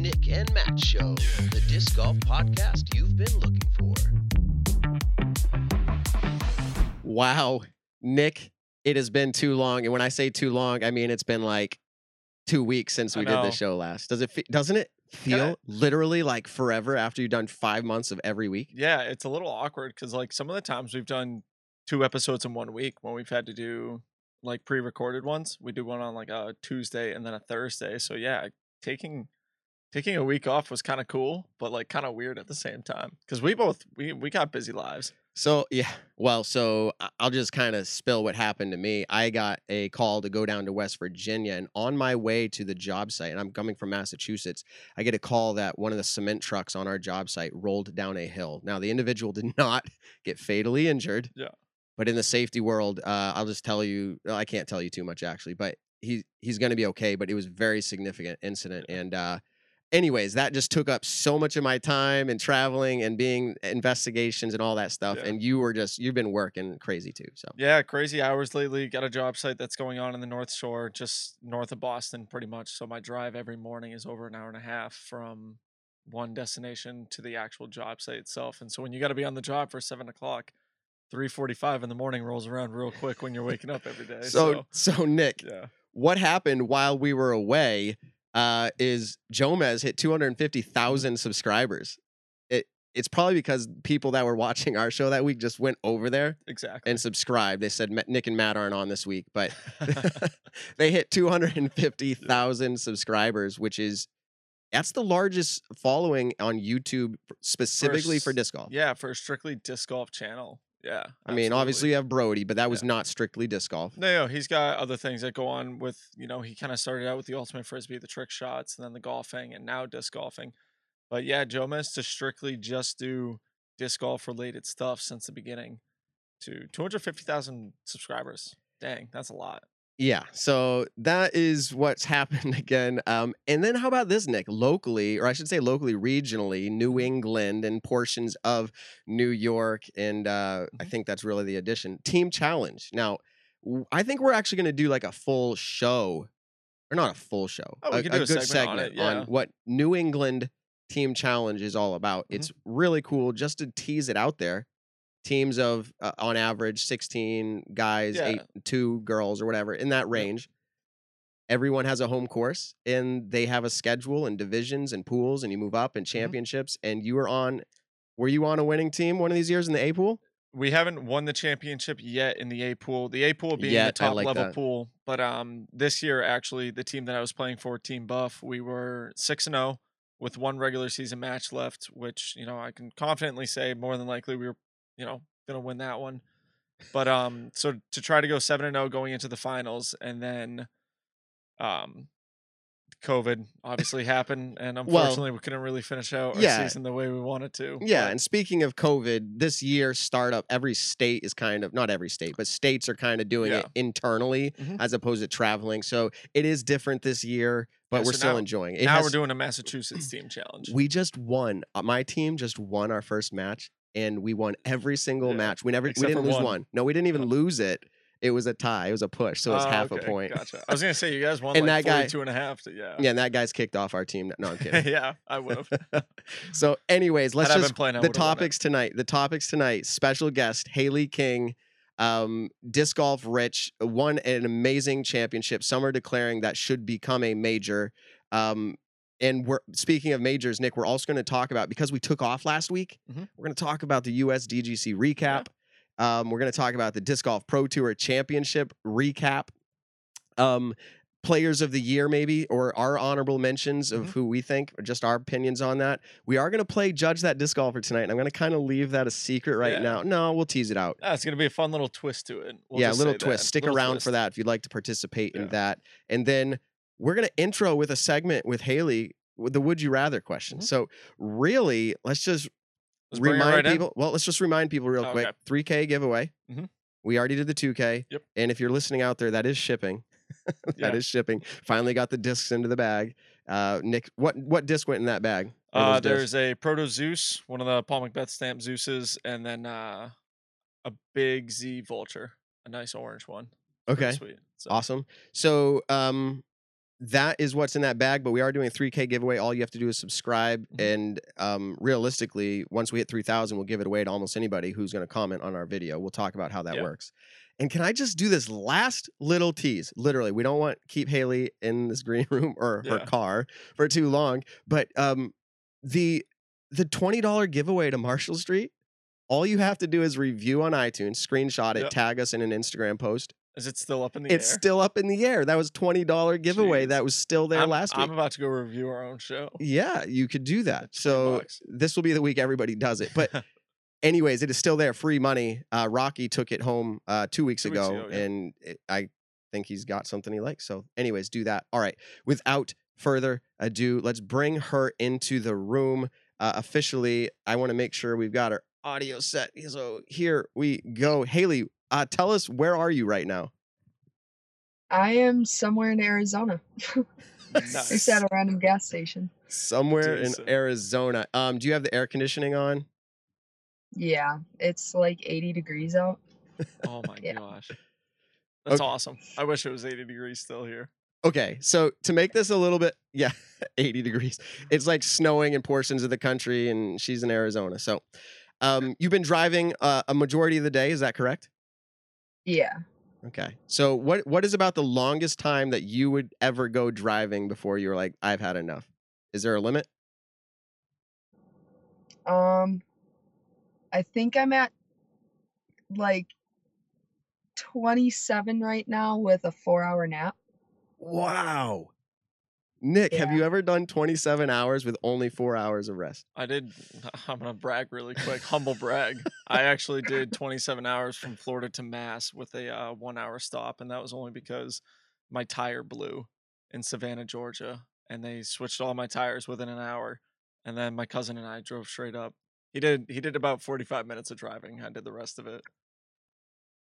Nick and Matt Show, the disc golf podcast you've been looking for. Wow, Nick, it has been too long, and when I say too long, I mean it's been like two weeks since we did know. the show last. Does it? Fe- doesn't it feel Yeah. literally like forever after you've done five months of every week? Yeah, it's a little awkward because like some of the times we've done two episodes in one week when we've had to do like pre-recorded ones. We do one on like a Tuesday and then a Thursday. So yeah, taking taking a week off was kind of cool, but like kind of weird at the same time because we both we we got busy lives. So yeah, well, so I'll just kind of spill what happened to me. I got a call to go down to West Virginia, and on my way to the job site, and I'm coming from Massachusetts, I get a call that one of the cement trucks on our job site rolled down a hill. Now the individual did not get fatally injured. Yeah. But in the safety world, uh, I'll just tell you, I can't tell you too much actually, but he he's going to be okay. But it was a very significant incident, and uh, anyways, that just took up so much of my time and traveling and being investigations and all that stuff. Yeah. And you were just you've been working crazy too. So Yeah, crazy hours lately. Got a job site that's going on in the North Shore, just north of Boston, pretty much. So my drive every morning is over an hour and a half from one destination to the actual job site itself. And so when you got to be on the job for seven o'clock, three forty-five in the morning rolls around real quick when you're waking up every day. so so Nick, yeah, what happened while we were away uh, is Jomez hit 250,000 subscribers. It it's probably because people that were watching our show that week just went over there exactly. and subscribed. They said Nick and Matt aren't on this week, but they hit 250,000 subscribers, which is that's the largest following on YouTube specifically for s- disc golf. yeah, for a strictly disc golf channel. Yeah. I mean, obviously you have Brody, but that was Yeah. not strictly disc golf. No, no, he's got other things that go on with, you know, he kind of started out with the ultimate frisbee, the trick shots, and then the golfing, and now disc golfing. But yeah, Jomez to strictly just do disc golf related stuff since the beginning to 250,000 subscribers. Dang, that's a lot. Yeah, so that is what's happened again. Um, and then how about this, Nick? Locally, or I should say locally, regionally, New England and portions of New York, and uh, I Mhm. think that's really the addition. Team Challenge. Now, I think we're actually going to do like a full show, or not a full show, Oh, we a, do a good segment on it, yeah. on, what New England Team Challenge is all about. Mhm. It's really cool just to tease it out there. Teams of, uh, on average, 16 guys, Yeah. eight, two girls, or whatever, in that range. Everyone has a home course and they have a schedule and divisions and pools, and you move up and Mm-hmm. championships. And you were on, were you on a winning team one of these years in the A pool? We haven't won the championship yet in the A pool. The A pool being Yet, the top like level that. pool, but um, this year actually the team that I was playing for, Team Buff, we were six and zero with one regular season match left, which you know I can confidently say more than likely we were, you know, gonna win that one. But um, so to try to go seven and zero going into the finals, and then um, COVID obviously happened, and unfortunately we couldn't really finish out our Yeah. season the way we wanted to. Yeah, but- and speaking of COVID, this year startup, every state is kind of not every state, but states are kind of doing it Yeah. internally Mhm. as opposed to traveling. So it is different this year, but Yeah, we're so still now- enjoying it. now has- we're doing a Massachusetts team challenge. We just won. uh, My team just won our first match, and we won every single Yeah, match. We never, we didn't lose one. one. No, we didn't even lose it. It was a tie. It was a push, so it's Oh, half okay, a point. Gotcha. I was gonna say you guys won And like that guy- 42 and a half. To, yeah. Yeah, and that guy's kicked off our team. No, I'm kidding. yeah, I would have. so, anyways, let's Had just playing, the it. topics tonight. The topics tonight. Special guest Hailey King, um, disc golf rich, won an amazing championship. Some are declaring that should become a major. Um, and we're speaking of majors, Nick. We're also going to talk about because we took off last week. Mhm. We're going to talk about the U.S. DGC recap. Um, we're going to talk about the disc golf pro tour championship recap. Um, players of the year maybe or our honorable mentions of Mhm. who we think or just our opinions on that we are going to play judge that disc golfer tonight and i'm going to kind of leave that a secret right Yeah. now no we'll tease it out Ah, it's gonna be a fun little twist to it. We'll yeah a little twist that. stick Little around twist. for that if you'd like to participate in that and then we're going to intro with a segment with hailey with the would you rather question Mhm. so really let's just Let's remind right in. people well let's just remind people real Okay. quick 3k giveaway Mhm. we already did the 2k Yep. and if you're listening out there that is shipping That is Yeah. shipping finally got the discs into the bag uh nick what what disc went in that bag Uh, there's a Proto Zeus, one of the Paul McBeth stamp Zeuses, and then uh, a big Z Vulture, a nice orange one. Okay sweet. So, awesome so um that is what's in that bag. But we are doing a 3K giveaway. All you have to do is subscribe, Mhm. and um, realistically, once we hit 3,000, we'll give it away to almost anybody who's going to comment on our video. We'll talk about how that Yeah. works. And can I just do this last little tease? Literally, we don't want keep Hailey in this green room or her car for too long. But um, the the twenty dollar giveaway to Marshall Street. All you have to do is review on iTunes, screenshot it, Yep. tag us in an Instagram post. Is it still up in the It's air? It's still up in the air. That was twenty dollar giveaway. Jeez. That was still there I'm, last week. I'm about to go review our own show. yeah, you could do that. So bucks. this will be the week everybody does it. But anyways, it is still there, free money. Uh, Rocky took it home uh, two weeks Two weeks ago, ago, yeah. and it, I think he's got something he likes. So, anyways, do that. All right. Without further ado, let's bring her into the room uh, officially. I want to make sure we've got our audio set. So here we go. Hailey, uh, tell us where are you right now? I am somewhere in Arizona. Nice. It's at a random gas station. Somewhere in Arizona. Um, do you have the air conditioning on? Yeah, it's like 80 degrees out. Oh my Yeah. gosh. That's Okay. awesome. I wish it was 80 degrees still here. Okay, so to make this a little bit, yeah, 80 degrees. It's like snowing in portions of the country, and she's in Arizona. So, um, you've been driving uh, a majority of the day. Is that correct? Yeah. Okay. So, what what is about the longest time that you would ever go driving before you were like, I've had enough? Is there a limit? Um I think I'm at like 27 right now with a 4-hour nap. Wow. Nick, have you ever done 27 hours with only four hours of rest? I did. I'm gonna brag really quick. Humble brag. I actually did 27 hours from Florida to Mass with a uh, one-hour stop, and that was only because my tire blew in Savannah, Georgia, and they switched all my tires within an hour. And then my cousin and I drove straight up. He did. He did about 45 minutes of driving. I did the rest of it.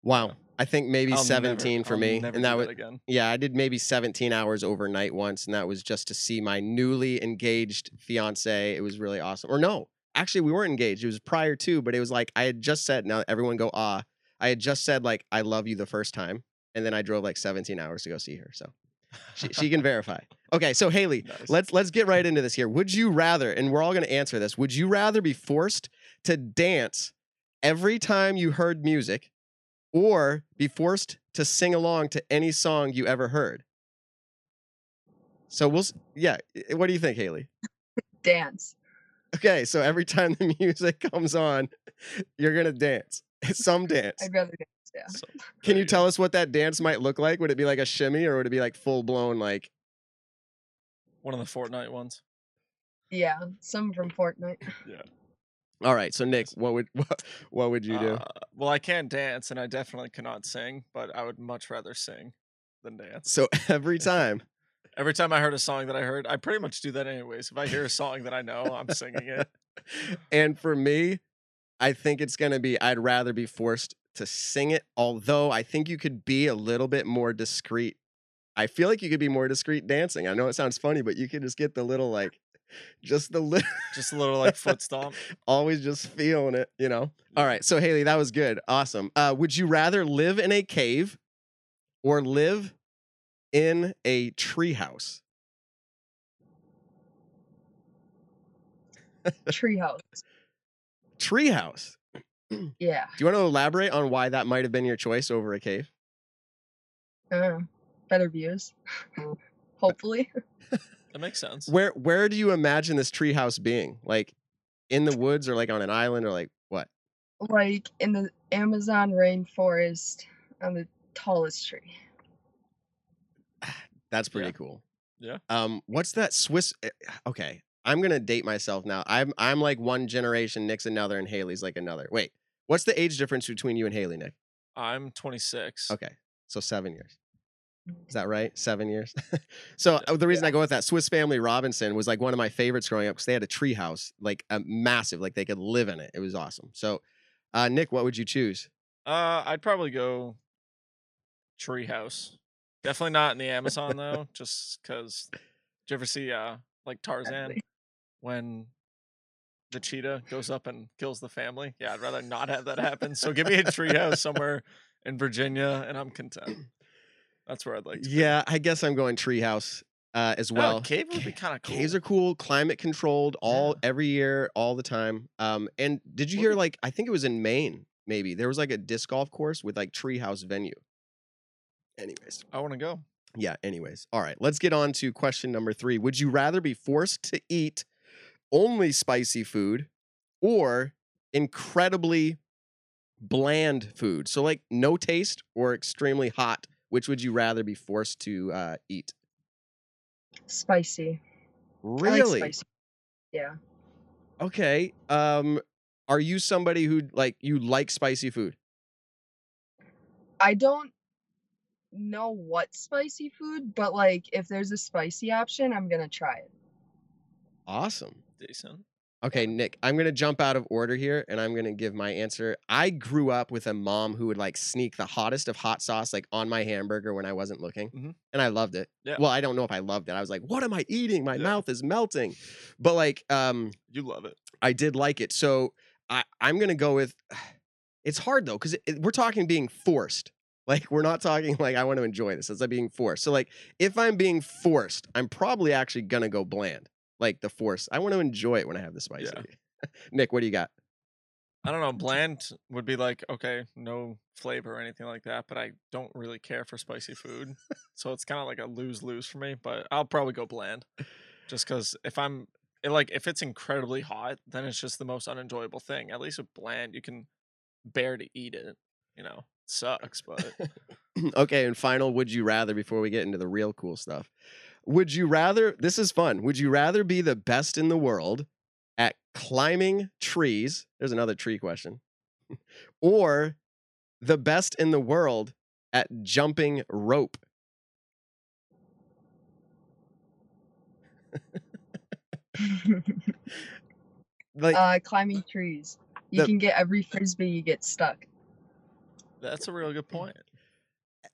Wow. I think maybe I'll never- 17 for I'll me. never and that was again. Yeah, I did maybe 17 hours overnight once, and that was just to see my newly engaged fiance. It was really awesome. Or no, actually, we weren't engaged. It was prior to, but it was like I had just said, now everyone go, ah. I had just said, like, I love you the first time. And then I drove like 17 hours to go see her. So she, she can verify. Okay, so Hailey, Nice. let's let's get right into this here. Would you rather, and we're all gonna answer this, would you rather be forced to dance every time you heard music or be forced to sing along to any song you ever heard? So we'll, yeah. What do you think, Hailey? Dance. Okay, so every time the music comes on, you're gonna dance. Some dance. I'd rather dance. Yeah. So, Can you tell us what that dance might look like? Would it be like a shimmy or would it be like full blown like? One of the Fortnite ones. Yeah, some from Fortnite. All right, so Nick, what would what, what would you do? Uh, well, I can't dance, and I definitely cannot sing, but I would much rather sing than dance. So every time. Every time I heard a song that I heard, I pretty much do that anyways. If I hear a song that I know, I'm singing it. and for me, I think it's going to be I'd rather be forced to sing it, although I think you could be a little bit more discreet. I feel like you could be more discreet dancing. I know it sounds funny, but you could just get the little like just the little Just a little like foot stomp. always just feeling it, you know. All right, so Hailey, that was good. Awesome. Uh would you rather live in a cave or live in a treehouse? Treehouse. Treehouse. Yeah. Do you want to elaborate on why that might have been your choice over a cave? Uh, better views. Hopefully. That makes sense. Where where do you imagine this treehouse being? Like in the woods or like on an island or like what? Like in the Amazon rainforest on the tallest tree. That's pretty Yeah. cool. Yeah. Um, what's that Swiss? eh, Okay, I'm gonna date myself now. I'm I'm like one generation. Nick's another, and Hailey's like another. Wait, what's the age difference between you and Hailey, Nick? I'm 26. Okay, so seven years. Is that right? Seven years. so uh, the reason I go with that Swiss Family Robinson was like one of my favorites growing up because they had a tree house, like a massive, like they could live in it. It was awesome. So, uh, Nick, what would you choose? Uh, I'd probably go treehouse. Definitely not in the Amazon though, just because. Did you ever see uh like Tarzan when the cheetah goes up and kills the family? Yeah, I'd rather not have that happen. So give me a treehouse somewhere in Virginia, and I'm content. That's where I'd like to. Yeah, I guess I'm going treehouse. uh, as Oh, well. cave would be kind of cool. Caves are cool, climate controlled, all Yeah. every year, all the time. Um, and did you hear like I think it was in Maine, maybe there was like a disc golf course with like treehouse venue. Anyways, I want to go. yeah. Anyways, all right. Let's get on to question number three. Would you rather be forced to eat only spicy food, or incredibly bland food? So like no taste or extremely hot. Which would you rather be forced to uh, eat? Spicy. I like Really? spicy. Yeah. Okay. Um, are you somebody who like you like spicy food? I don't know what spicy food, but like if there's a spicy option, I'm gonna try it. Awesome. Decent. Okay, Nick, I'm gonna jump out of order here and I'm gonna give my answer. I grew up with a mom who would like sneak the hottest of hot sauce like on my hamburger when I wasn't looking, Mhm. and I loved it. Yeah. Well, I don't know if I loved it. I was like, "What am I eating? My Yeah. mouth is melting." But like, um, You love it. I did like it. So I, I'm gonna go with. It's hard though because we're talking being forced. Like we're not talking like I want to enjoy this. It's like being forced. So like if I'm being forced, I'm probably actually gonna go bland. Like the force. I want to enjoy it when I have the spicy. Yeah. Nick, what do you got? I don't know. Bland would be like okay, no flavor or anything like that, but I don't really care for spicy food, so it's kind of like a lose lose for me. But I'll probably go bland, just because if I'm it, like if it's incredibly hot, then it's just the most unenjoyable thing. At least with bland, you can bear to eat it. You know, sucks, but okay, and final, would you rather before we get into the real cool stuff? Would you rather this is fun. Would you rather be the best in the world at climbing trees? There's another tree question. or the best in the world at jumping rope? Like uh, climbing trees. You The- can get every frisbee you get stuck. that's a real good point.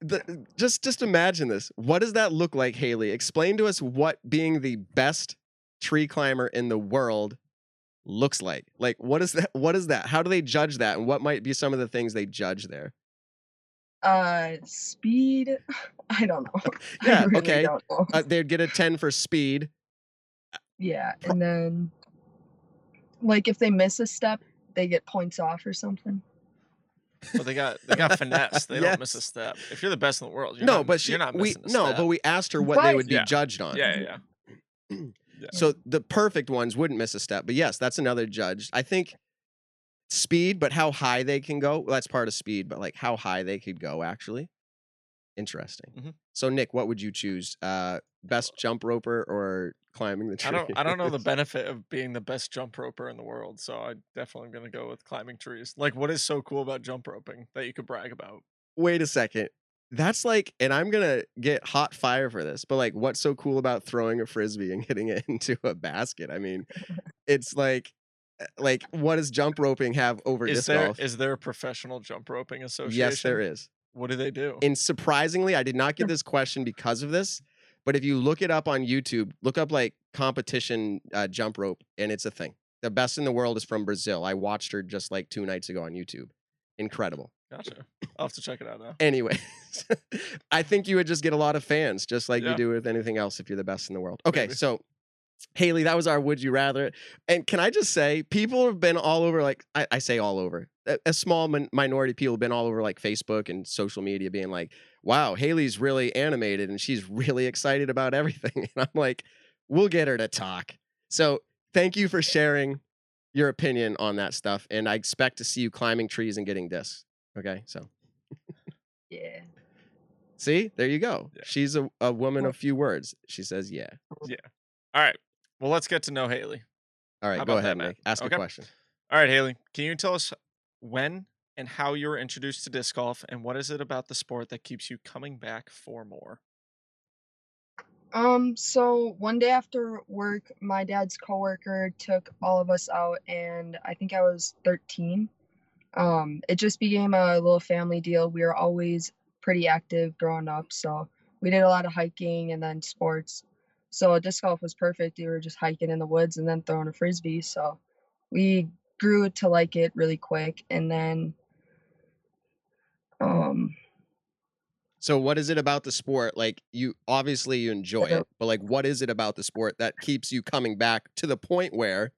The, just just imagine this. What does that look like, Hailey? Explain to us what being the best tree climber in the world looks like. Like what is that? What is that? How do they judge that? And what might be some of the things they judge there? Uh, speed. I don't know. Yeah, really okay. know. Uh, they'd get a ten for speed. yeah, and then like if they miss a step, they get points off or something. But they got they got finesse. They don't miss a step. If you're the best in the world, you're no, not, but she you're not we missing a no, step. but we asked her what they would be Yeah. judged on. yeah, yeah, yeah. Yeah. So the perfect ones wouldn't miss a step. But yes, that's another judge. I think speed, but how high they can go. Well, that's part of speed, but like how high they could go actually. Interesting. Mhm. So Nick, what would you choose? Uh best jump roper or climbing the tree? I don't I don't know the benefit of being the best jump roper in the world, so I definitely am gonna go with climbing trees. Like, what is so cool about jump roping that you could brag about? Wait a second. That's like, and I'm gonna get hot fire for this, but like, what's so cool about throwing a frisbee and hitting it into a basket? I mean, it's like, uh, like, what does jump roping have over Is disc there golf? is there a professional jump roping association? Yes, there is. What do they do? And surprisingly, I did not get this question because of this, but if you look it up on YouTube, look up like competition uh, jump rope, and it's a thing. The best in the world is from Brazil. I watched her just like two nights ago on YouTube. Incredible. Gotcha. I'll have to check it out now. Anyways, I think you would just get a lot of fans, just like Yeah. you do with anything else if you're the best in the world. Okay, Maybe. so Hailey, that was our would you rather. And can I just say, people have been all over, like, I, I say all over, a, a small min- minority of people have been all over like Facebook and social media being like, wow, Hailey's really animated and she's really excited about everything. And I'm like, we'll get her to talk. So thank you for sharing your opinion on that stuff. And I expect to see you climbing trees and getting discs. Okay, so. Yeah. See, there you go. Yeah. She's a, a woman of few words. She says, yeah. Yeah. All right. Well, let's get to know Hailey. All right, How go about that, ahead, Matt? Ask Okay. a question. All right, Hailey. Can you tell us when and how you were introduced to disc golf, and what is it about the sport that keeps you coming back for more? Um, so one day after work, my dad's coworker took all of us out, and I think I was 13. Um, it just became a little family deal. We were always pretty active growing up, so we did a lot of hiking and then sports. So disc golf was perfect. We were just hiking in the woods and then throwing a frisbee. So we grew to like it really quick, and then um So what is it about the sport? Like you obviously you enjoy it, but like what is it about the sport that keeps you coming back to the point where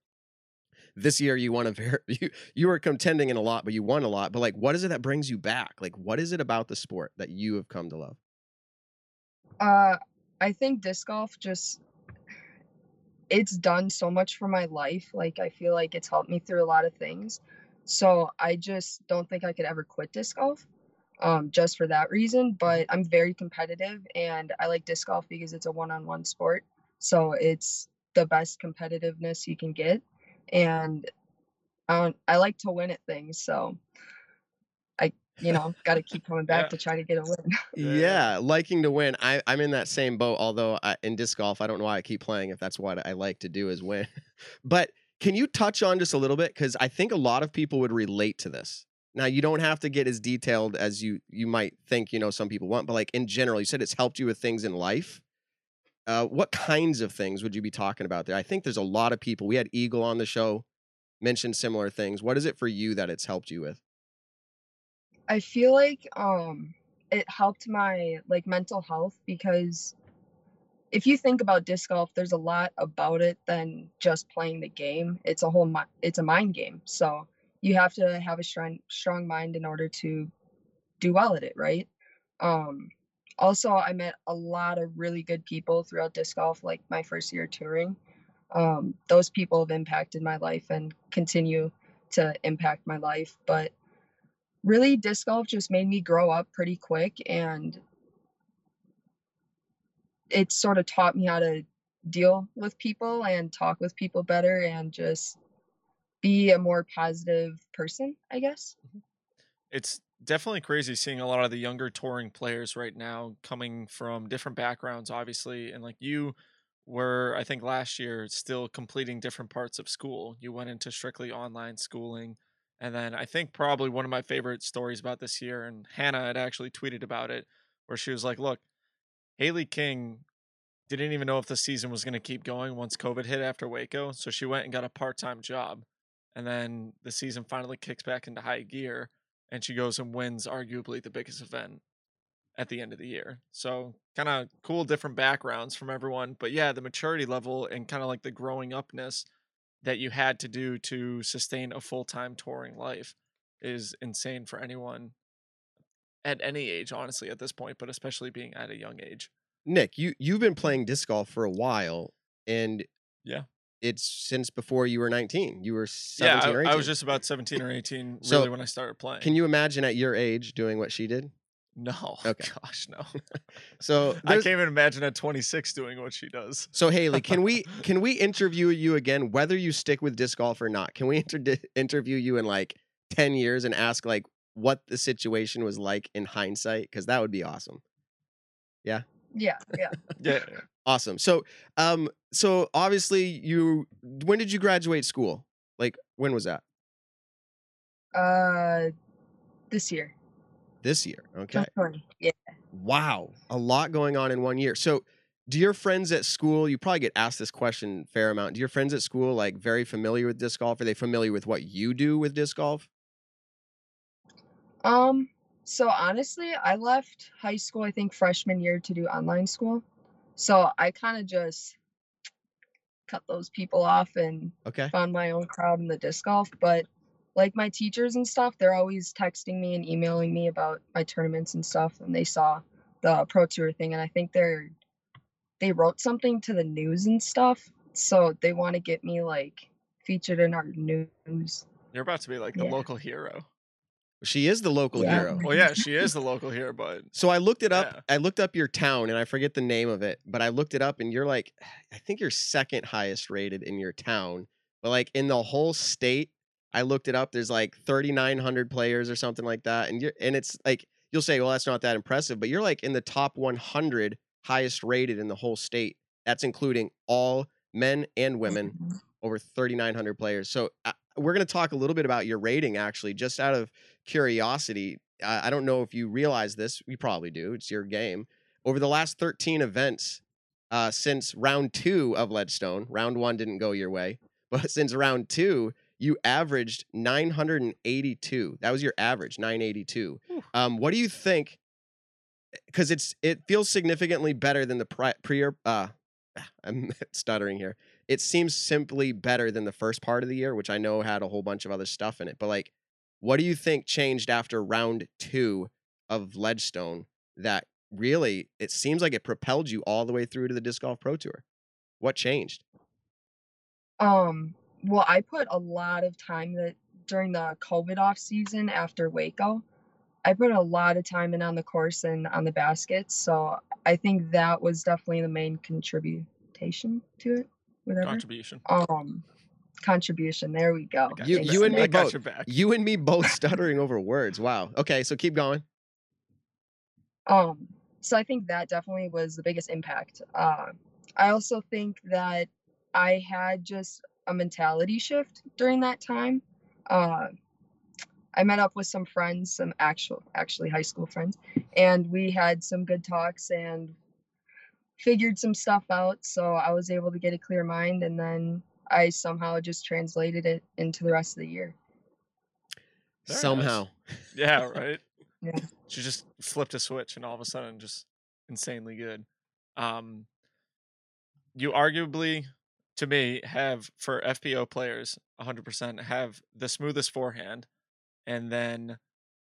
this year you won a very you, you were contending in a lot, but you won a lot. But like what is it that brings you back? Like what is it about the sport that you have come to love? Uh, I think disc golf just it's done so much for my life. Like I feel like it's helped me through a lot of things. So I just don't think I could ever quit disc golf. Um, just for that reason. But I'm very competitive and I like disc golf because it's a one-on-one sport. So it's the best competitiveness you can get. And I, don't- I like to win at things. So you know, got to keep coming back Yeah. to try to get a win. Yeah, Yeah, yeah. liking to win. I, I'm in that same boat. Although I, in disc golf, I don't know why I keep playing if that's what I like to do is win. but can you touch on just a little bit because I think a lot of people would relate to this. Now you don't have to get as detailed as you you might think. You know, some people want, but like in general, you said it's helped you with things in life. Uh, what kinds of things would you be talking about there? I think there's a lot of people. We had Eagle on the show, mentioned similar things. What is it for you that it's helped you with? I feel like um it helped my like mental health because if you think about disc golf, there's a lot about it than just playing the game. It's a whole it's a mind game. So you have to have a strong strong mind in order to do well at it, right? Um also I met a lot of really good people throughout disc golf like my first year touring. Um those people have impacted my life and continue to impact my life, but really disc golf just made me grow up pretty quick and it sort of taught me how to deal with people and talk with people better and just be a more positive person i guess. Mm-hmm. It's definitely crazy seeing a lot of the younger touring players right now coming from different backgrounds obviously and like you were i think last year still completing different parts of school. You went into strictly online schooling and then i think probably one of my favorite stories about this year and hannah had actually tweeted about it where she was like look hailey king didn't even know if the season was going to keep going once covid hit after waco so she went and got a part-time job and then the season finally kicks back into high gear and she goes and wins arguably the biggest event at the end of the year. So kind of cool different backgrounds from everyone, but yeah, the maturity level and kind of like the growing upness that you had to do to sustain a full-time touring life is insane for anyone at any age honestly at this point, but especially being at a young age. Nick, you you've been mm. playing disc golf for a while, and Yeah. it's since before you were 19. You were Yeah, 17 I, or 18. I was just about 17 or 18 So, really when I started playing. Can you imagine at your age doing what she did? No. Okay. Gosh, no. So I can't even imagine at 26 doing what she does. So Hailey, can we can we interview you again, whether you stick with disc golf or not? Can we inter- interview you in like 10 years and ask like what the situation was like in hindsight? Because that would be awesome. yeah yeah Yeah. Awesome. So um so obviously you when did you graduate school? Like when was that? uh this year This year. Okay. yeah Wow, a lot going on in one year. So, do your friends at school? You probably get asked this question a fair amount. Do your friends at school like very familiar with disc golf? Are they familiar with what you do with disc golf? um so honestly i left high school i think freshman year to do online school so i kind of just cut those people off and Okay. found my own crowd in the disc golf but like my teachers and stuff they're always texting me and emailing me about my tournaments and stuff and they saw the pro tour thing and i think they're they wrote something to the news and stuff so they want to get me like featured in our news You're about to be like the Yeah. local hero. She is the local Yeah. hero. Well, yeah, she is the local hero, but So I looked it up. Yeah. I looked up your town and I forget the name of it, but I looked it up and you're like, I think you're second highest rated in your town. But like in the whole state, I looked it up. There's like 3,900 players or something like that, and you're and it's like you'll say, well, that's not that impressive, but you're like in the top 100 highest rated in the whole state. That's including all men and women Mhm. over 3,900 players. So uh, we're going to talk a little bit about your rating, actually, just out of curiosity. I, I don't know if you realize this. You probably do. It's your game. Over the last 13 events uh, since round two of Ledgestone, round one didn't go your way, but since round two, you averaged 982. That was your average, 982. Um, what do you think? because it's it feels significantly better than the pri- prior. Uh, I'm stuttering here. It seems simply better than the first part of the year, which I know had a whole bunch of other stuff in it. But like, what do you think changed after round two of Ledgestone that really it seems like it propelled you all the way through to the disc golf pro tour? What changed? Um, well, I put a lot of time that during the COVID off season after Waco. I put a lot of time in on the course and on the baskets, so I think that was definitely the main contribution to it. Whatever. Contribution. Um, contribution. There we go. You- you and me I got both. your back. You and me both stuttering over words. Wow. Okay, so keep going. Um, so I think that definitely was the biggest impact. Uh, I also think that I had just a mentality shift during that time. Uh, I met up with some friends, some actual, actually high school friends, and we had some good talks and figured some stuff out. So I was able to get a clear mind, and then I somehow just translated it into the rest of the year. Very nice. Somehow. Yeah, right. Yeah. She just flipped a switch and all of a sudden just insanely good. Um you arguably to me have for FPO players 100% have the smoothest forehand and then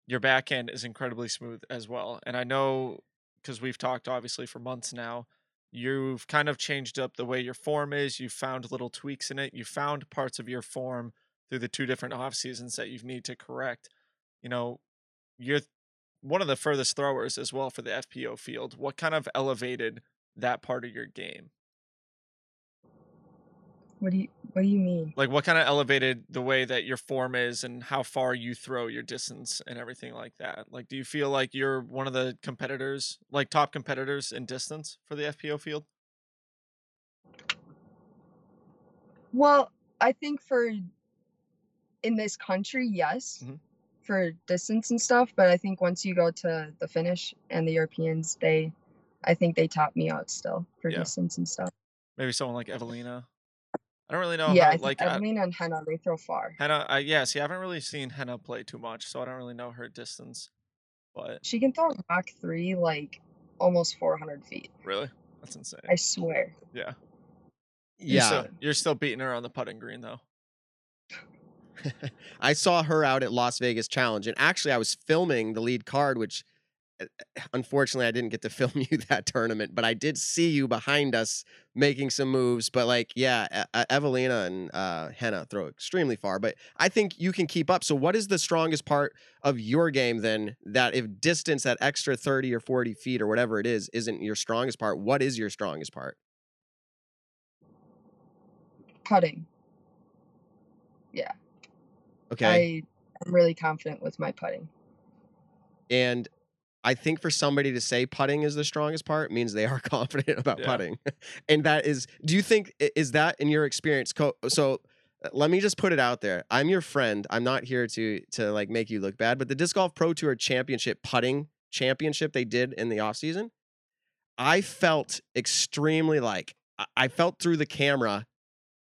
your backhand is incredibly smooth as well. And I know cuz we've talked obviously for months now, you've kind of changed up the way your form is, you found little tweaks in it, you found parts of your form through the two different off seasons that you need to correct. You know, you're one of the furthest throwers as well for the FPO field. What kind of elevated that part of your game? What do you What do you mean? Like what kind of elevated the way that your form is and how far you throw your distance and everything like that? Like do you feel like you're one of the competitors, like top competitors in distance for the FPO field? Well, I think for in this country, yes, Mhm. for distance and stuff. But I think once you go to the Finnish and the Europeans, they, I think they top me out still for Yeah. distance and stuff. Maybe someone like Eveliina. I don't really know yeah, how I think like I, Eveliina and Henna, they throw far. Henna I yeah, see I haven't really seen Henna play too much, so I don't really know her distance. But She can throw Mach three like almost 400 feet. really? That's insane. I swear. yeah. You're Yeah. still, you're still beating her on the putting green though. I saw her out at Las Vegas Challenge, and actually, I was filming the lead card, which uh, Eh, eh, eh, unfortunately I didn't get to film you that tournament, but I did see you behind us making some moves. But like, yeah, Eveliina and uh, Henna throw extremely far, but I think you can keep up. So, what is the strongest part of your game then? That if distance, that extra thirty or forty feet or whatever it is, isn't your strongest part, what is your strongest part? Putting. Yeah. Okay. I am really confident with my putting. And I think for somebody to say putting is the strongest part means they are confident about Yeah. putting. and that is, do you think, is that in your experience? Co- so uh, let me just put it out there. I'm your friend. I'm not here to to like make you look bad, but the Disc Golf Pro Tour Championship putting championship they did in the off season, I felt extremely like I- I felt through the camera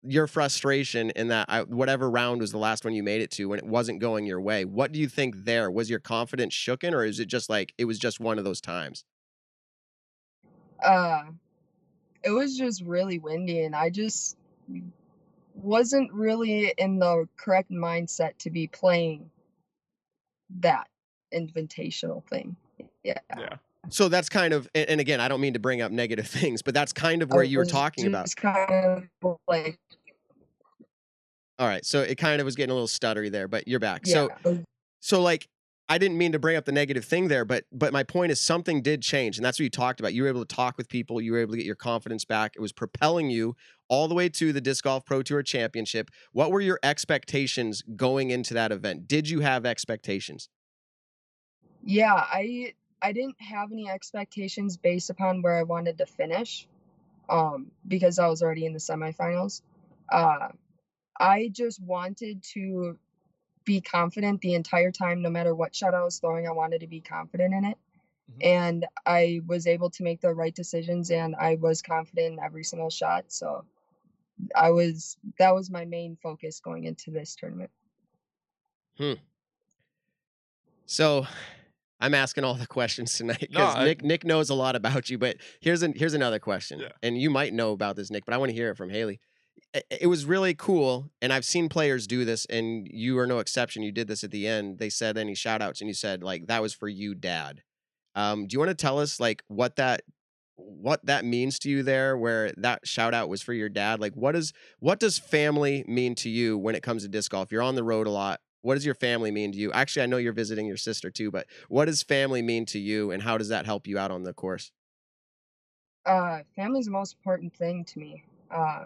your frustration in that I, whatever round was the last one you made it to when it wasn't going your way. What do you think there? Was your confidence shooken or is it just like it was just one of those times? uh it was just really windy and i just wasn't really in the correct mindset to be playing that invitational thing yeah Yeah. So that's kind of and, again, I don't mean to bring up negative things, but that's kind of where oh, you were talking about. kind of like All right. So it kind of was getting a little stuttery there, but you're back. So so like I didn't mean to bring up the negative thing there, but but my point is something did change, and that's what you talked about. You were able to talk with people, you were able to get your confidence back. It was propelling you all the way to the Disc Golf Pro Tour Championship. What were your expectations going into that event? Did you have expectations? yeah i i didn't have any expectations based upon where i wanted to finish um because i was already in the semifinals uh i just wanted to be confident the entire time no matter what shot i was throwing i wanted to be confident in it Mhm. and i was able to make the right decisions and i was confident in every single shot so i was that was my main focus going into this tournament Hmm. So, I'm asking all the questions tonight No, because I- Nick Nick knows a lot about you. But here's an here's another question, Yeah. and you might know about this, Nick, but I want to hear it from Hailey. I- It was really cool, and I've seen players do this, and you are no exception. You did this at the end. They said any shout outs, and you said like that was for you, Dad. Um, do you want to tell us like what that what that means to you there where that shout out was for your dad like what is what does family mean to you when it comes to disc golf you're on the road a lot what does your family mean to you actually i know you're visiting your sister too but what does family mean to you and how does that help you out on the course Uh, family's the most important thing to me. Uh,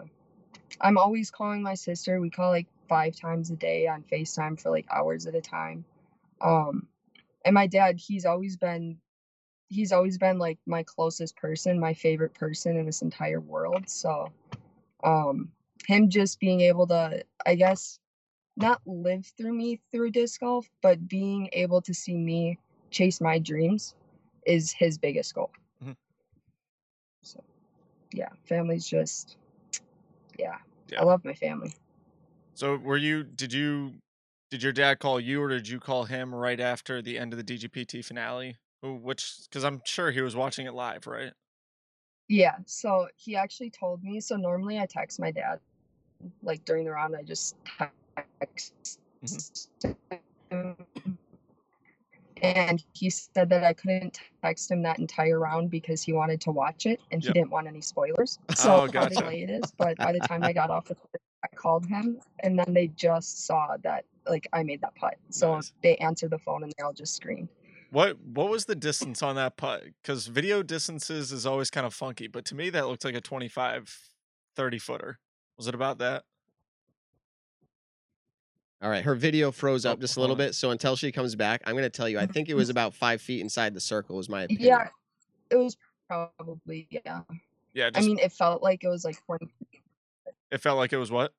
I'm always calling my sister. We call like five times a day on FaceTime for like hours at a time. Um, and my dad, he's always been, he's always been like my closest person, my favorite person in this entire world. So, um, him just being able to, I guess, not live through me through disc golf, but being able to see me chase my dreams is his biggest goal. Mhm. So, yeah, family's just, yeah, Yeah. I love my family. So were you? Did you? Did your dad call you, or did you call him right after the end of the DGPT finale? Which? Because I'm sure he was watching it live, right? Yeah, so he actually told me. So normally I text my dad, like during the round, I just text him. And he said that I couldn't text him that entire round because he wanted to watch it and Yep. he didn't want any spoilers. Oh, So how gotcha. it is. But by the time I got off the court, I called him and then they just saw that like I made that putt. So Nice. they answered the phone and they all just screamed. What What was the distance on that putt? Because video distances is always kind of funky, but to me that looked like a 25, 30 footer. Was it about that? All right her video froze Oh, up just a little on. bit so until she comes back i'm going to tell you i think it was about five feet inside the circle was my opinion Yeah, it was probably yeah. Yeah, I mean, it felt like it was like 20 it felt like it was what?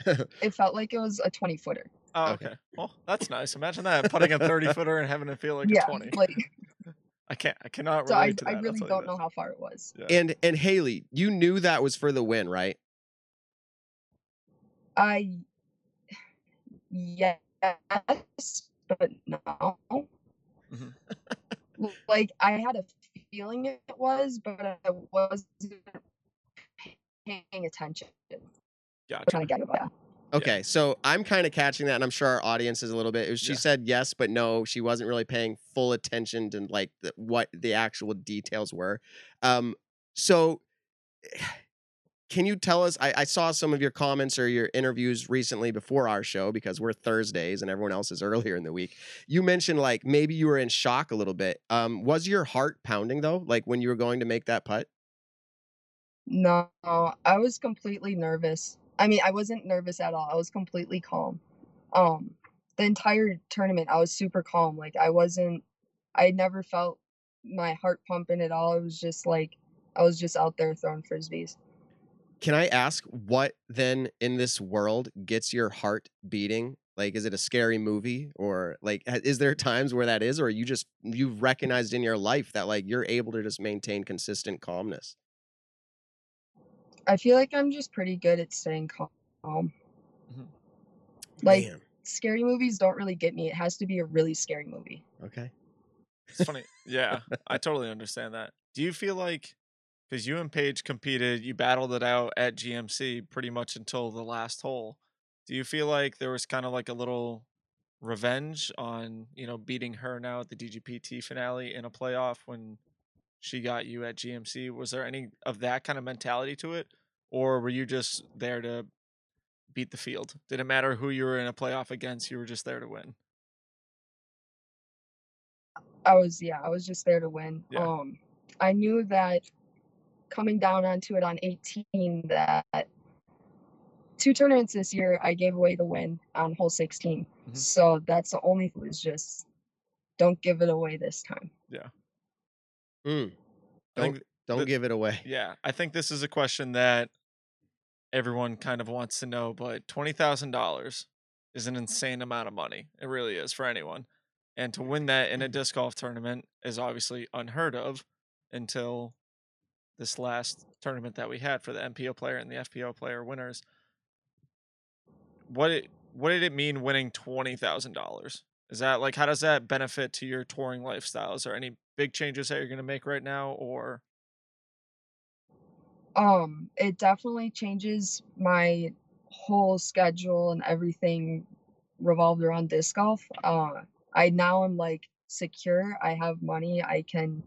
it felt like it was a 20 footer. Oh, Okay. okay. Well, that's nice. Imagine that putting a 30 footer and having it feel like yeah, a 20. like I can't. I cannot so I, relate to that. I'll really don't know how far it was. Yeah. and and hailey you knew that was for the win right I yes, but no. Mhm. like I had a feeling it was, but I wasn't paying attention. Gotcha. Trying to get about that. Okay, so I'm kind of catching that, and I'm sure our audience is a little bit. was- She Yeah. said yes, but no. She wasn't really paying full attention to like the, what the actual details were. Um, so, can you tell us? I, I saw some of your comments or your interviews recently before our show because we're Thursdays and everyone else is earlier in the week. You mentioned like maybe you were in shock a little bit. Um, was your heart pounding though, like when you were going to make that putt? No, I was completely nervous. I mean, I wasn't nervous at all. I was completely calm. Um, the entire tournament, I was super calm. Like I wasn't, I never felt my heart pumping at all. It was just like I was just out there throwing frisbees. Can I ask what then in this world gets your heart beating? Like, is it a scary movie or like, is there times where that is, or you just, you've recognized in your life that like you're able to just maintain consistent calmness? I feel like I'm just pretty good at staying calm. Mhm. Like Man, scary movies don't really get me. It has to be a really scary movie. okay. It's funny. Yeah, I totally understand that. Do you feel like because you and Paige competed, you battled it out at GMC pretty much until the last hole? Do you feel like there was kind of like a little revenge on you know beating her now at the DGPT finale in a playoff when she got you at GMC? Was there any of that kind of mentality to it, or were you just there to beat the field? Did it matter who you were in a playoff against? You were just there to win. I was yeah, I was just there to win. Yeah. Um I knew that coming down onto it on 18 that two tournaments this year I gave away the win on hole 16. Mhm. So that's the only thing is just don't give it away this time. Mm, I don't don't the- give it away. Yeah, I think this is a question that everyone kind of wants to know, but twenty thousand dollars is an insane amount of money. It really is for anyone, and to win that in a disc golf tournament is obviously unheard of until this last tournament that we had for the MPO player and the FPO player winners. What it what did it mean winning twenty thousand dollars? Is that like how does that benefit to your touring lifestyle? Is there any big changes that you're gonna make right now, or Um, it definitely changes my whole schedule and everything revolved around disc golf. Uh, I now am like secure. I have money. I can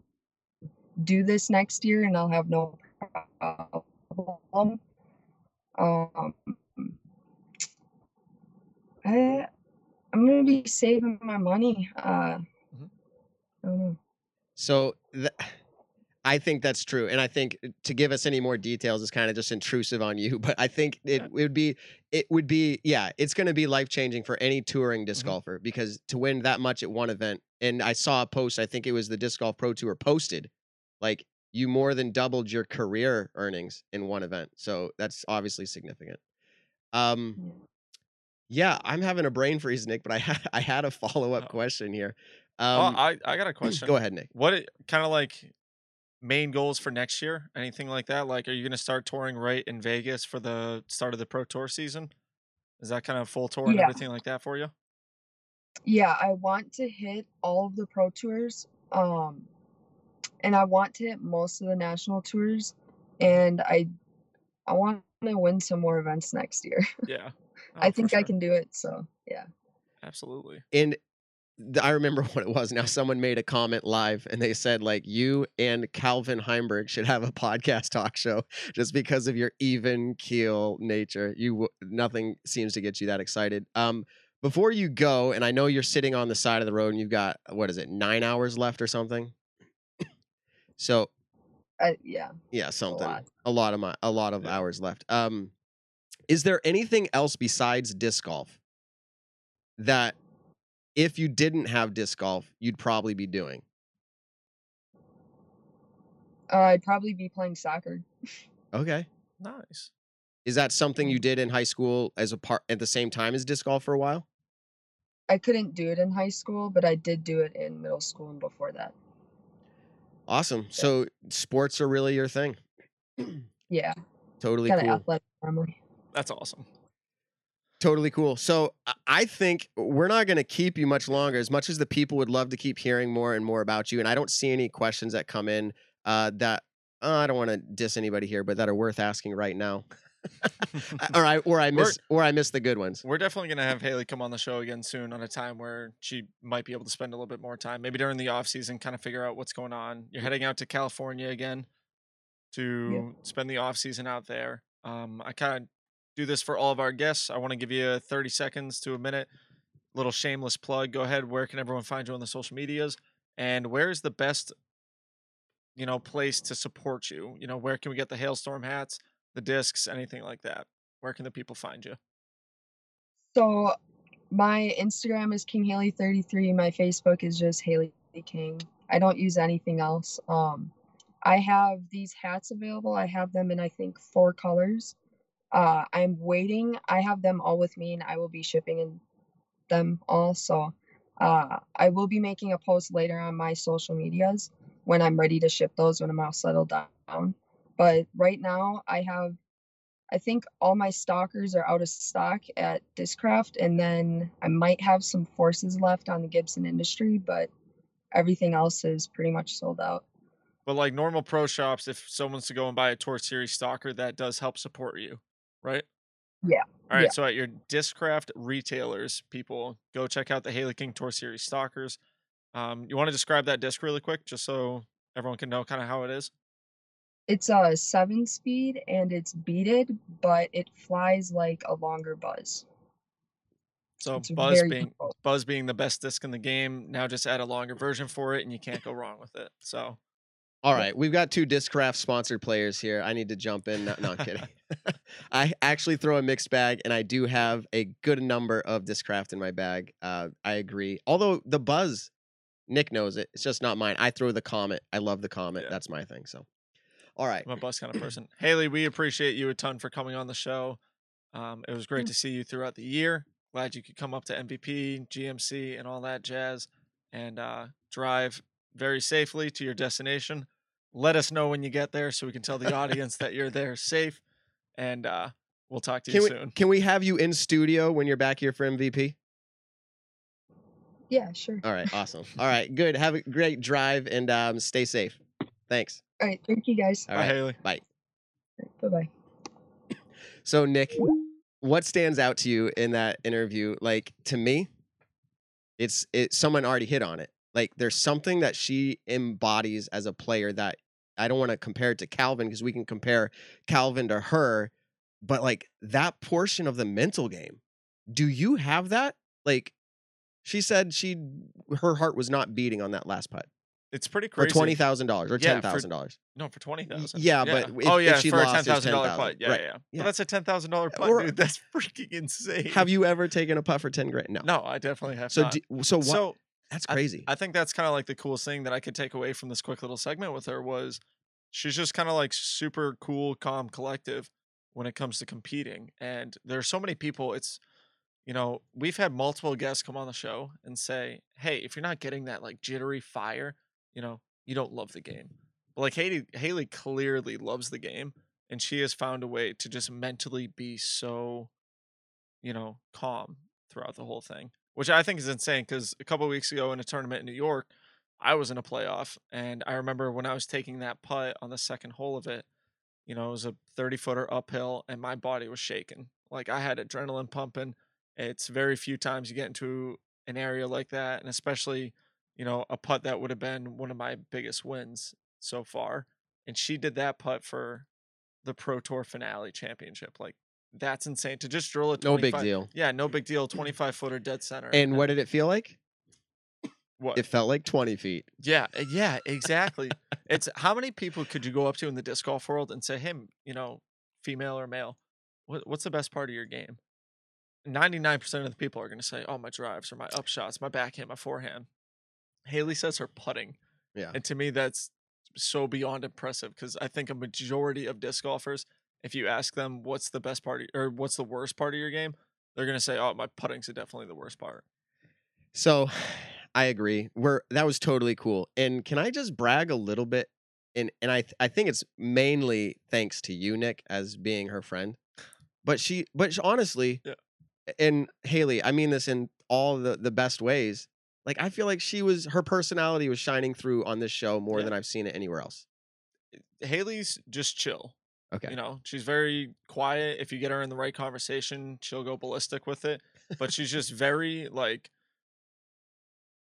do this next year and I'll have no problem. Um, I, I'm gonna be saving my money. Uh, Mhm. I. So th- I think that's true, and I think to give us any more details is kind of just intrusive on you. But I think it, it would be, it would be, yeah, it's going to be life changing for any touring disc Mhm. golfer because to win that much at one event, and I saw a post, I think it was the Disc Golf Pro Tour posted, like you more than doubled your career earnings in one event. So that's obviously significant. Um, Yeah. I'm having a brain freeze, Nick, but I had I had a follow up Oh. question here. oh, Um, I I got a question. go ahead, Nick. What kind of like main goals for next year? Anything like that? Like, are you gonna start touring right in Vegas for the start of the pro tour season? Is that kind of full tour and Yeah. everything like that for you? Yeah, I want to hit all of the pro tours. Um, and I want to hit most of the national tours. And I, I want to win some more events next year. Yeah. I Oh, for think I can do it. So yeah. Absolutely. and I remember what it was. Now someone made a comment live and they said like you and Calvin Heimberg should have a podcast talk show just because of your even keel nature. You nothing seems to get you that excited. Um before you go and I know you're sitting on the side of the road and you've got what is it? 9 hours left or something? So, I, yeah. yeah, something. lot. A lot of my a lot of Yeah. hours left. Um is there anything else besides disc golf that if you didn't have disc golf, you'd probably be doing? Uh, I'd probably be playing soccer. Okay. Nice. Is that something you did in high school as a part at the same time as disc golf for a while? I couldn't do it in high school, but I did do it in middle school and before that. Awesome. So sports are really your thing. Yeah. Totally Kind of cool. athletic family. That's awesome. Totally cool. So I- I think we're not going to keep you much longer. As much as the people would love to keep hearing more and more about you, and I don't see any questions that come in uh, that uh, I don't want to diss anybody here, but that are worth asking right now. Or I or I We're- miss or I miss the good ones. We're definitely gonna have Hailey come on the show again soon on a time where she might be able to spend a little bit more time, maybe during the off season, kind of figure out what's going on. You're heading out to California again to spend the off season out there. Um, I kind of do this for all of our guests. I want to give you 30 seconds to a minute, little shameless plug. Go ahead. Where can everyone find you on the social medias? And where is the best, you know, place to support you? You know, where can we get the hailstorm hats, the discs, anything like that? Where can the people find you? So my Instagram is King Hailey 33. My Facebook is just Hailey King. I don't use anything else. Um, I have these hats available. I have them in I think four colors. Uh, I'm waiting. I have them all with me, and I will be shipping in them all. So uh, I will be making a post later on my social medias when I'm ready to ship those when I'm all settled down. But right now, I have I think all my stalkers are out of stock at Discraft, and then I might have some forces left on the Gibson Industry, but everything else is pretty much sold out. But like normal pro shops, if someone's to go and buy a Tour Series stalker, that does help support you, right? Yeah, All right. yeah. So at your Discraft retailers, people go check out the Hailey King Tour Series stalkers. Um, you want to describe that disc really quick, just so everyone can know kind of how it is? It's a seven speed and it's beaded, but it flies like a longer buzz. So It's Buzz being controlled. Buzz being the best disc in the game, now just add a longer version for it, and you can't go wrong with it. So All right, we've got two Discraft sponsored players here. I need to jump in. No, no I'm kidding. I actually throw a mixed bag, and I do have a good number of Discraft in my bag. Uh, I agree. Although the buzz, Nick knows it. It's just not mine. I throw the Comet. I love the Comet. Yeah. That's my thing. So, all right. I'm a Buzz kind of person. Hailey, we appreciate you a ton for coming on the show. Um, it was great to see you throughout the year. Glad you could come up to MVP, GMC, and all that jazz, and uh, drive very safely to your destination. Let us know when you get there so we can tell the audience that you're there safe. And uh, we'll talk to Can you we soon. can we have you in studio when you're back here for MVP? Yeah, sure. All right, awesome. All right, good. Have a great drive and um, stay safe. Thanks. All right, thank you guys. All Bye, Hailey. bye. Bye bye. So, Nick, what stands out to you in that interview? Like to me, it's it. Someone already hit on it. Like there's something that she embodies as a player that I don't want to compare it to Calvin because we can compare Calvin to her, but like that portion of the mental game. Do you have that? Like she said, she her heart was not beating on that last putt It's pretty crazy. for twenty thousand dollars or Yeah, ten thousand dollars. No, for twenty thousand. yeah, but if- oh if yeah, she for lost, a ten thousand dollar 10,000. putt. Yeah, Right. yeah, yeah. Yeah. But that's a ten thousand dollar putt, Or- dude. That's freaking insane. Have you ever taken a putt for ten grand? No. No, I definitely have So not. do, so what? so that's crazy. I think that's kind of like the coolest thing that I could take away from this quick little segment with her was she's just kind of like super cool, calm, collective when it comes to competing. And there's so many people, it's you know, we've had multiple guests come on the show and say, Hey, if you're not getting that like jittery fire, you know, you don't love the game. But like Hailey Hailey clearly loves the game and she has found a way to just mentally be so, you know, calm throughout the whole thing. Which I think is insane because a couple weeks ago in a tournament in New York, I was in a playoff, and I remember when I was taking that putt on the second hole of it, you know, it was a 30 footer uphill, and my body was shaking. Like I had adrenaline pumping. It's very few times you get into an area like that, and especially, you know, a putt that would have been one of my biggest wins so far. And she did that putt for the Pro Tour finale championship. Like that's insane to just drill a no big deal. Yeah, no big deal. 25 footer dead center. And what did it feel like? what? It felt like twenty feet. Yeah, uh, yeah, exactly. it's how many people could you go up to in the disc golf world and say, "Hey, you know, female or male, what, what's the best part of your game?" Ninety-nine percent of the people are going to say, "Oh, my drives or my upshots, my backhand, my forehand." Hailey says her putting, Yeah. and to me, that's so beyond impressive because I think a majority of disc golfers, if you ask them what's the best part or what's the worst part of your game, they're going to say, "Oh, my putting's definitely the worst part." So I agree. We're that was totally cool. And can I just brag a little bit? And and I th- I think it's mainly thanks to you, Nick, as being her friend. But she but sh- honestly, Yeah. and Hailey, I mean this in all the the best ways. Like I feel like she was her personality was shining through on this show more Yeah. than I've seen it anywhere else. Hailey's just chill. Okay. You know, she's very quiet. If you get her in the right conversation, she'll go ballistic with it. But she's just very like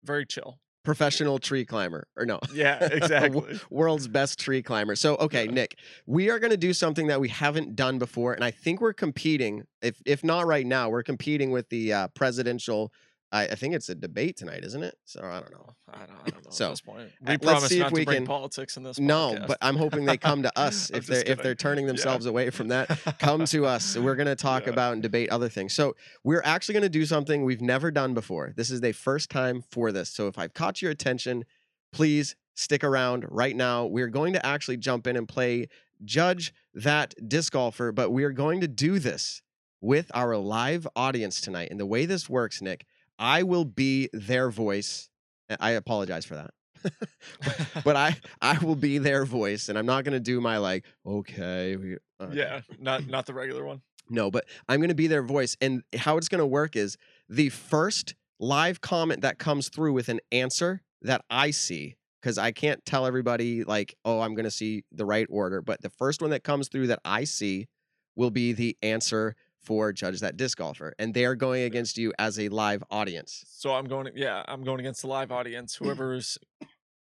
very chill. Professional tree climber. Or no. Yeah, exactly. world's best tree climber. So, okay, Yeah. Nick, we are going to do something that we haven't done before, and I think we're competing. If if not right now, we're competing with the uh, presidential. I, I think it's a debate tonight, isn't it? So I don't know. I don't, I don't know So, at this point. uh, We let's promise see if we to bring can- politics in this. No, podcast. but I'm hoping they come to us if they're just if they're kidding. turning Yeah. themselves away from that. Come to us. We're going to talk Yeah. about and debate other things. So we're actually going to do something we've never done before. This is the first time for this. So if I've caught your attention, please stick around right now. We're going to actually jump in and play Judge That Disc Golfer, but we are going to do this with our live audience tonight. And the way this works, Nick, I will be their voice. and I apologize for that. but I I will be their voice, and I'm not gonna do my like okay, we, uh, yeah, not not the regular one. no, but I'm gonna be their voice, and how it's gonna work is the first live comment that comes through with an answer that I see, because I can't tell everybody like oh I'm gonna see the right order, but the first one that comes through that I see will be the answer for judge that disc golfer, and they are going against you as a live audience. So I'm going. Yeah, I'm going against the live audience. Whoever's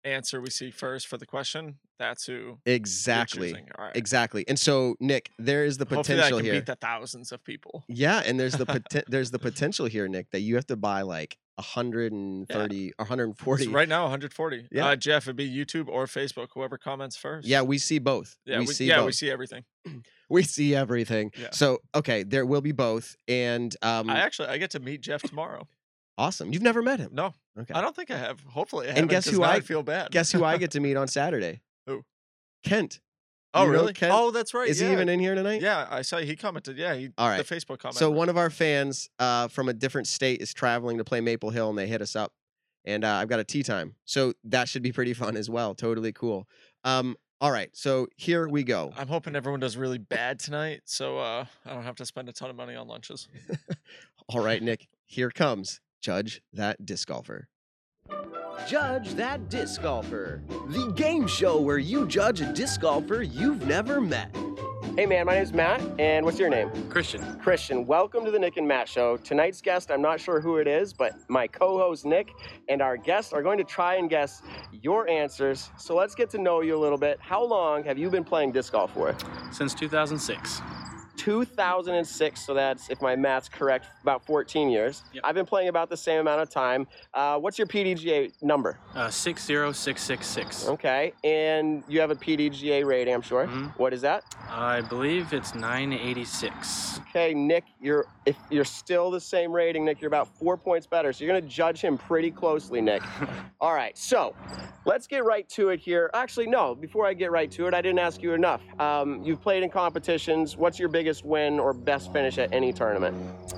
answer we see first for the question, that's who. Exactly. choosing. Exactly. And so, Nick, there is the Hopefully, potential can here. beat the thousands of people. Yeah, and there's the poten- there's the potential here, Nick, that you have to buy like 130 or 140. So right now, 140. Yeah. Uh, Jeff, it'd be YouTube or Facebook, whoever comments first. Yeah, we see both. Yeah, we, we, see yeah, both. we see everything. We see everything. Yeah. So, okay, there will be both and um I actually I get to meet Jeff tomorrow. awesome. You've never met him. No, Okay. I don't think I have. Hopefully, I And guess who I- I feel bad. Guess who I get to meet on Saturday? Who? Kent. oh, you really? Kent? Oh, that's right. Is yeah. he even in here tonight? Yeah, I saw he commented. Yeah, he. All right. The Facebook comment. So one of our fans uh, from a different state is traveling to play Maple Hill, and they hit us up, and uh, I've got a tee time, so that should be pretty fun as well. Totally cool. Um, all right, so here we go. I'm hoping everyone does really bad tonight, so uh, I don't have to spend a ton of money on lunches. All right, Nick, here comes Judge that disc golfer. Judge That Disc Golfer, the game show where you judge a disc golfer you've never met. Hey man, my name's Matt, and what's your name? Christian. Christian. Welcome to the Nick and Matt Show. Tonight's guest, I'm not sure who it is, but my co host Nick and our guest are going to try and guess your answers. So let's get to know you a little bit. How long have you been playing disc golf for? Since 2006. 2006, so that's, if my math's correct, about 14 years. Yep. I've been playing about the same amount of time. Uh, what's your PDGA number? Uh, 60666. Okay, and you have a PDGA rating, I'm sure. Mhm. What is that? I believe it's 986. Okay, Nick, you're if you're still the same rating, Nick, you're about four points better. So you're gonna judge him pretty closely, Nick. All right, so let's get right to it here. Actually, no, before I get right to it, I didn't ask you enough. Um, you've played in competitions. What's your biggest win or best finish at any tournament?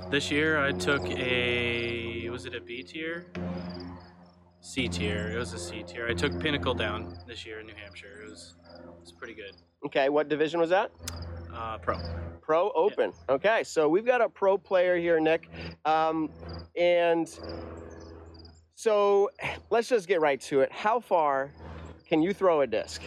This year I took a. Was it a B tier? C tier. It was a C tier. I took Pinnacle down this year in New Hampshire. It was, it was pretty good. Okay, what division was that? Uh, pro. Pro Open. Okay, so we've got a pro player here, Nick. Um, and so let's just get right to it. How far can you throw a disc?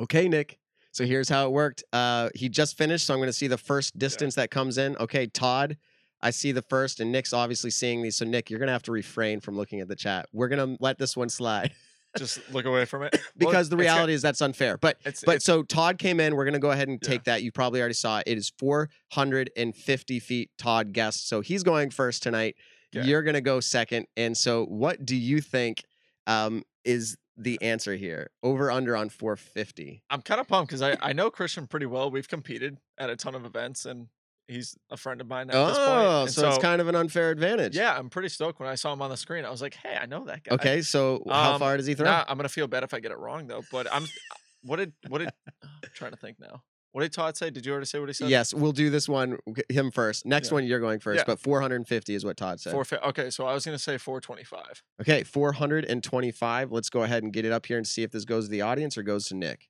Okay, Nick. So here's how it worked. Uh, he just finished, so I'm going to see the first distance that comes in. Okay, Todd, I see the first, and Nick's obviously seeing these. So, Nick, you're going to have to refrain from looking at the chat. We're going to let this one slide Just look away from it. Well, because the it's reality is that's unfair. But It's, but it's- so Todd came in. We're gonna go ahead and Yeah. take that. You probably already saw it. It is 450 feet. Todd guessed, so he's going first tonight. Okay. You're gonna go second. And so, what do you think um, is the answer here? Over under on 450. I'm kind of pumped because I, I know Christian pretty well. We've competed at a ton of events, and he's a friend of mine at this point. Oh, And so, it's kind of an unfair advantage. yeah, I'm pretty stoked when I saw him on the screen. I was like, hey, I know that guy. Okay. So how Um, far does he throw? Nah, I'm gonna feel bad if I get it wrong though. But I'm. What did what did? I'm trying to think now. What did Todd say? Did you already say what he said? Yes, we'll do this one him first. Next Yeah. one you're going first, Yeah. but 450 is what Todd said. Four. Okay, so I was gonna say 425. Okay, 425. Let's go ahead and get it up here and see if this goes to the audience or goes to Nick.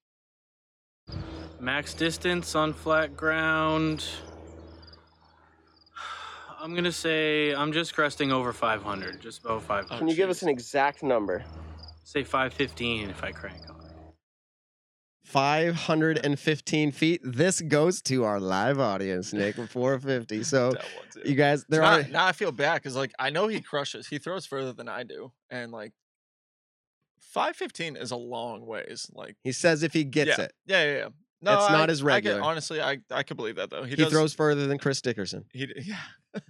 Max distance on flat ground. I'm gonna say I'm just cresting over 500, just about 500. Can you give oh, us an exact number? Say 515 if I crank on. 515 feet. This goes to our live audience, Nick, 450. So, That one, too. you guys, there now, are. now I feel bad because like I know he crushes. He throws further than I do, and like 515 is a long ways. Like He says if he gets yeah. it, Yeah, yeah, yeah. No, It's not I- as I regular. get, honestly, I I could believe that though. He, he, does, throws further than Chris Dickerson. He yeah.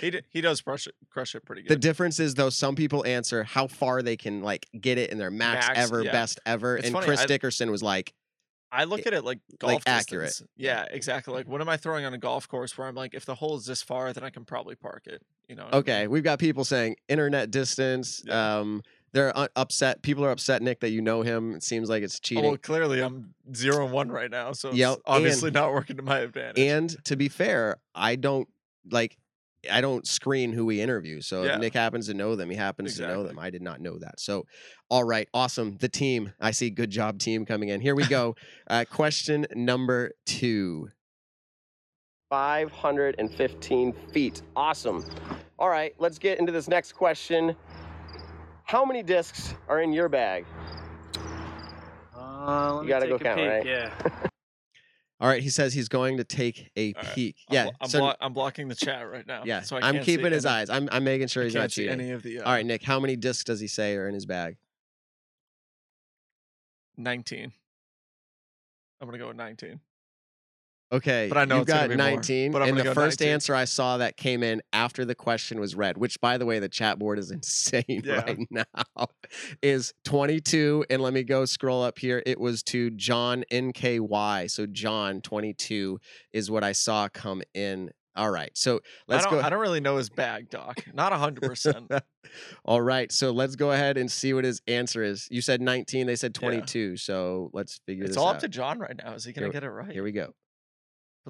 He d- he does crush it crush it pretty good. The difference is, though, some people answer how far they can like get it in their max, Max, ever, yeah. best ever, It's and funny, Chris I- Dickerson was like, I look at it like golf like, accurate. distance. Yeah, exactly. Like what am I throwing on a golf course where I'm like, if the hole is this far, then I can probably park it. You know? what I mean? okay, we've got people saying internet distance. Yeah. Um, they're upset. People are upset, Nick, that you know him. It seems like it's Oh, cheating. well, clearly I'm zero and one right now, so it's Yep, obviously and- not working to my advantage. And to be fair, I don't like I don't screen who we interview. So Yeah. Nick happens to know them, he happens to know them. I did not know that. So all right, awesome. The team. I see good job team coming in. Here we go. uh, question number two. 515 feet. Awesome. All right, let's get into this next question. How many discs are in your bag? Uh, let You gotta go count, peek, right? Yeah. All right, he says he's going to take a All right, peek. I'm yeah, blo- I'm, so blo- I'm blocking the chat right now. yeah, so I I'm see keeping his any- eyes. I'm, I'm making sure he's not cheating. any of the. Uh, All right, Nick, how many discs does he say are in his bag? 19. I'm gonna go with 19. Okay, But I know gonna got be more, 19, but I'm and the go first 19. answer I saw that came in after the question was read, which, by the way, the chat board is insane Yeah. right now, is 22. And let me go scroll up here. It was to John NKY. So John 22 is what I saw come in. All right, so let's I don't, go. I don't really know his bag, Doc. Not 100%. All right, so let's go ahead and see what his answer is. You said 19, they said Yeah. 22. So let's figure it's this out. It's all up to John right now. Is he gonna get it right? Here we go.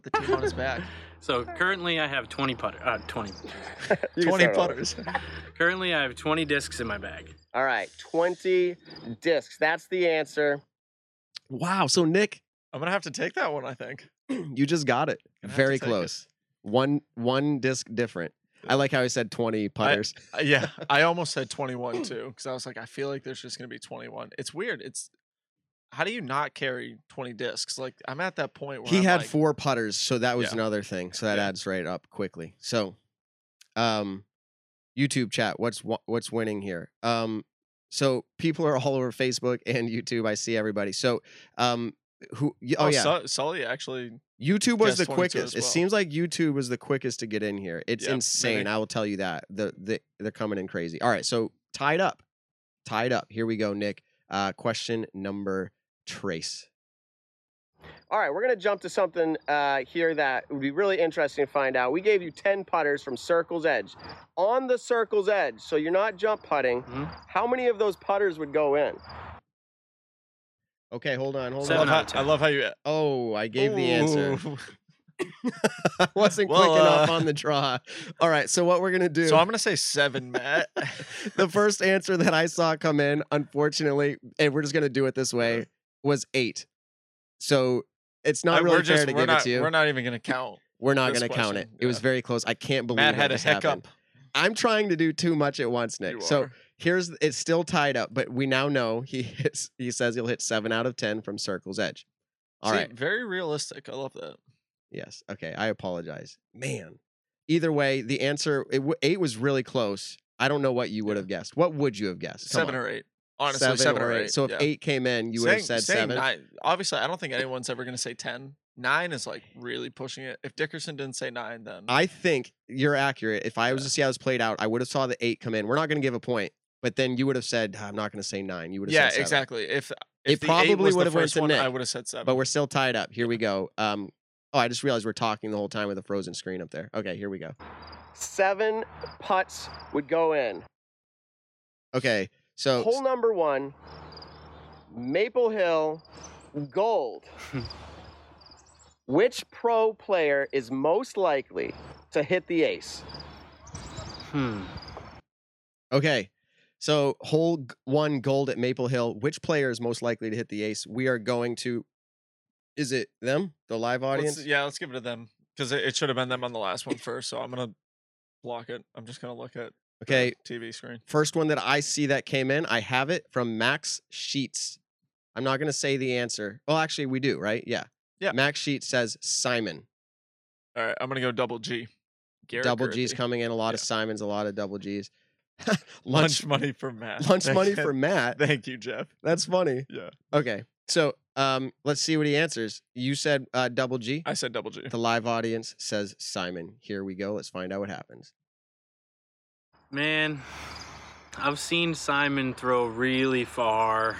Put the team on his back. So currently I have 20 putter. Uh, 20. You can 20 start over. putters. Currently I have 20 discs in my bag. All right, 20 discs. That's the answer. Wow. So, Nick, I'm gonna have to take that one. I think. you just got it. Gonna have to Very take it. close. One one disc different. I like how he said 20 putters. Uh, yeah, I almost said 21 too because I was like, I feel like there's just gonna be 21. It's weird. It's how do you not carry 20 discs? Like I'm at that point where he I'm had like, four putters, so that was Yeah. another thing. So that Yeah. adds right up quickly. So, um, YouTube chat, what's what's winning here? Um, so people are all over Facebook and YouTube. I see everybody. So, um, who? y- Oh, yeah, Sul- Sully actually. YouTube was the quickest. as It seems like YouTube was the quickest to get in here. It's Yep, insane. maybe. I will tell you that. The the they're coming in crazy. All right, so tied up, tied up. Here we go, Nick. Uh, question number trace. All right, we're going to jump to something uh, here that would be really interesting to find out. We gave you 10 putters from Circle's Edge. On the Circle's Edge, so you're not jump putting, Mhm. how many of those putters would go in? Okay, hold on, hold I Seven love, on. out how, I love how you. Oh, I gave the answer. I wasn't Well, quick enough uh, on the draw. All right, so what we're gonna do? So I'm gonna say seven, Matt. the first answer that I saw come in, unfortunately, and we're just gonna do it this way, was eight. So it's not I- really we're fair just, to give not, it to you. We're not even gonna count. We're not gonna count it. question, It was very close. I can't believe Matt that had a hiccup. I'm trying to do too much at once, Nick. You so are. here's it's still tied up, but we now know he hits. He says he'll hit seven out of ten from Circle's Edge. All See, right. very realistic. I love that. Yes. Okay. I apologize. Man. Either way, the answer it, w- eight was really close. I don't know what you would have guessed. What would you have guessed? Come seven on. or eight. Honestly, seven, or eight. So if yeah. eight came in, you would have said saying seven. Nine, obviously, I don't think anyone's ever gonna say ten. Nine is like really pushing it. If Dickerson didn't say nine, then I think you're accurate. If I was Yeah. to see how this played out, I would have saw the eight come in. We're not going to give a point, but then you would have said, "I'm not going to say nine. You would have yeah, said seven. exactly. If It if the probably was the would have went first to one, I would have said seven. But we're still tied up. Here we go. Um, oh, I just realized we're talking the whole time with a frozen screen up there. Okay, here we go. Seven putts would go in. Okay, so Hole number one, Maple Hill Gold. Which pro player is most likely to hit the ace? Hmm. Okay. So hole one gold at Maple Hill. Which player is most likely to hit the ace? We are going to. Is it them, the live Let's- audience? yeah, let's give it to them because it, it should have been them on the last one first. So I'm gonna block it. I'm just gonna look at the Okay. TV screen. First one that I see that came in, I have it from Max Sheets. I'm not going to say the answer. Well, actually, we do, right? Yeah. Yeah. Max Sheets says Simon. All right, I'm gonna go double G. Garrett double G's coming in. A lot of Simons, a lot of double G's. lunch lunch, money for Matt. lunch Thank- money for Matt. Thank you, Jeff. That's funny. Yeah, Okay. So um, let's see what he answers. You said uh, double G. I said double G. The live audience says Simon. Here we go. Let's find out what happens. Man, I've seen Simon throw really far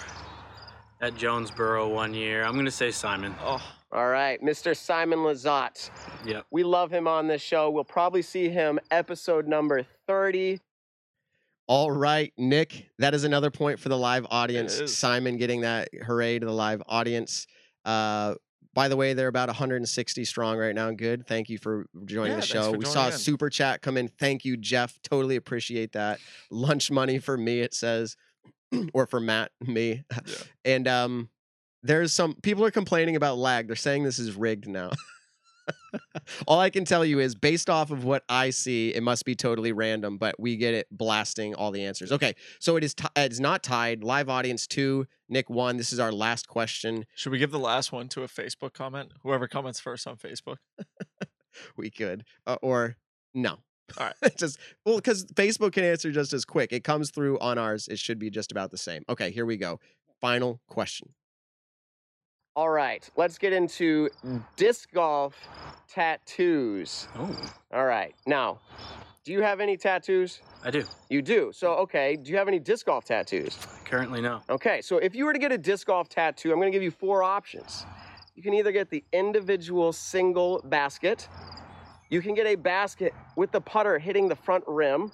at Jonesboro one year. I'm gonna say Simon. Oh, All right, Mr. Simon Lizotte. Yep. We love him on this show. We'll probably see him episode number 30. All right, Nick. That is another point for the live audience. Simon getting that hooray to the live audience. Uh, by the way, they're about 160 strong right now. Good. Thank you for joining Yeah, the show. for We saw joining a super chat come in. Thank you, Jeff. Totally appreciate that. Lunch money for me, it says, or for Matt, me. Yeah. And um, there's some people are complaining about lag. They're saying this is rigged now. All I can tell you is based off of what I see, it must be totally random, but we get it blasting all the answers. Okay, so it is ti- it's not tied. Live audience two, Nick one. This is our last question. should we give the last one to a Facebook comment? Whoever comments first on Facebook. We could uh, or no. All right. Just well, because Facebook can answer just as quick. It comes through on ours. It should be just about the same. Okay, here we go. Final question. All right, let's get into disc golf tattoos. Oh, All right, now, do you have any tattoos? I do. You do. So, okay, do you have any disc golf tattoos? Currently, no. Okay, so if you were to get a disc golf tattoo, I'm going to give you four options. You can either get the individual single basket, you can get a basket with the putter hitting the front rim, Ooh.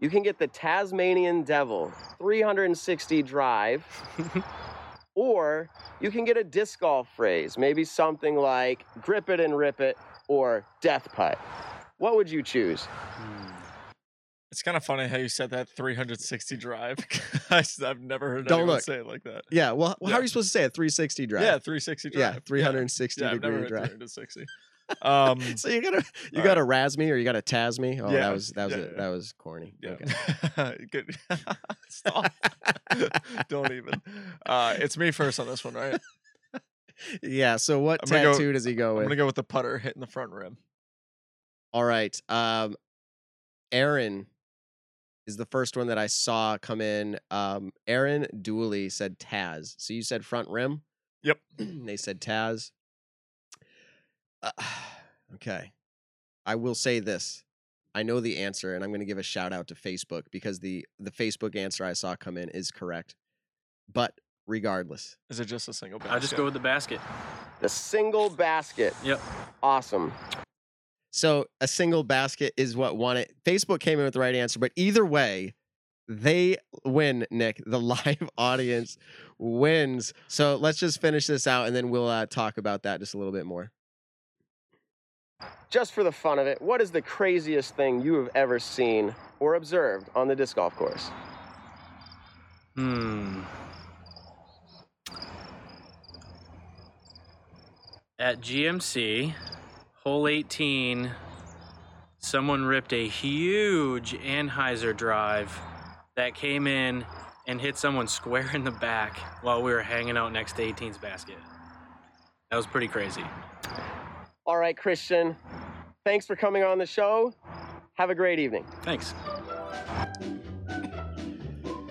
you can get the Tasmanian Devil 360 drive, or you can get a disc golf phrase, maybe something like grip it and rip it or death putt. What would you choose? Hmm. It's kind of funny how you said that 360 drive. I've never heard Don't anyone look. say it like that. Yeah. Well, how Yeah. are you supposed to say it? 360 drive. Yeah, 360 drive. Yeah, 360 yeah, degree drive. 360. Um, so you gotta you gotta razz me or you gotta taz me. Oh, Yeah, that was that was yeah, it. yeah. That was corny. yeah. Okay. Good. Stop. Don't even. Uh, it's me first on this one, right? yeah. So what I'm gonna go- tattoo does he go with? I'm gonna go with the putter hitting the front rim. All right. Um, Aaron is the first one that I saw come in. Um, Aaron Dooley said Taz. So you said front rim. Yep. they said Taz. Uh, okay. I will say this. I know the answer, and I'm going to give a shout out to Facebook because the the Facebook answer I saw come in is correct. But regardless, Is it just a single? I'll just go with the basket. The single basket. Yep. Awesome. So a single basket is what won it. Facebook came in with the right answer, but either way, they win, Nick. The live audience wins. So let's just finish this out and then we'll uh, talk about that just a little bit more. Just for the fun of it, what is the craziest thing you have ever seen or observed on the disc golf course? Hmm. At GMC, hole 18, someone ripped a huge anhyzer drive that came in and hit someone square in the back while we were hanging out next to 18's basket. That was pretty crazy. All right, Christian, thanks for coming on the show. Have a great evening. Thanks.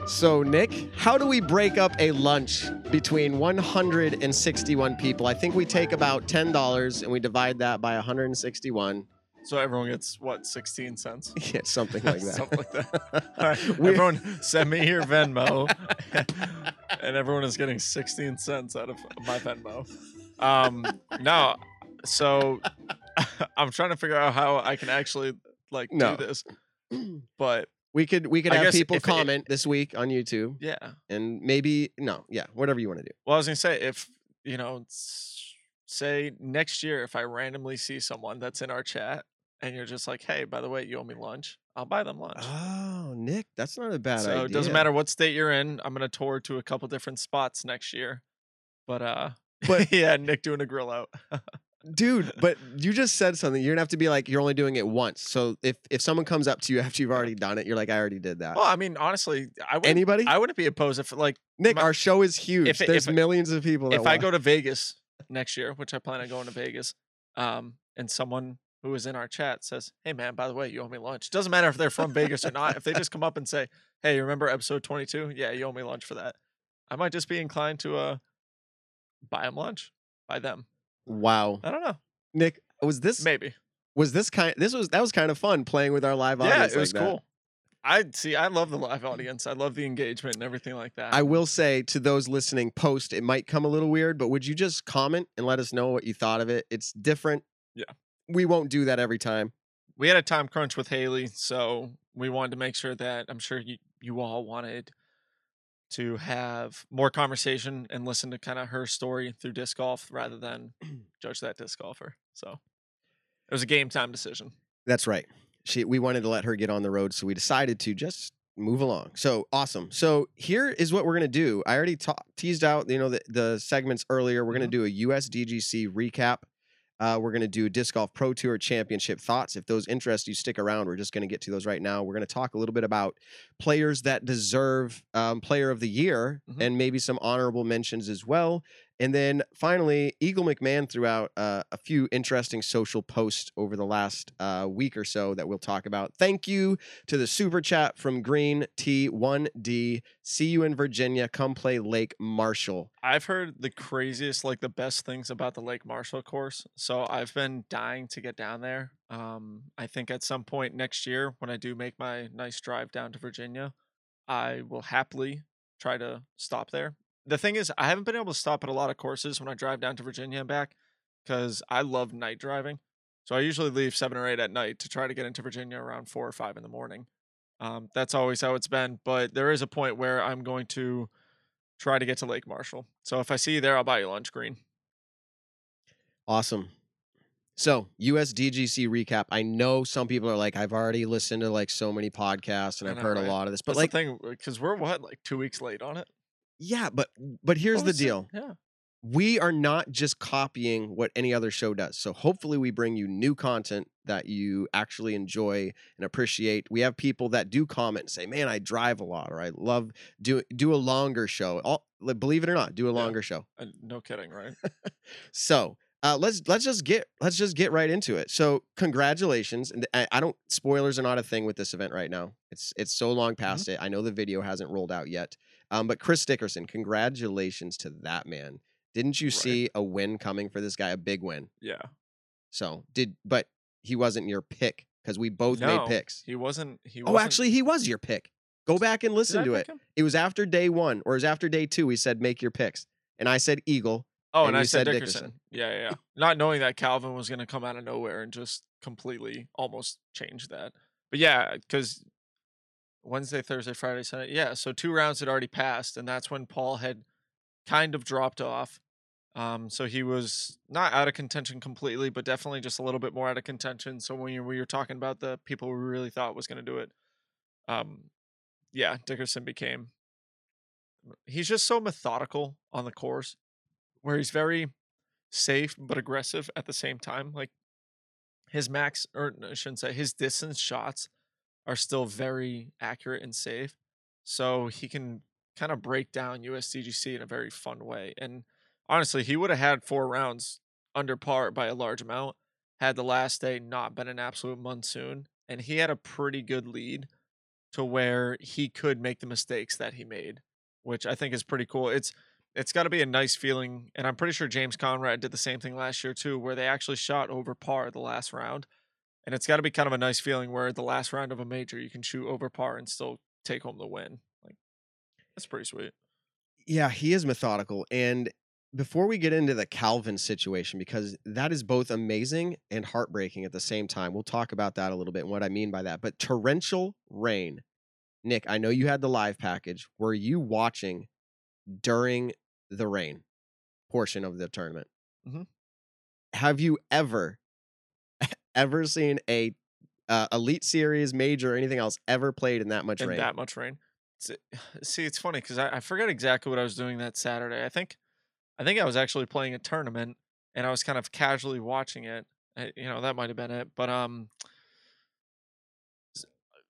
So, Nick, how do we break up a lunch between 161 people? I think we take about $10 and we divide that by 161. So everyone gets what, sixteen cents? Yeah, something like that. Something like that. All right, We- everyone, send me your Venmo, and everyone is getting sixteen cents out of my Venmo. Um, no, so I'm trying to figure out how I can actually like No. do this, but We could we could I have guess people if it- comment this week on YouTube yeah. and maybe no, yeah, whatever you want to do. Well, I was gonna say if you know, s- say next year, if I randomly see someone that's in our chat and you're just like, "Hey, by the way, you owe me lunch," I'll buy them lunch. Oh, Nick, that's not a bad so idea. it doesn't matter what state you're in. I'm gonna tour to a couple different spots next year, but uh, But- yeah, Nick doing a grill out. dude. But you just said something. You're gonna have to be like, you're only doing it once. So if if someone comes up to you after you've already done it, you're like, I already did that. well, I mean, honestly, I would. Anybody? I wouldn't be opposed if like Nick, my- our show is huge. if it- There's if millions of people. That if I go to Vegas next year, which I plan on going to Vegas, um, and someone who is in our chat says, "Hey, man, by the way, you owe me lunch." Doesn't matter if they're from Vegas or not. If they just come up and say, "Hey, you remember episode 22? Yeah, you owe me lunch for that," I might just be inclined to uh buy them lunch, buy them. Wow, I don't know, Nick, was this maybe. was this kind? This was that was kind of fun playing with our live Yeah, audience. it was like cool. I see. I love the live audience. I love the engagement and everything like that. I will say to those listening, post it might come a little weird, but would you just comment and let us know what you thought of it? It's different. Yeah. We won't do that every time. we had a time crunch with Hailey, so we wanted to make sure that I'm sure you you all wanted to have more conversation and listen to kind of her story through disc golf rather than judge that disc golfer. So it was a game time decision. That's right. She we wanted to let her get on the road, so we decided to just move along. So awesome. So here is what we're gonna do. I already ta- teased out, you know, the, the segments earlier. We're gonna mm-hmm. do a USDGC recap. Uh, we're gonna do disc golf pro tour championship thoughts. If those interest you, stick around. We're just gonna get to those right now. We're gonna talk a little bit about players that deserve um, player of the year Mhm. and maybe some honorable mentions as well. And then finally, Eagle McMahon threw out uh, a few interesting social posts over the last uh, week or so that we'll talk about. Thank you to the super chat from Green T1D. See you in Virginia. Come play Lake Marshall. I've heard the craziest, like the best things about the Lake Marshall course. So I've been dying to get down there. Um, I think at some point next year, when I do make my nice drive down to Virginia, I will happily try to stop there. The thing is, I haven't been able to stop at a lot of courses when I drive down to Virginia and back because I love night driving. So I usually leave seven or eight at night to try to get into Virginia around four or five in the morning. Um, that's always how it's been. But there is a point where I'm going to try to get to Lake Marshall. So if I see you there, I'll buy you lunch, Green. Awesome. So, USDGC recap. I know some people are like, I've already listened to like so many podcasts and I've know, heard right? a lot of this, but But like, the thing, because we're what, like two weeks late on it? Yeah, but but here's the deal. Yeah. we are not just copying what any other show does. So hopefully we bring you new content that you actually enjoy and appreciate. We have people that do comment and say, "Man, I drive a lot," or "I love do do a longer show." All, believe it or not, do a Yeah. longer show. Uh, no kidding, right? So uh, let's let's just get let's just get right into it. So congratulations, and I, I don't spoilers are not a thing with this event right now. It's it's so long past it. I know the video hasn't rolled out yet. Um, but Chris Dickerson, congratulations to that man. Didn't you Right. see a win coming for this guy? A big win. Yeah. So did but he wasn't your pick because we both no, made picks. He wasn't. He Oh, wasn't, actually, he was your pick. Go back and listen to it. him? It was after day one or it was after day two. We said make your picks, and I said Eagle. Oh, and and, I said said Dickerson. Dickerson. Yeah, yeah, yeah. Not knowing that Calvin was going to come out of nowhere and just completely almost change that. But yeah, because Wednesday, Thursday, Friday, Sunday. Yeah, so two rounds had already passed, and that's when Paul had kind of dropped off. Um, so he was not out of contention completely, but definitely just a little bit more out of contention. So when you, we were talking about the people we really thought was going to do it, um, yeah, Dickerson became. He's just so methodical on the course, where he's very safe but aggressive at the same time. Like his max, or I shouldn't say, his distance shots are still very accurate and safe. So he can kind of break down USDGC in a very fun way. And honestly, he would have had four rounds under par by a large amount had the last day not been an absolute monsoon. And he had a pretty good lead to where he could make the mistakes that he made, which I think is pretty cool. It's it's got to be a nice feeling, and I'm pretty sure James Conrad did the same thing last year too, where they actually shot over par the last round, and it's got to be kind of a nice feeling where the last round of a major you can shoot over par and still take home the win. Like that's pretty sweet. Yeah, he is methodical. And before we get into the Calvin situation, because that is both amazing and heartbreaking at the same time, we'll talk about that a little bit and what I mean by that. But torrential rain. Nick, I know you had the live package. Were you watching during the rain portion of the tournament? Mhm. Have you ever, ever seen a uh, elite series, major, or anything else ever played in that much in rain? that much rain. See, it's funny because I, I forget exactly what I was doing that Saturday. I think, I think I was actually playing a tournament and I was kind of casually watching it. Uh, You know, that might have been it. But um,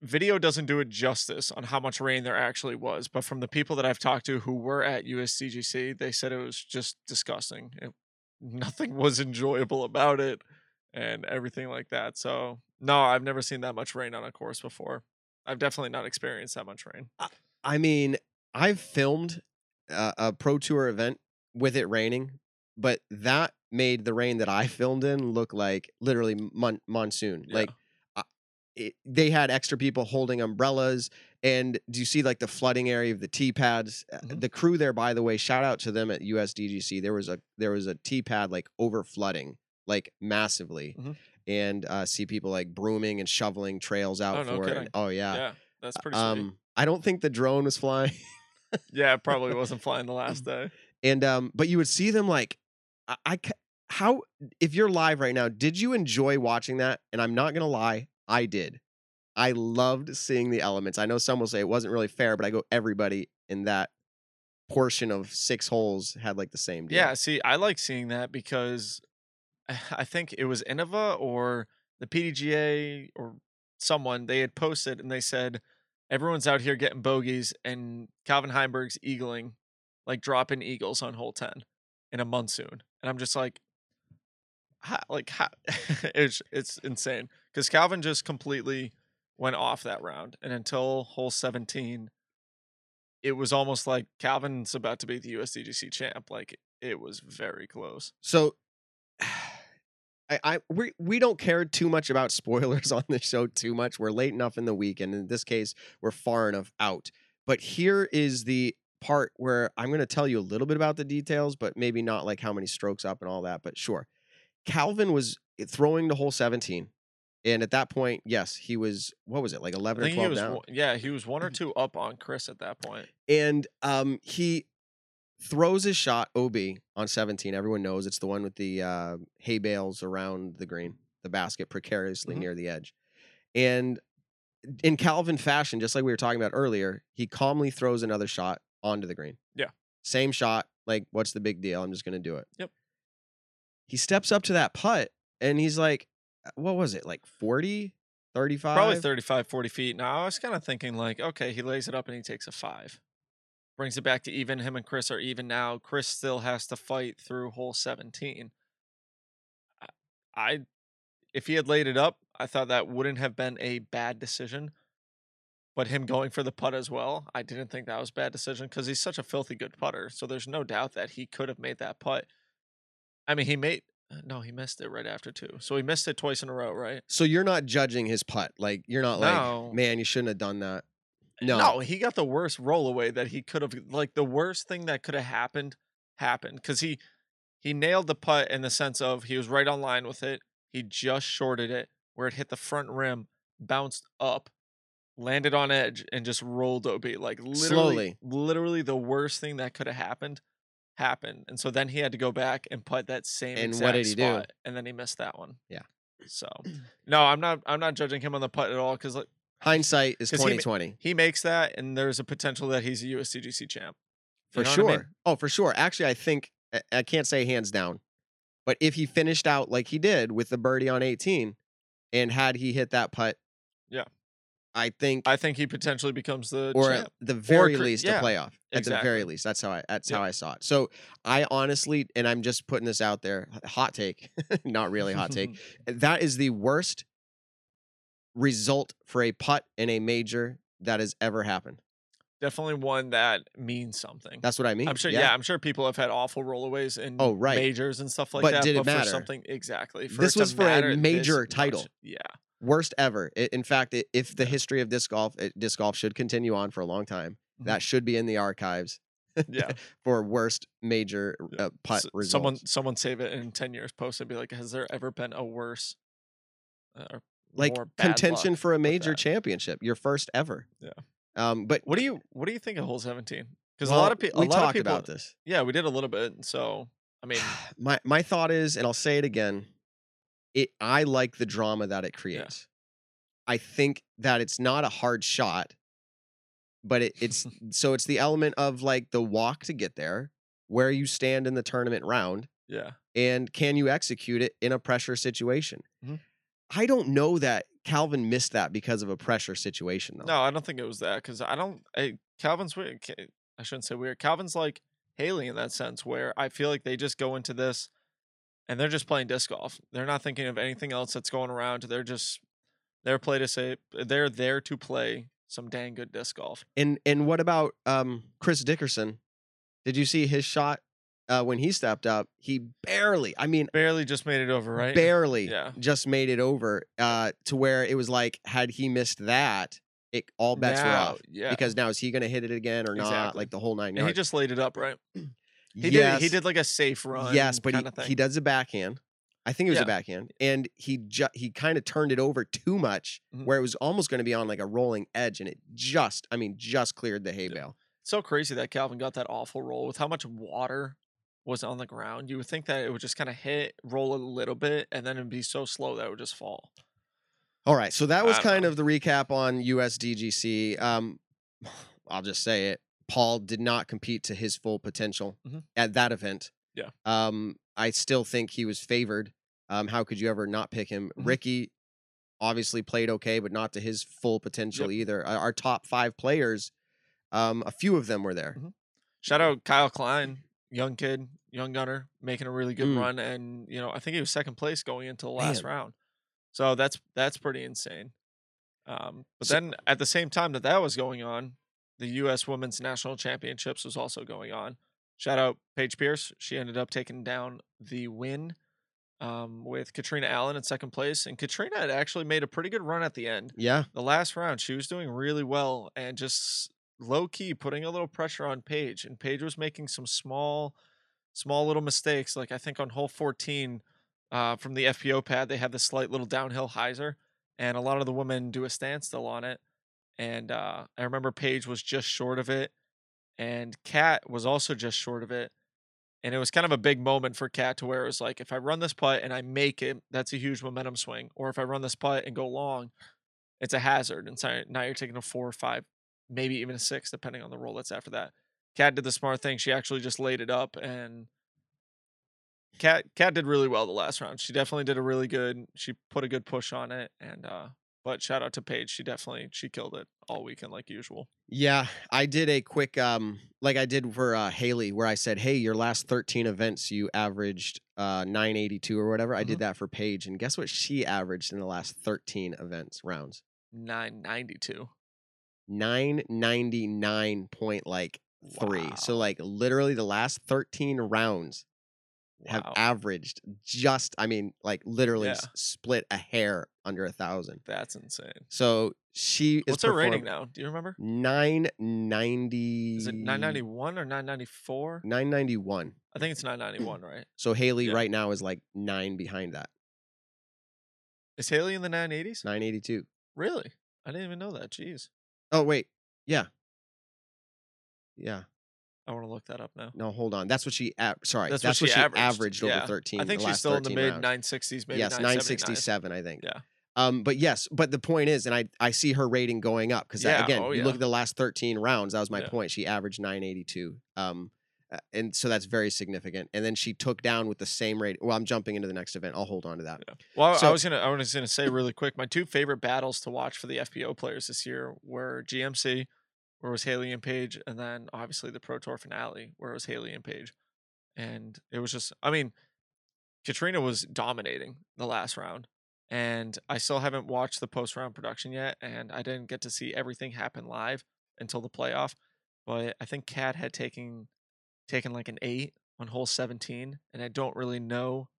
video doesn't do it justice on how much rain there actually was. But from the people that I've talked to who were at USDGC, they said it was just disgusting. It, nothing was enjoyable about it, and everything like that. So no, I've never seen that much rain on a course before. I've definitely not experienced that much rain. I mean, I've filmed a, a pro tour event with it raining, but that made the rain that I filmed in look like literally mon- monsoon. Yeah. Like it, they had extra people holding umbrellas. And do you see like the flooding area of the tee pads? Uh, Mhm. The crew there, by the way, shout out to them at USDGC. There was a there was a tee pad like over flooding like massively, Mhm. and uh, see people like brooming and shoveling trails out Oh, no for it. And- oh Yeah, yeah. that's pretty sweet. Um, I don't think the drone was flying. yeah, it probably wasn't flying the last day. and um but you would see them like I, I how if you're live right now did you enjoy watching that and i'm not gonna lie i did. I loved seeing the elements. I know some will say it wasn't really fair but i go everybody in that portion of six holes had like the same deal. Yeah, see, I like seeing that because I think it was Innova or the PDGA or someone they had posted and they said everyone's out here getting bogeys and Calvin Heimberg's eagling, like dropping eagles on hole ten in a monsoon, and I'm just like, how, like how, it's it's insane because Calvin just completely went off that round, and until hole seventeen. It was almost like Calvin's about to be the USDGC champ. Like it was very close. So I, I we we don't care too much about spoilers on the show too much. We're late enough in the week, and in this case, we're far enough out. But here is the part where I'm going to tell you a little bit about the details, but maybe not like how many strokes up and all that. But sure, Calvin was eh, throwing the hole 17, and at that point, yes, he was. What was it like 11 or 12 was, down? yeah, he was one or two up on Chris at that point. and um he throws his shot OB on 17. Everyone knows it's the one with the uh, hay bales around the green, the basket precariously Mhm. near the edge. And in Calvin fashion, just like we were talking about earlier, he calmly throws another shot onto the green. Yeah. Same shot. Like, what's the big deal? I'm just gonna do it. Yep. He steps up to that putt and he's like, what was it? Like 40, 35? Probably 35, 40 feet. Now, I was kind of thinking, like, okay, he lays it up and he takes a five. Brings it back to even. Him and Chris are even now. Chris still has to fight through hole 17. I, I if he had laid it up, I thought that wouldn't have been a bad decision. But him going for the putt as well, I didn't think that was a bad decision because he's such a filthy good putter. So there's no doubt that he could have made that putt. I mean, he made uh, Uh, no, he missed it right after two. So he missed it twice in a row, right? So you're not judging his putt. Like, you're not No. like, man, you shouldn't have done that. Eh, no. No, he got the worst roll away that he could have. Like the worst thing that could have happened happened because he he nailed the putt in the sense of he was right on line with it. He just shorted it where it hit the front rim, bounced up, landed on edge, and just rolled OB. Like literally, Slowly. literally the worst thing that could have happened happened. And so then he had to go back and putt that same And exact what did he do? and then he missed that one. Yeah. So no, I'm not. I'm not judging him on the putt at all because like Hindsight is he 2020. he makes that, and there's a potential that he's a USDGC champ. For You know sure. I mean? Oh, for sure. Actually, I think I- I can't say hands down, but if he finished out like he did with the birdie on 18, and had he hit that putt, Yeah. I think, I think he potentially becomes the or champ. at the very cr- least, yeah, a playoff. At the very least, that's how I that's Yep. how I saw it. So I honestly, and I'm just putting this out there, hot take, not really hot take. that is the worst result for a putt in a major that has ever happened. Definitely one that means something. That's what I mean. I'm sure. Yeah. I'm sure people have had awful rollaways in Oh, right. majors and stuff like But that. did it but for matter? something exactly. For This was for a major much- title. Yeah. Worst ever. I- In fact, i- if the history of disc golf, it- disc golf should continue on for a long time. Mhm. That should be in the archives Yeah. for worst major uh, putt S- results. Someone, someone save it in ten years. Post and be like, has there ever been a worse, uh, or like contention for a major championship, your first ever. Yeah. Um, but What do you What do you think of hole seventeen? Because well, a lot of people, we talked people, about this. Yeah, we did a little bit. So I mean, my my thought is, and I'll say it again, it I like the drama that it creates. I think that it's not a hard shot, but it, it's so it's the element of like the walk to get there, where you stand in the tournament round, yeah. and can you execute it in a pressure situation? Mhm. I don't know that Calvin missed that because of a pressure situation though. No, I don't think it was that because I don't. I, Calvin's weird. I shouldn't say weird. Calvin's like Hailey in that sense, where I feel like they just go into this and they're just playing disc golf. They're not thinking of anything else that's going around. They're just they're play to say they're there to play some dang good disc golf. And and what about um Chris Dickerson? Did you see his shot uh, when he stepped up? He barely, I mean, Barely just made it over, right? barely Yeah. just made it over uh, to where it was like, had he missed that, it all bets were off. Yeah. Because now is he going to hit it again or not? Exactly. Like the whole nine and he just laid it up, right? He yes, did. He did like a safe run. yes, but he, he does a backhand. I think it was Yeah. a backhand, and he ju- he kind of turned it over too much, Mhm. where it was almost going to be on like a rolling edge, and it just, I mean, just cleared the hay Yeah. bale. so crazy that Calvin got that awful roll with how much water was on the ground. You would think that it would just kind of hit, roll a little bit, and then it'd be so slow that it would just fall. All right, so that was kind know. of the recap on USDGC. Um, I'll just say it: Paul did not compete to his full potential Mhm. at that event. Yeah. Um, I still think he was favored. Um, how could you ever not pick him? Mhm. Ricky obviously played okay, but not to his full potential either. Our, top five players, um, a few of them were there. Mhm. Shout out Kyle Klein, young kid, young gunner, making a really good Mm. run, and you know I think he was second place going into the last Man. round. So that's that's pretty insane. Um, but So- then at the same time that that was going on, the U.S. Women's National Championships was also going on. Shout out Paige Pierce. She ended up taking down the win um, with Catrina Allen in second place, and Catrina had actually made a pretty good run at the end Yeah. the last round she was doing really well and just low key putting a little pressure on Paige and Paige was making some small small little mistakes like I think on hole 14 uh, from the FPO pad they have this slight little downhill hyzer and a lot of the women do a standstill on it and uh, I remember Paige was just short of it and Cat was also just short of it and it was kind of a big moment for Cat to where it was like if I run this putt and I make it that's a huge momentum swing or if I run this putt and go long it's a hazard. And so now you're taking a four or five, maybe even a six, depending on the roll that's after that. Cat did the smart thing. She actually just laid it up and Cat Kat did really well the last round. She definitely did a really good. She put a good push on it and uh but shout out to Paige. She definitely she killed it all weekend like usual. Yeah, I did a quick um like I did for uh Hailey where I said, "Hey, your last 13 events you averaged uh 982 or whatever." I did Mhm. that for Paige and guess what she averaged in the last 13 events rounds? 992. 999 point like 3. So like literally the last 13 rounds have Wow. averaged just I mean like literally Yeah. s- split a hair under a thousand. That's insane. So she is What's her rating now? Do you remember? 990 Is it 991 or 994? 991. I think it's 991, right? So Hailey Yeah. right now is like nine behind that. Is Hailey in the 980s? 982. Really? I didn't even know that. Jeez. Oh wait, yeah, yeah. I want to look that up now. No, hold on. That's what she. A- sorry, That's that's, what what she she averaged, averaged, yeah. over 13. I think she's still in the mid rounds. 960s, maybe yes, 967, I think. Yeah. Um, but yes, but the point is, and I I see her rating going up because Yeah, again, oh, you yeah. look at the last 13 rounds. That was my point. She averaged 982. Um, uh, and so that's very significant. And then she took down with the same rate. Well, I'm jumping into the next event. I'll hold on to that. Yeah. Well, I was gonna I was gonna say really quick. My two favorite battles to watch for the FPO players this year were GMC, where was Hailey and Paige, and then obviously the Pro Tour finale, where it was Hailey and Paige. And it was just, I mean, Catrina was dominating the last round, and I still haven't watched the post round production yet, and I didn't get to see everything happen live until the playoff. But I think Kat had taken taken like an eight on hole 17, and I don't really know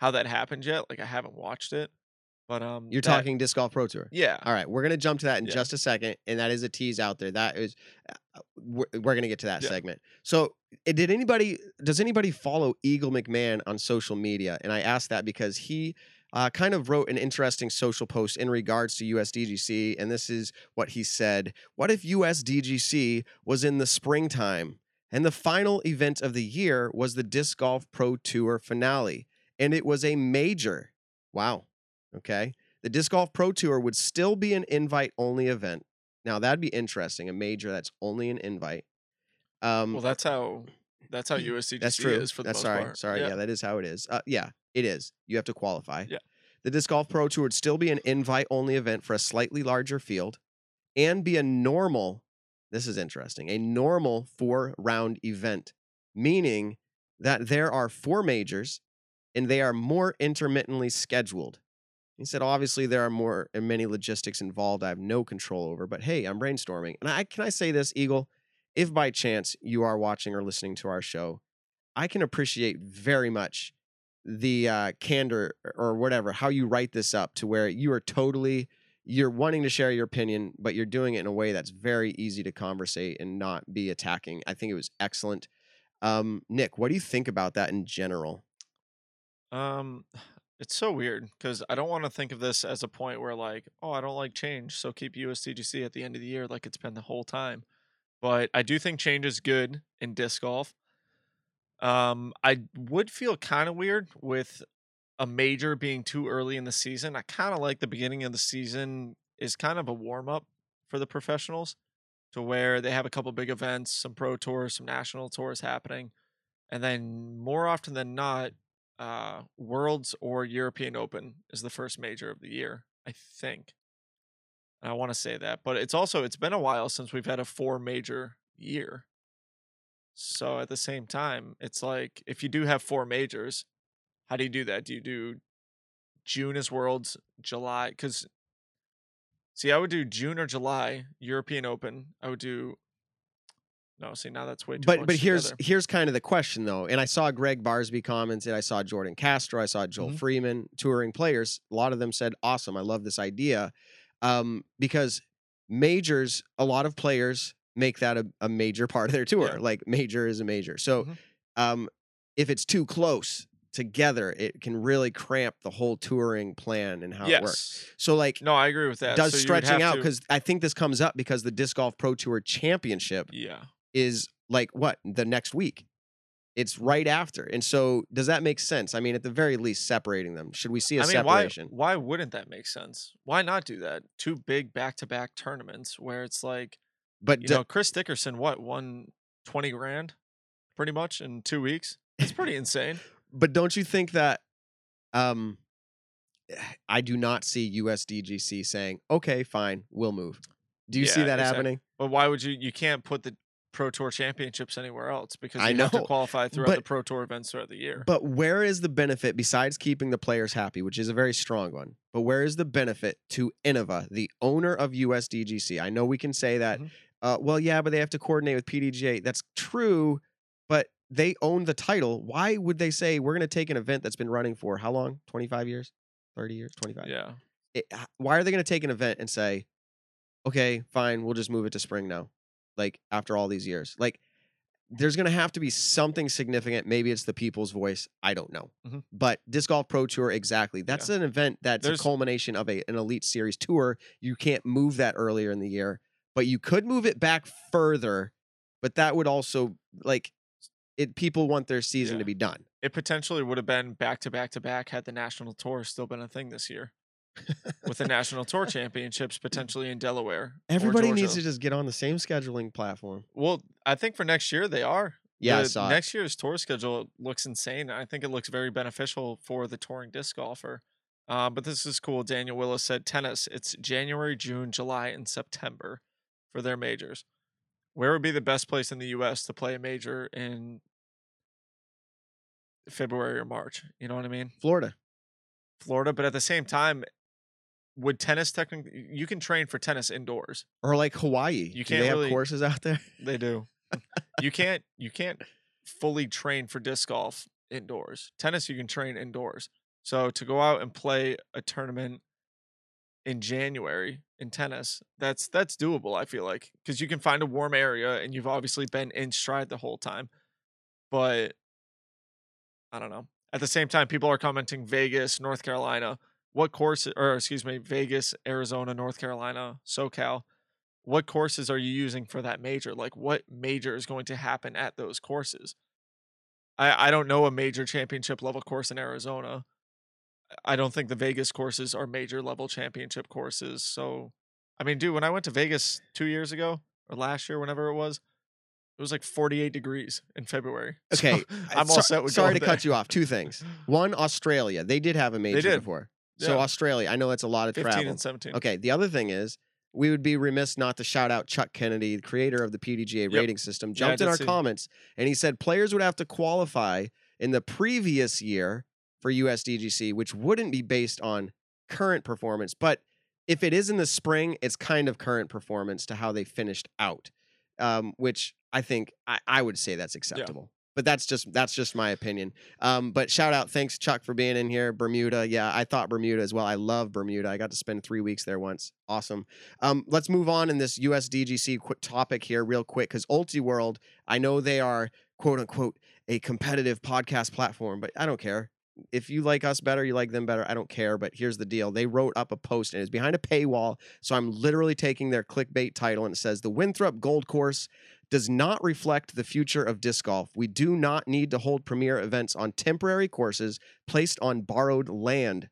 how that happened yet. Like I haven't watched it, but um, You're that- talking disc golf pro tour. yeah, All right, we're gonna jump to that in Yeah. just a second, and that is a tease out there. That is, uh, we're, we're gonna get to that Yeah. segment. So, uh, did anybody? Does anybody follow Eagle McMahon on social media? And I asked that because he uh, kind of wrote an interesting social post in regards to USDGC, and this is what he said: What if USDGC was in the springtime, and the final event of the year was the Disc Golf Pro Tour finale, and it was a major? Wow. Okay? The disc golf pro tour would still be an invite only event. Now that'd be interesting a major that's only an invite. Um well, that's how that's how USDGC that's true. is for the that's most sorry part. sorry yeah. that is how it is. Uh, yeah it is. You have to qualify. Yeah. the disc golf pro tour would still be an invite only event for a slightly larger field and be a normal this is interesting a normal four round event meaning that there are four majors and they are more intermittently scheduled he said, obviously, there are more and many logistics involved I have no control over, but hey, I'm brainstorming. And I can I say this, Eagle? If by chance you are watching or listening to our show, I can appreciate very much the uh, candor or whatever, how you write this up to where you are totally you're wanting to share your opinion, but you're doing it in a way that's very easy to conversate and not be attacking. I think it was excellent. Um, Nick, what do you think about that in general? Um, it's so weird because I don't want to think of this as a point where like, oh, I don't like change, so keep USDGC at the end of the year like it's been the whole time. But I do think change is good in disc golf. Um, I would feel kind of weird with a major being too early in the season. I kind of like the beginning of the season is kind of a warm up for the professionals to where they have a couple big events, some pro tours, some national tours happening. And then more often than not, uh, Worlds or European Open is the first major of the year, I think. And I want to say that, but it's also it's been a while since we've had a four major year. So at the same time, it's like if you do have four majors, how do you do that? Do you do June is Worlds, July? Because see, I would do June or July European Open. I would do. No, see now that's way too but much but but here's together. here's kind of the question though and i saw greg barsby commented i saw jordan castro i saw joel Mhm. freeman touring players a lot of them said awesome i love this idea um, because majors a lot of players make that a, a major part of their tour Yeah. like major is a major so Mhm. um, if it's too close together it can really cramp the whole touring plan and how yes. it works so like No, I agree with that. does So stretching out to- because i think this comes up because the disc golf pro tour championship yeah, is like what the next week it's right after and so does that make sense i mean at the very least separating them should we see a I mean, separation why wouldn't that make sense? Why not do that? Two big back to back tournaments where it's like but you do- know Chris Dickerson, what won twenty grand, pretty much in two weeks. It's pretty insane. But don't you think that um I do not see USDGC saying, "Okay, fine, we'll move." Do you see that exact- happening? But why would you? You can't put the Pro Tour championships anywhere else because you I have to qualify throughout the Pro Tour events throughout the year. But where is the benefit besides keeping the players happy, which is a very strong one? But where is the benefit to Innova, the owner of USDGC? I know we can say that, Mhm. uh, well, yeah, but they have to coordinate with PDGA. That's true, but they own the title. Why would they say we're going to take an event that's been running for how long? 25 years? 30 years? 25? yeah, it, why are they going to take an event and say, okay, fine, we'll just move it to spring now? Like after all these years, like there's going to have to be something significant. Maybe it's the people's voice. I don't know. Mhm. But Disc Golf Pro Tour, exactly. That's an event that's There's- a culmination of a, an Elite Series tour. You can't move that earlier in the year, but you could move it back further. But that would also like it. People want their season to be done. it potentially would have been back to back to back had the national tour still been a thing this year, with the national tour championships potentially in Delaware. Everybody needs to just get on the same scheduling platform. Well, I think for next year they are. Yeah, The next year's tour schedule looks insane. I think it looks very beneficial for the touring disc golfer. Um, but this is cool. Daniel Willis said tennis. It's January, June, July, and September for their majors. Where would be the best place in the U.S. to play a major in February or March? You know what I mean? Florida. Florida. But at the same time, would tennis technically? You can train for tennis indoors. or like Hawaii. You can't they have courses out there? They do. you can't you can't fully train for disc golf indoors. Tennis you can train indoors. So to go out and play a tournament in January in tennis, that's that's doable, I feel like, cuz you can find a warm area and you've obviously been in stride the whole time. But I don't know. At the same time people are commenting Vegas, North Carolina. What course or excuse me, Vegas, Arizona, North Carolina, SoCal what courses are you using for that major? Like what major is going to happen at those courses? I I don't know a major championship level course in Arizona. I don't think the Vegas courses are major level championship courses. So I mean, dude, when I went to Vegas 2 years ago or last year whenever it was, it was like 48 degrees in February. So Okay, uh, I'm all so- set with Sorry to cut you off. Two things. One, Australia. They did have a major before. So Yeah. Australia, I know it's a lot of 15 travel. and 17. Okay. The other thing is, we would be remiss not to shout out Chuck Kennedy, the creator of the PDGA rating system, Yeah, I jumped in our see. comments and he said players would have to qualify in the previous year for USDGC, which wouldn't be based on current performance. But if it is in the spring, it's kind of current performance to how they finished out, um, which I think I, I would say that's acceptable. But that's just that's just my opinion. Um, but shout out, thanks Chuck for being in here. Bermuda, yeah, I thought Bermuda as well. I love Bermuda. I got to spend three weeks there once. Awesome. Um, let's move on in this USDGC quick topic here, real quick, because UltiWorld, I know they are quote unquote a competitive podcast platform, but I don't care. If you like us better, you like them better. I don't care. But here's the deal: they wrote up a post and it's behind a paywall. So I'm literally taking their clickbait title and it says the Winthrop Gold Course does not reflect the future of disc golf. We do not need to hold premier events on temporary courses placed on borrowed land.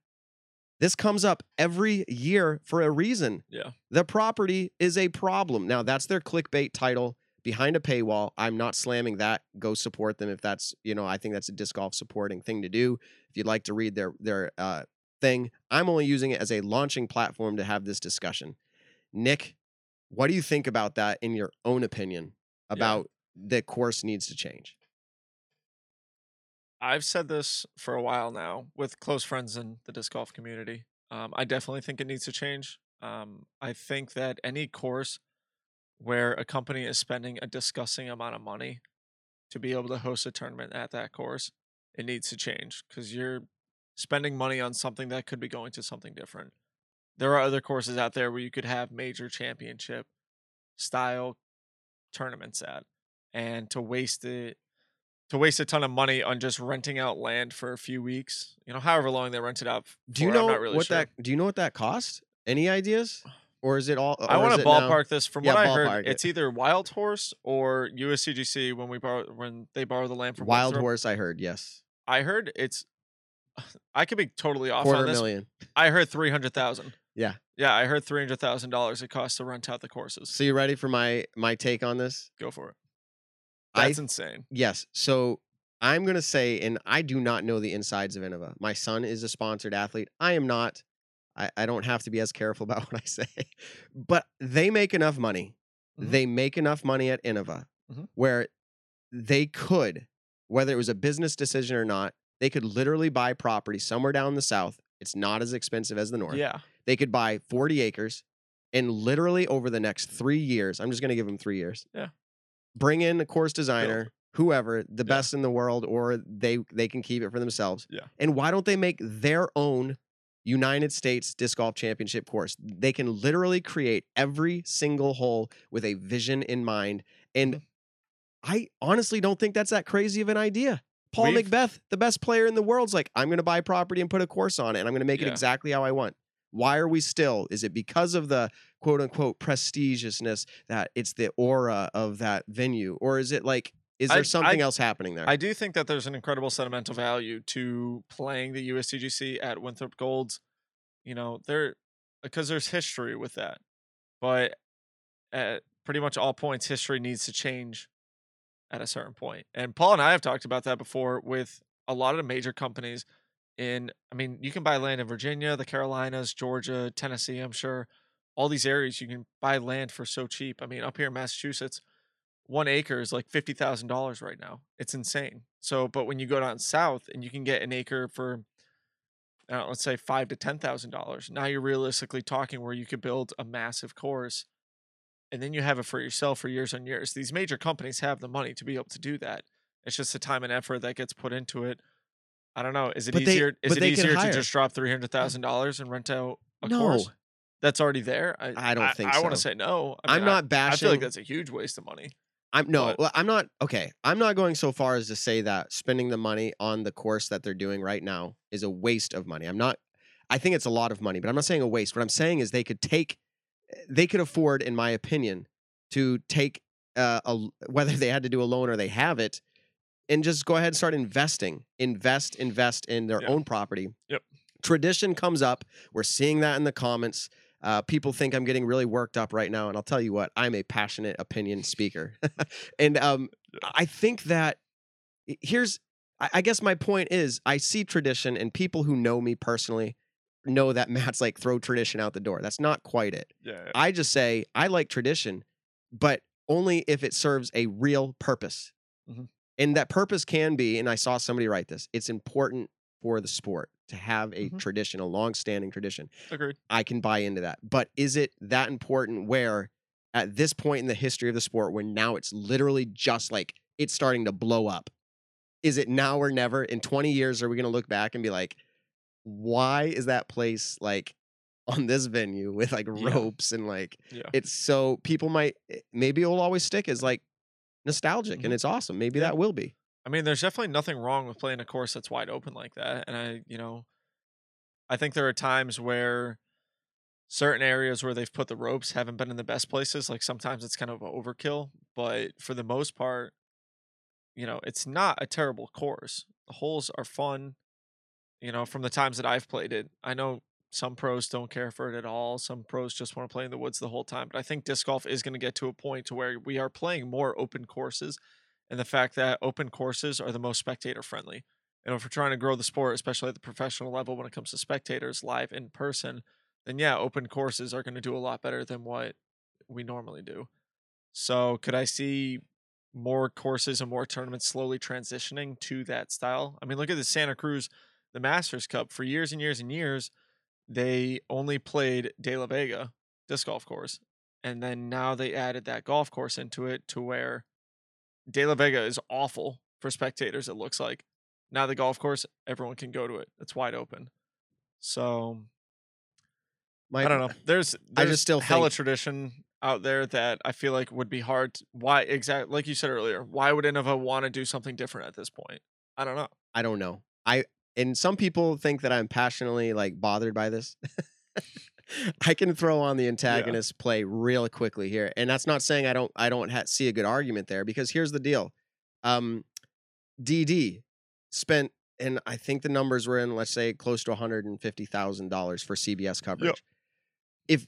This comes up every year for a reason. Yeah. The property is a problem. Now, that's their clickbait title behind a paywall. I'm not slamming that. Go support them if that's, you know, I think that's a disc golf supporting thing to do. If you'd like to read their their uh, thing, I'm only using it as a launching platform to have this discussion. Nick, what do you think about that in your own opinion about the course needs to change? I've said this for a while now with close friends in the disc golf community. Um, I definitely think it needs to change. Um, I think that any course where a company is spending a disgusting amount of money to be able to host a tournament at that course, it needs to change because you're spending money on something that could be going to something different. There are other courses out there where you could have major championship style tournaments at, and to waste it to waste a ton of money on just renting out land for a few weeks, you know, however long they rent it out. Do you know not really what sure. that? Do you know what that costs? Any ideas? Or is it all? I want to it now- ballpark this from Yeah, what I heard. it. It's either Wild Horse or USDGC when we borrow when they borrow the land from Wild Winthrop. Horse. I heard yes, I heard it's. I could be totally off quarter on this. million. I heard three hundred thousand. Yeah. Yeah, I heard three hundred thousand dollars it costs to rent out the courses. So you ready for my my take on this? Go for it. I That's insane. Yes. So I'm going to say, and I do not know the insides of Innova. My son is a sponsored athlete. I am not. I, I don't have to be as careful about what I say, but they make enough money. Mhm. They make enough money at Innova Mhm. where they could, whether it was a business decision or not, they could literally buy property somewhere down the south. It's not as expensive as the north Yeah. They could buy 40 acres and literally over the next three years i'm just going to give them three years Yeah. bring in a course designer whoever the Yeah. best in the world or they they can keep it for themselves Yeah. and why don't they make their own united states disc golf championship course they can literally create every single hole with a vision in mind and Mhm. i honestly don't think that's that crazy of an idea paul We've- McBeth the best player in the world's like i'm going to buy property and put a course on it and i'm going to make it exactly how i want why are we still is it because of the quote unquote prestigiousness that it's the aura of that venue or is it like is I- there something I- else happening there I do think that there's an incredible sentimental value to playing the USDGC at Winthrop Golds. You know, there because there's history with that, but at pretty much all points, history needs to change at a certain point. And Paul and I have talked about that before with a lot of the major companies. In, I mean, you can buy land in Virginia, the Carolinas, Georgia, Tennessee. I'm sure all these areas you can buy land for so cheap. I mean, up here in Massachusetts, one acre is like fifty thousand dollars right now. It's insane. So, but when you go down south and you can get an acre for, uh, let's say five to ten thousand dollars, now you're realistically talking where you could build a massive course, and then you have it for yourself for years and years. These major companies have the money to be able to do that. It's just the time and effort that gets put into it. I don't know. Is it But they- easier? is it easier to just drop three hundred thousand dollars and rent out a No. course that's already there? I don't think I want to say no. I mean, I- not I bashing feel like that's a huge waste of money. I'm no, But- well, I'm not okay. I'm not going so far as to say that spending the money on the course that they're doing right now is a waste of money. I'm not I think it's a lot of money, but I'm not saying a waste. What I'm saying is they could take they could afford in my opinion to take uh, a whether they had to do a loan or they have it and just go ahead and start investing. Invest invest in their Yeah. own property. Yep. Tradition comes up. We're seeing that in the comments. Uh, people think I'm getting really worked up right now, and I'll tell you what, I'm a passionate opinion speaker, and um, I think that here's, I guess my point is, I see tradition, and people who know me personally know that Matt's like throw tradition out the door. That's not quite it. Yeah. I just say I like tradition, but only if it serves a real purpose. Mhm. And that purpose can be, and I saw somebody write this, it's important for the sport to have a Mhm. tradition, a long-standing tradition. Agreed. I can buy into that. But is it that important where at this point in the history of the sport when now it's literally just like it's starting to blow up? Is it now or never? In 20 years, are we going to look back and be like, why is that place like on this venue with like Yeah. ropes and like Yeah. it's so people might eh, maybe it'll always stick as like nostalgic Mhm. and it's awesome. Maybe Yeah. that will be. I mean, there's definitely nothing wrong with playing a course that's wide open like that. And I, you know, I think there are times where certain areas where they've put the ropes haven't been in the best places. Like sometimes it's kind of overkill, but for the most part, you know, it's not a terrible course. The holes are fun. You know, from the times that I've played it, I know some pros don't care for it at all. Some pros just want to play in the woods the whole time. But I think disc golf is going to get to a point to where we are playing more open courses and the fact that open courses are the most spectator friendly. And if we're trying to grow the sport, especially at the professional level when it comes to spectators live in person, then yeah, open courses are going to do a lot better than what we normally do. So could I see more courses and more tournaments slowly transitioning to that style? I mean, look at the Santa Cruz, the Masters Cup. For years and years and years, they only played De La Vega disc golf course. And then now they added that golf course into it to where De La Vega is awful for spectators, it looks like. Now the golf course, everyone can go to it. It's wide open. So My, I don't know. There's I there's just still hella think- tradition out there that I feel like would be hard. To, why exactly? Like you said earlier, why would Innova want to do something different at this point? I don't know. I don't know. I and some people think that I'm passionately like bothered by this. I can throw on the antagonist play real quickly here, and that's not saying I don't I don't ha- see a good argument there because here's the deal. Um, DD spent, and I think the numbers were in let's say close to one hundred and fifty thousand dollars for CBS coverage. If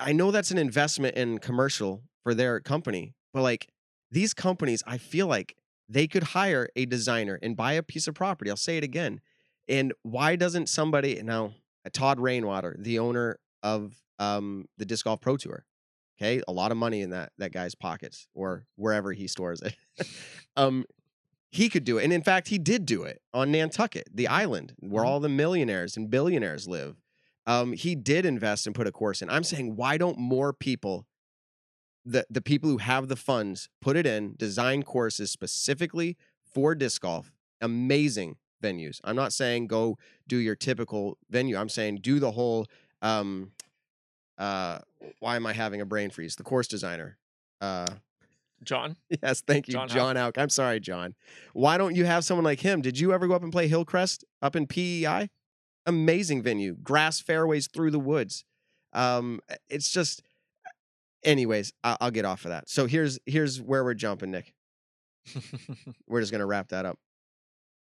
I know that's an investment in commercial for their company, but like these companies, I feel like they could hire a designer and buy a piece of property. I'll say it again. And why doesn't somebody now Todd Rainwater, the owner of um, the disc golf pro tour, okay, a lot of money in that that guy's pockets or wherever he stores it. um, he could do it, and in fact, he did do it on Nantucket, the island where Mhm. all the millionaires and billionaires live. Um, he did invest and put a course in. I'm saying, why don't more people the the people who have the funds put it in design courses specifically for disc golf amazing venues. I'm not saying go do your typical venue i'm saying do the whole um uh why am i having a brain freeze? The course designer uh John. yes thank you John john. Houck. i'm sorry john. Why don't you have someone like him? Did you ever go up and play hillcrest up in pei amazing venue grass fairways through the woods. Um it's just anyways I- i'll get off of that. So here's here's where we're jumping nick. We're just gonna wrap that up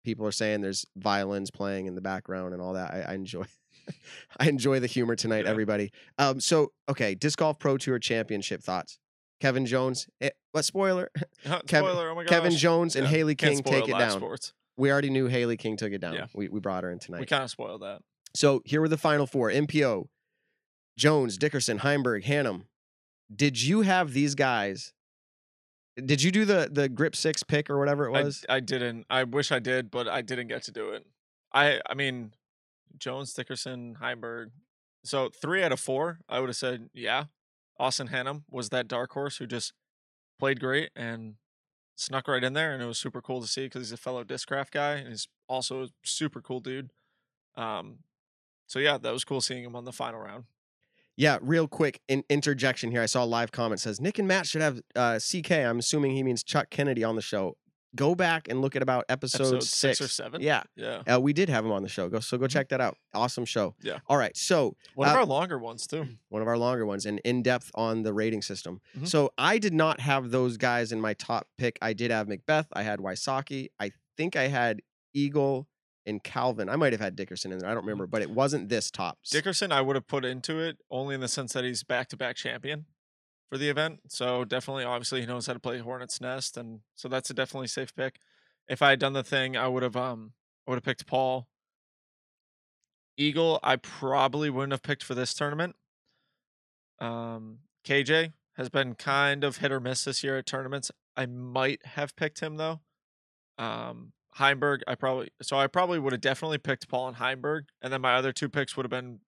people are saying there's violins playing in the background and all that i, I enjoy i enjoy the humor tonight Yeah. everybody um so okay disc golf pro tour championship thoughts kevin jones eh, what spoiler Kevin- Spoiler, oh my gosh. kevin jones and Yeah, hailey king take it down Sports. we already knew hailey king took it down Yeah. we, we brought her in tonight We kind of spoiled that. so here were the final four mpo jones dickerson heimberg hannum did you have these guys did you do the the grip six pick or whatever it was I didn't. I wish I did, but I didn't get to do it. I I mean, Jones, Dickerson, Heimberg. So three out of four, I would have said yeah. Austin Hannum was that dark horse who just played great and snuck right in there, and it was super cool to see because he's a fellow discraft guy and he's also a super cool dude. Um, so yeah, that was cool seeing him on the final round. Yeah, real quick in- interjection here. I saw a live comment says Nick and Matt should have uh, CK. I'm assuming he means Chuck Kennedy on the show. Go back and look at about episode, Episode six. six or seven? Yeah, Yeah, uh, we did have him on the show. Go so go check that out. Awesome show. Yeah. All right. So one of Uh, our longer ones too. one of our longer ones and in depth on the rating system. Mhm. So I did not have those guys in my top pick. I did have McBeth. I had Wysocki. I think I had Eagle and Calvin. I might have had Dickerson in there. I don't remember, but it wasn't this top. Dickerson, I would have put into it only in the sense that he's back to back champion for the event. So definitely, obviously, he knows how to play Hornet's Nest, and so that's a definitely safe pick. If I had done the thing, I would have um I would have picked Paul. Eagle, I probably wouldn't have picked for this tournament. Um, KJ has been kind of hit or miss this year at tournaments. I might have picked him though. Um, Heimberg, I probably so I probably would have definitely picked Paul and Heimberg, and then my other two picks would have been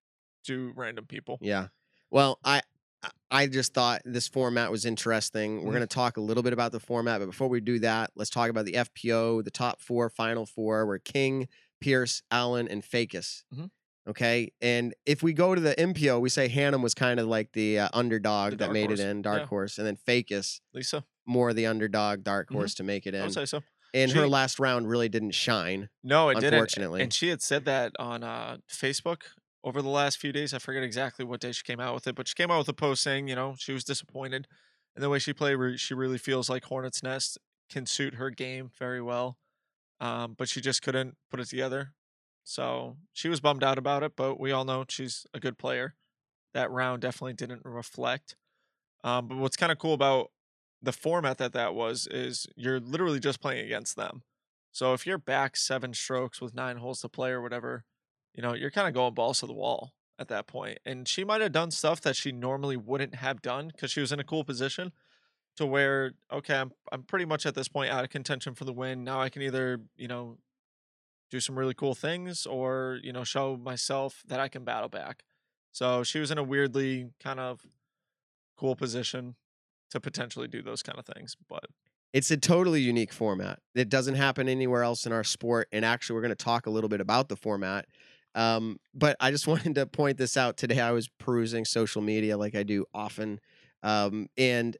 two random people. Yeah. Well, I I- I just thought this format was interesting. We're Mhm. going to talk a little bit about the format, but before we do that, let's talk about the FPO, the top four, final four, where King, Pierce, Allen, and Fajkus. Mhm. Okay, and if we go to the MPO, we say Hannum was kind of like the uh, underdog The that made horse. it in, dark Yeah. horse, and then Fajkus Lisa, more the underdog, dark Mhm. horse to make it I in. would say so. And her last round really didn't shine. No, it didn't. Unfortunately. And she had said that on uh, Facebook over the last few days. I forget exactly what day she came out with it, but she came out with a post saying, you know, she was disappointed in the way she played. She really feels like Hornets Nest can suit her game very well, um, but she just couldn't put it together. So she was bummed out about it, but we all know she's a good player. That round definitely didn't reflect. Um, but what's kind of cool about the format that that was is you're literally just playing against them. So if you're back seven strokes with nine holes to play or whatever, you know, you're kind of going balls to the wall at that point. And she might have done stuff that she normally wouldn't have done because she was in a cool position to where, okay, I'm I'm pretty much at this point out of contention for the win. Now I can either, you know, do some really cool things or, you know, show myself that I can battle back. So she was in a weirdly kind of cool position to potentially do those kind of things. But It's a totally unique format. It doesn't happen anywhere else in our sport. And actually, we're going to talk a little bit about the format. Um, but I just wanted to point this out today. I was perusing social media like I do often. Um, and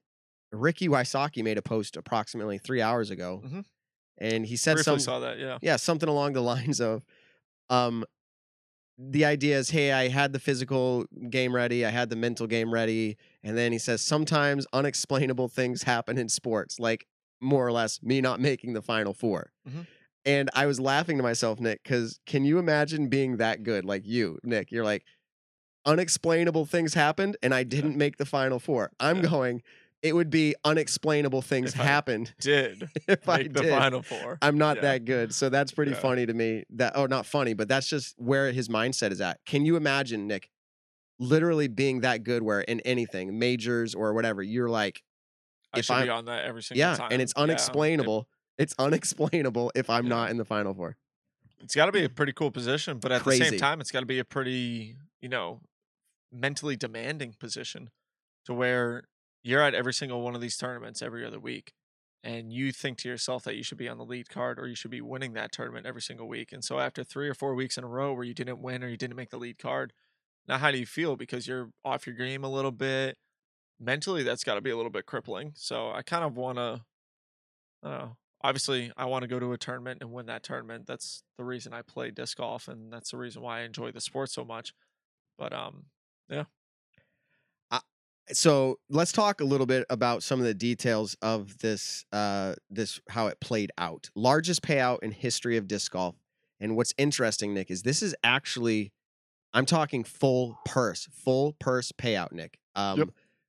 Ricky Wysocki made a post approximately three hours ago. Mhm. And he said briefly some, saw that, yeah. yeah, something along the lines of, um, the idea is, hey, I had the physical game ready, I had the mental game ready, and then he says sometimes unexplainable things happen in sports, like more or less me not making the final 4 Mhm. And I was laughing to myself, Nick, because can you imagine being that good? Like you, Nick, you're like, unexplainable things happened and I didn't make the final four. I'm Yeah. going, it would be unexplainable things If I happened Did if I make the did. final four. I'm not Yeah. that good. So that's pretty Yeah. funny to me. That oh not funny, but that's just where his mindset is at. Can you imagine, Nick, literally being that good where in anything, majors or whatever, you're like, I should I'm- on that every single yeah, time. and it's Yeah, unexplainable. It's unexplainable if I'm Yeah. not in the final four. It's got to be a mm. pretty cool position, but at the same time, it's got to be a pretty, you know, mentally demanding position to where you're at every single one of these tournaments every other week. And you think to yourself that you should be on the lead card or you should be winning that tournament every single week. And so after three or four weeks in a row where you didn't win or you didn't make the lead card, now how do you feel? Because you're off your game a little bit. Mentally, that's got to be a little bit crippling. So I kind of want to, I don't know. Obviously, I want to go to a tournament and win that tournament. That's the reason I play disc golf, and that's the reason why I enjoy the sport so much. But um, yeah. so let's talk a little bit about some of the details of this uh this how it played out largest payout in history of disc golf and what's interesting nick is this is actually i'm talking full purse full purse payout nick um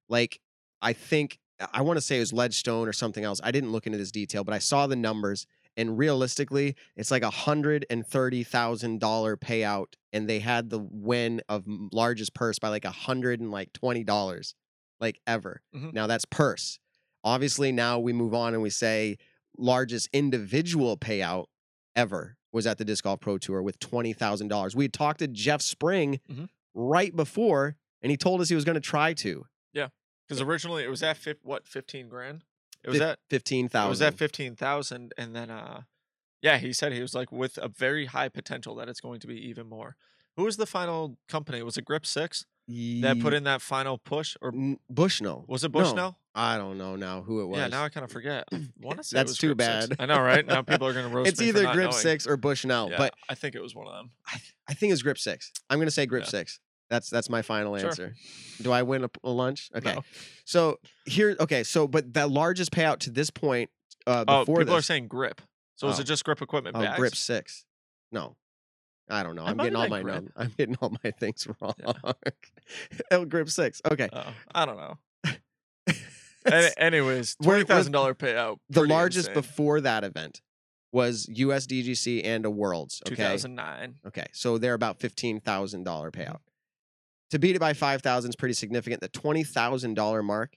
like i think i want to say it was ledgestone or something else i didn't look into this detail but i saw the numbers and realistically it's like a hundred and thirty thousand dollar payout and they had the win of largest purse by like a hundred and like twenty dollars like ever. Mhm. Now that's purse. Obviously, now we move on and we say largest individual payout ever was at the Disc Golf Pro Tour with twenty thousand dollars. We had talked to Jeff Spring Mhm. right before, and he told us he was going to try to Yeah. because originally it was at fif- what fifteen grand. It was Fif- at 15,000. it was at fifteen thousand, and then uh, yeah, he said he was like with a very high potential that it's going to be even more. Who was the final company? Was it Grip Six that put in that final push, or Bushnell. was it No, Bushnell? I don't know now who it was. Yeah, now I kind of forget. I want to say it That's was too Grip Six. bad. I know, right? Now people are gonna roast it's either Grip knowing. Six or Bushnell, Yeah, but I think it was one of them. I, I think it's Grip Six. I'm going to say Grip Yeah. Six. That's that's my final Sure. answer. Do I win a, a lunch? Okay. No. So here, okay. So, but the largest payout to this point, uh, Oh, before people are saying grip. So is Oh. it just grip equipment oh, bags? grip six. No, I don't know. I'm getting all my. I'm getting all my things wrong. Yeah. oh, grip six. Okay. Oh, I don't know. Any, anyways, twenty thousand dollar payout. the largest insane. before that event was USDGC and a Worlds. two Okay. thousand nine. Okay, so they're about fifteen thousand dollar mm-hmm. payout. To beat it by five thousand is pretty significant. The twenty thousand dollar mark.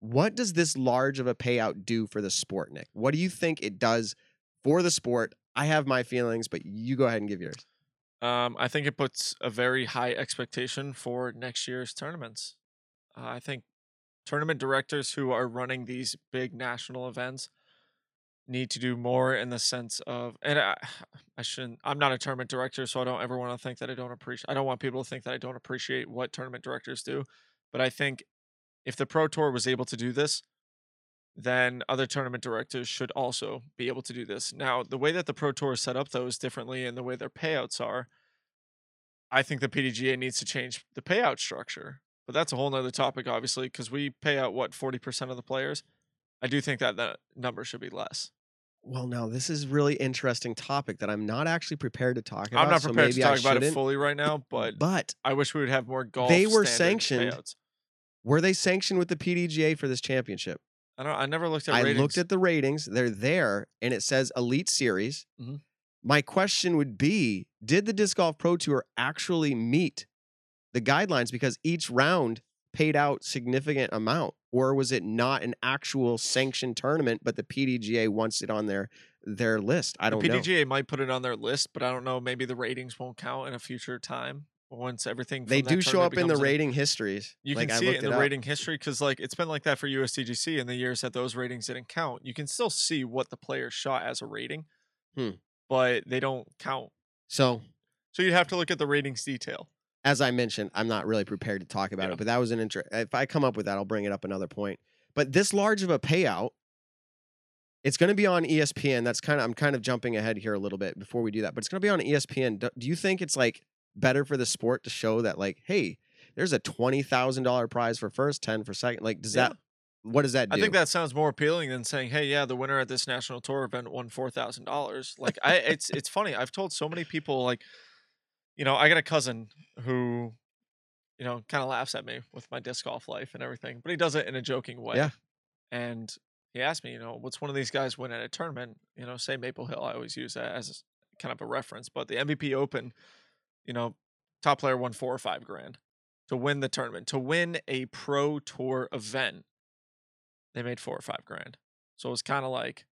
What does this large of a payout do for the sport, Nick? What do you think it does for the sport? I have my feelings, but you go ahead and give yours. Um, I think it puts a very high expectation for next year's tournaments. Uh, I think tournament directors who are running these big national events need to do more in the sense of, and I, I shouldn't. I'm not a tournament director, so I don't ever want to think that I don't appreciate. I don't want people to think that I don't appreciate what tournament directors do. But I think if the Pro Tour was able to do this, then other tournament directors should also be able to do this. Now, the way that the Pro Tour is set up, though, is differently, and the way their payouts are. I think the PDGA needs to change the payout structure, but that's a whole nother topic, obviously, because we pay out what forty percent of the players. I do think that that number should be less. Well, now this is really interesting topic that I'm not actually prepared to talk about. I'm not so prepared to maybe I talk about it fully right now, but But I wish we would have more golf. They were sanctioned Payouts. were they sanctioned with the PDGA for this championship? I don't. I never looked at. I ratings. looked at the ratings. They're there, and it says Elite Series. Mhm. My question would be: Did the Disc Golf Pro Tour actually meet the guidelines? Because each round paid out significant amount, or was it not an actual sanctioned tournament? But the PDGA wants it on their their list. I don't the know. PDGA might put it on their list, but I don't know. Maybe the ratings won't count in a future time once everything. They do show up in the an- rating histories. You Like, can see it in the up. rating history because, like, it's been like that for USDGC in the years that those ratings didn't count. You can still see what the player shot as a rating, Hmm. but they don't count. So So you'd have to look at the ratings detail. as I mentioned, I'm not really prepared to talk about Yeah. it, but that was an interest. If I come up with that, I'll bring it up another point. But this large of a payout, it's going to be on ESPN. That's kind of I'm kind of jumping ahead here a little bit before we do that, but it's going to be on ESPN. Do you think it's like better for the sport to show that like, hey, there's a twenty thousand dollar prize for first, ten for second? Like, does Yeah. that what does that do? I think that sounds more appealing than saying, "Hey, yeah, the winner at this national tour event won four thousand dollars." Like, I it's it's funny. I've told so many people, like, you know, I got a cousin who, you know, kind of laughs at me with my disc golf life and everything, but he does it in a joking way. Yeah. and he asked me, you know, what's one of these guys win at a tournament? You know, say Maple Hill. I always use that as kind of a reference, but the MVP Open, you know, top player won four or five grand to win the tournament. To win a pro tour event, they made four or five grand. So it was kind of like,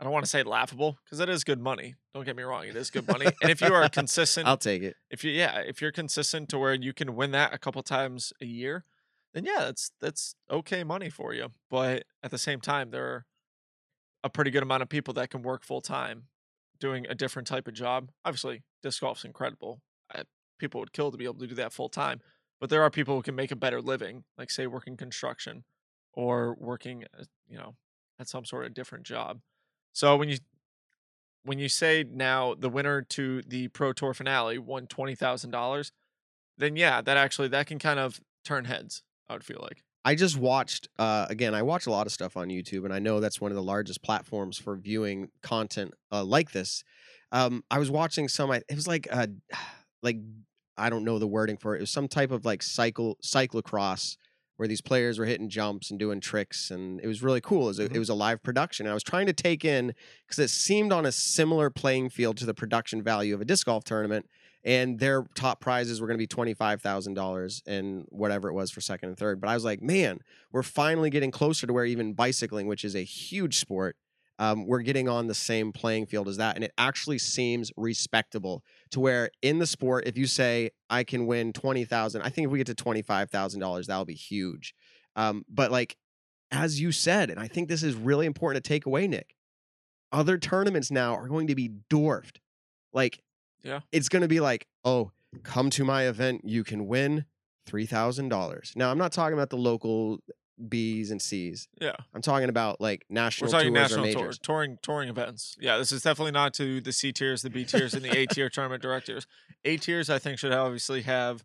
I don't want to say laughable because it is good money. Don't get me wrong, it is good money. and if you are consistent, I'll take it. if you yeah, if you're consistent to where you can win that a couple times a year, then yeah, that's that's okay money for you. But at the same time, there are a pretty good amount of people that can work full time doing a different type of job. Obviously, disc golf's incredible. I, people would kill to be able to do that full time. But there are people who can make a better living, like say working construction or working, uh, you know, at some sort of different job. So when you when you say now the winner to the Pro Tour finale won twenty thousand dollars, then yeah, that actually that can kind of turn heads. I would feel like. I just watched uh, again. I watch a lot of stuff on YouTube, and I know that's one of the largest platforms for viewing content uh, like this. Um, I was watching some. I- It was like uh, like I don't know the wording for it. It was some type of like cycle cyclocross where these players were hitting jumps and doing tricks, and it was really cool. It was a, it Mhm. was a live production. And I was trying to take in because it seemed on a similar playing field to the production value of a disc golf tournament and their top prizes were going to be $25,000 and whatever it was for second and third. But I was like, man, we're finally getting closer to where even bicycling, which is a huge sport, um, we're getting on the same playing field as that. And it actually seems respectable to where in the sport, if you say, I can win 20,000, I think if we get to $25,000, that'll be huge. Um, but like, as you said, and I think this is really important to take away, Nick, other tournaments now are going to be dwarfed. Like, Yeah. it's going to be like, oh, come to my event, you can win three thousand dollars. Now, I'm not talking about the local B's and C's. Yeah. I'm talking about like We're national talking tours or national tour, touring, touring events. Yeah, this is definitely not to the C tiers, the B tiers, and the A tier tournament directors. A tiers, I think, should obviously have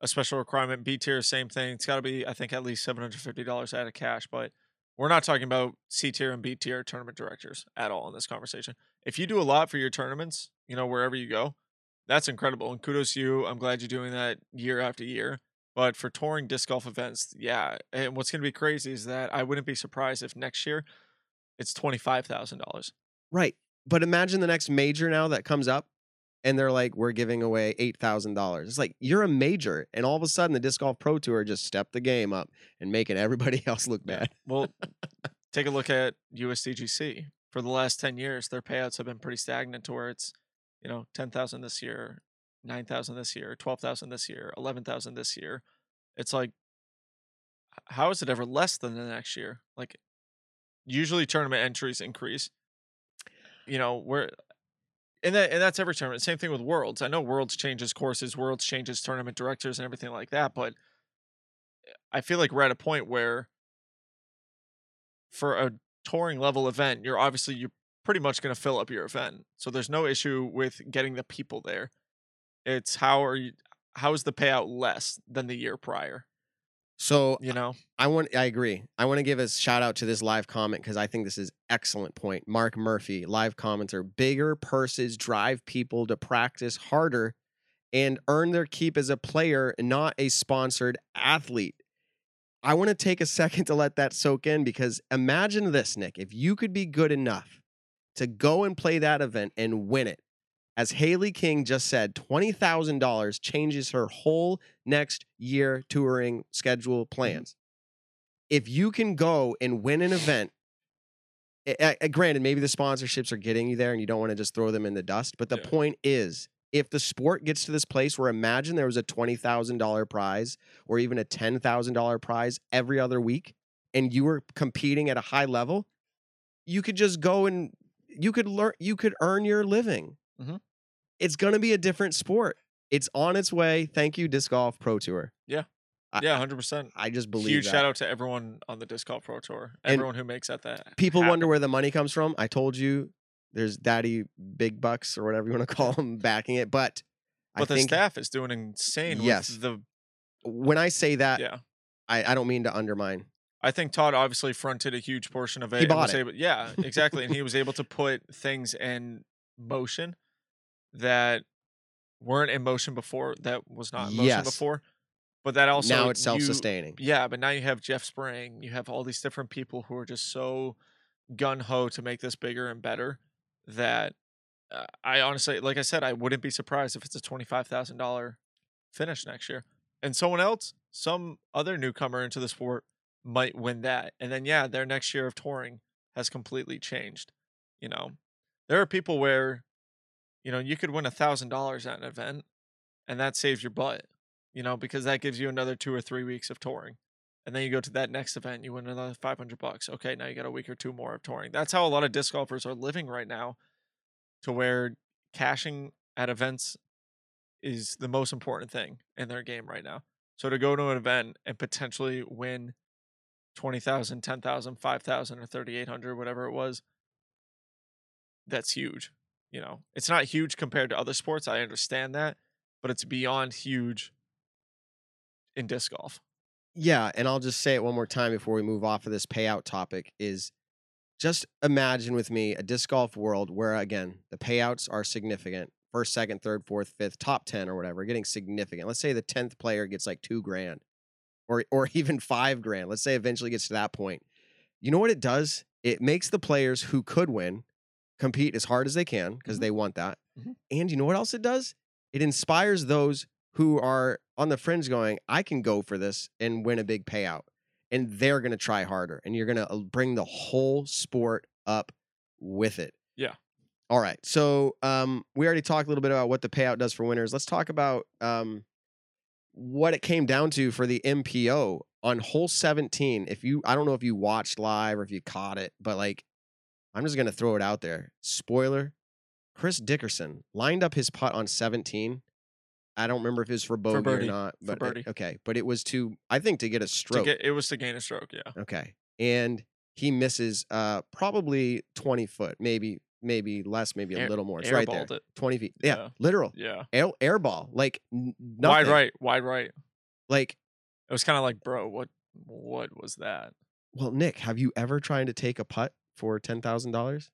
a special requirement. B tier, same thing. It's got to be, I think, at least seven hundred fifty dollars out of cash. But we're not talking about C tier and B tier tournament directors at all in this conversation. If you do a lot for your tournaments, you know, wherever you go, that's incredible. And kudos to you. I'm glad you're doing that year after year. But for touring disc golf events, yeah. And what's going to be crazy is that I wouldn't be surprised if next year it's twenty five thousand dollars. Right. But imagine the next major now that comes up and they're like, we're giving away $8,000. It's like, you're a major. And all of a sudden, the Disc Golf Pro Tour just stepped the game up and making everybody else look bad. Well, take a look at USDGC. For the last ten years, their payouts have been pretty stagnant to where it's, you know, ten thousand this year, nine thousand this year, twelve thousand this year, eleven thousand this year. It's like, how is it ever less than the next year? Like, usually tournament entries increase. You know, where and that and that's every tournament. Same thing with Worlds. I know Worlds changes courses, Worlds changes tournament directors and everything like that, but eh, I feel like we're at a point where for a touring level event, you're obviously you're pretty much going to fill up your event. So there's no issue with getting the people there. It's how are you how is the payout less than the year prior? So You know? I want I agree. I want to give a shout out to this live comment because I think this is excellent point. Mark Murphy, live commenter, bigger purses drive people to practice harder and earn their keep as a player, not a sponsored athlete. I want to take a second to let that soak in because imagine this, Nick. If you could be good enough to go and play that event and win it, as Hailey King just said, $20,000 changes her whole next year touring schedule plans. If you can go and win an event, granted, maybe the sponsorships are getting you there and you don't want to just throw them in the dust. But the Yeah. point is, if the sport gets to this place where imagine there was a $20,000 prize or even a $10,000 prize every other week and you were competing at a high level, you could just go and you could learn, you could earn your living. Mhm. It's going to be a different sport. It's on its way. Thank you, Disc Golf Pro Tour. Yeah. Yeah, hundred percent. I just believe it. Huge that. shout out to everyone on the Disc Golf Pro Tour. And Everyone who makes that that People wonder where the money comes from. I told you there's daddy big bucks or whatever you want to call them backing it. But, But I the think staff is doing insane Yes. with the when I say that, yeah. I, I don't mean to undermine. I think Todd obviously fronted a huge portion of it. He bought it. Able, yeah, exactly. and he was able to put things in motion that weren't in motion before, that was not in motion Yes. before. But that also now it's self-sustaining. Yeah, but now you have Jeff Spring. You have all these different people who are just so gun ho to make this bigger and better that uh, I honestly, like I said, I wouldn't be surprised if it's a twenty five thousand dollar finish next year. And someone else, some other newcomer into the sport, might win that. And then yeah, their next year of touring has completely changed. You know, there are people where, you know, you could win a thousand dollars at an event, and that saves your butt you know, because that gives you another two or three weeks of touring. And then you go to that next event, you win another 500 bucks. Okay, now you got a week or two more of touring. That's how a lot of disc golfers are living right now, to where cashing at events is the most important thing in their game right now. So to go to an event and potentially win 20,000, 10,000, 5,000 or 3,800, whatever it was, that's huge. You know, it's not huge compared to other sports. I understand that, but it's beyond huge in disc golf. Yeah, and I'll just say it one more time before we move off of this payout topic is just imagine with me a disc golf world where again, the payouts are significant. First, second, third, fourth, fifth, top 10 or whatever, getting significant. Let's say the 10th player gets like 2 grand or or even 5 grand. Let's say eventually gets to that point. You know what it does? It makes the players who could win compete as hard as they can because Mhm. they want that. Mhm. And you know what else it does? It inspires those who are on the fringe going, I can go for this and win a big payout. And they're going to try harder. And you're going to bring the whole sport up with it. Yeah. All right. So um, we already talked a little bit about what the payout does for winners. Let's talk about um, what it came down to for the MPO on hole 17. If you, I don't know if you watched live or if you caught it, but like, I'm just going to throw it out there. Spoiler Chris Dickerson lined up his putt on 17. I don't remember if it was for bogey or birdie. not, For but it- okay. But it was to, I think, to get a To stroke. get, it was to gain a stroke, yeah. Okay. And he misses uh probably 20 foot, maybe maybe less, maybe a little more. It's right there. it. 20 feet. Yeah, Yeah. literal. Yeah. Air, air ball. Like n- Wide right, wide right. Like, It was kind of like, bro, what what was that? well, Nick, have you ever tried to take a putt for $10,000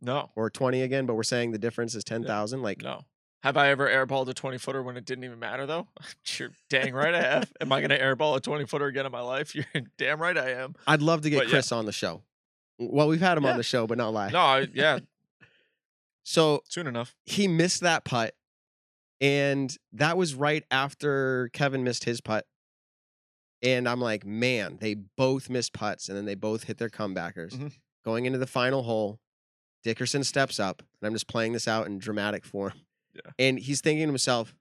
No, or 20 again, but we're saying the difference is 10,000? Like, no. Have I ever airballed a 20 footer when it didn't even matter though? You're dang right I have. Am I gonna airball a 20 footer again in my life? You're damn right I am. I'd love to get But yeah. Chris on the show. Well, we've had him Yeah. on the show, but not live. No, I, yeah, So soon enough. he missed that putt, and that was right after Kevin missed his putt. And I'm like, man, they both missed putts, and then they both hit their comebackers. Mhm. Going into the final hole, Dickerson steps up, and I'm just playing this out in dramatic form. Yeah. And he's thinking to himself,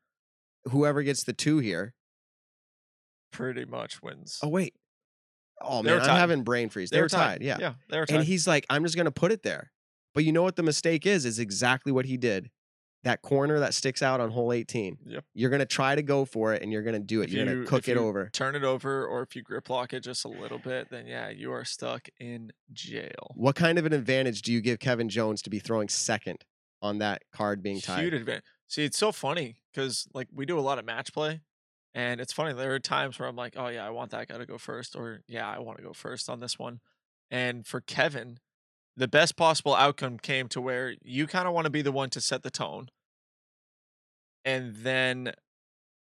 whoever gets the two here. Pretty much wins. Oh wait, oh They man, I'm having brain freeze. They, were tied. Yeah. Yeah, they were tied. And he's like, I'm just gonna put it there. But you know what the mistake is? Is exactly what he did. That corner that sticks out on hole 18. Yep. You're gonna try to go for it and you're gonna do it. If you're you- gonna cook if it over. Turn it over, or if you grip lock it just a little bit, then yeah, you are stuck in jail. What kind of an advantage do you give Kevin Jones to be throwing second on that card being tied? Huge advantage. See, it's so funny because like we do a lot of match play, and it's funny. There are times where I'm like, oh yeah, I want that guy to go first, or yeah, I want to go first on this one. And for Kevin, the best possible outcome came to where you kind of want to be the one to set the tone, and then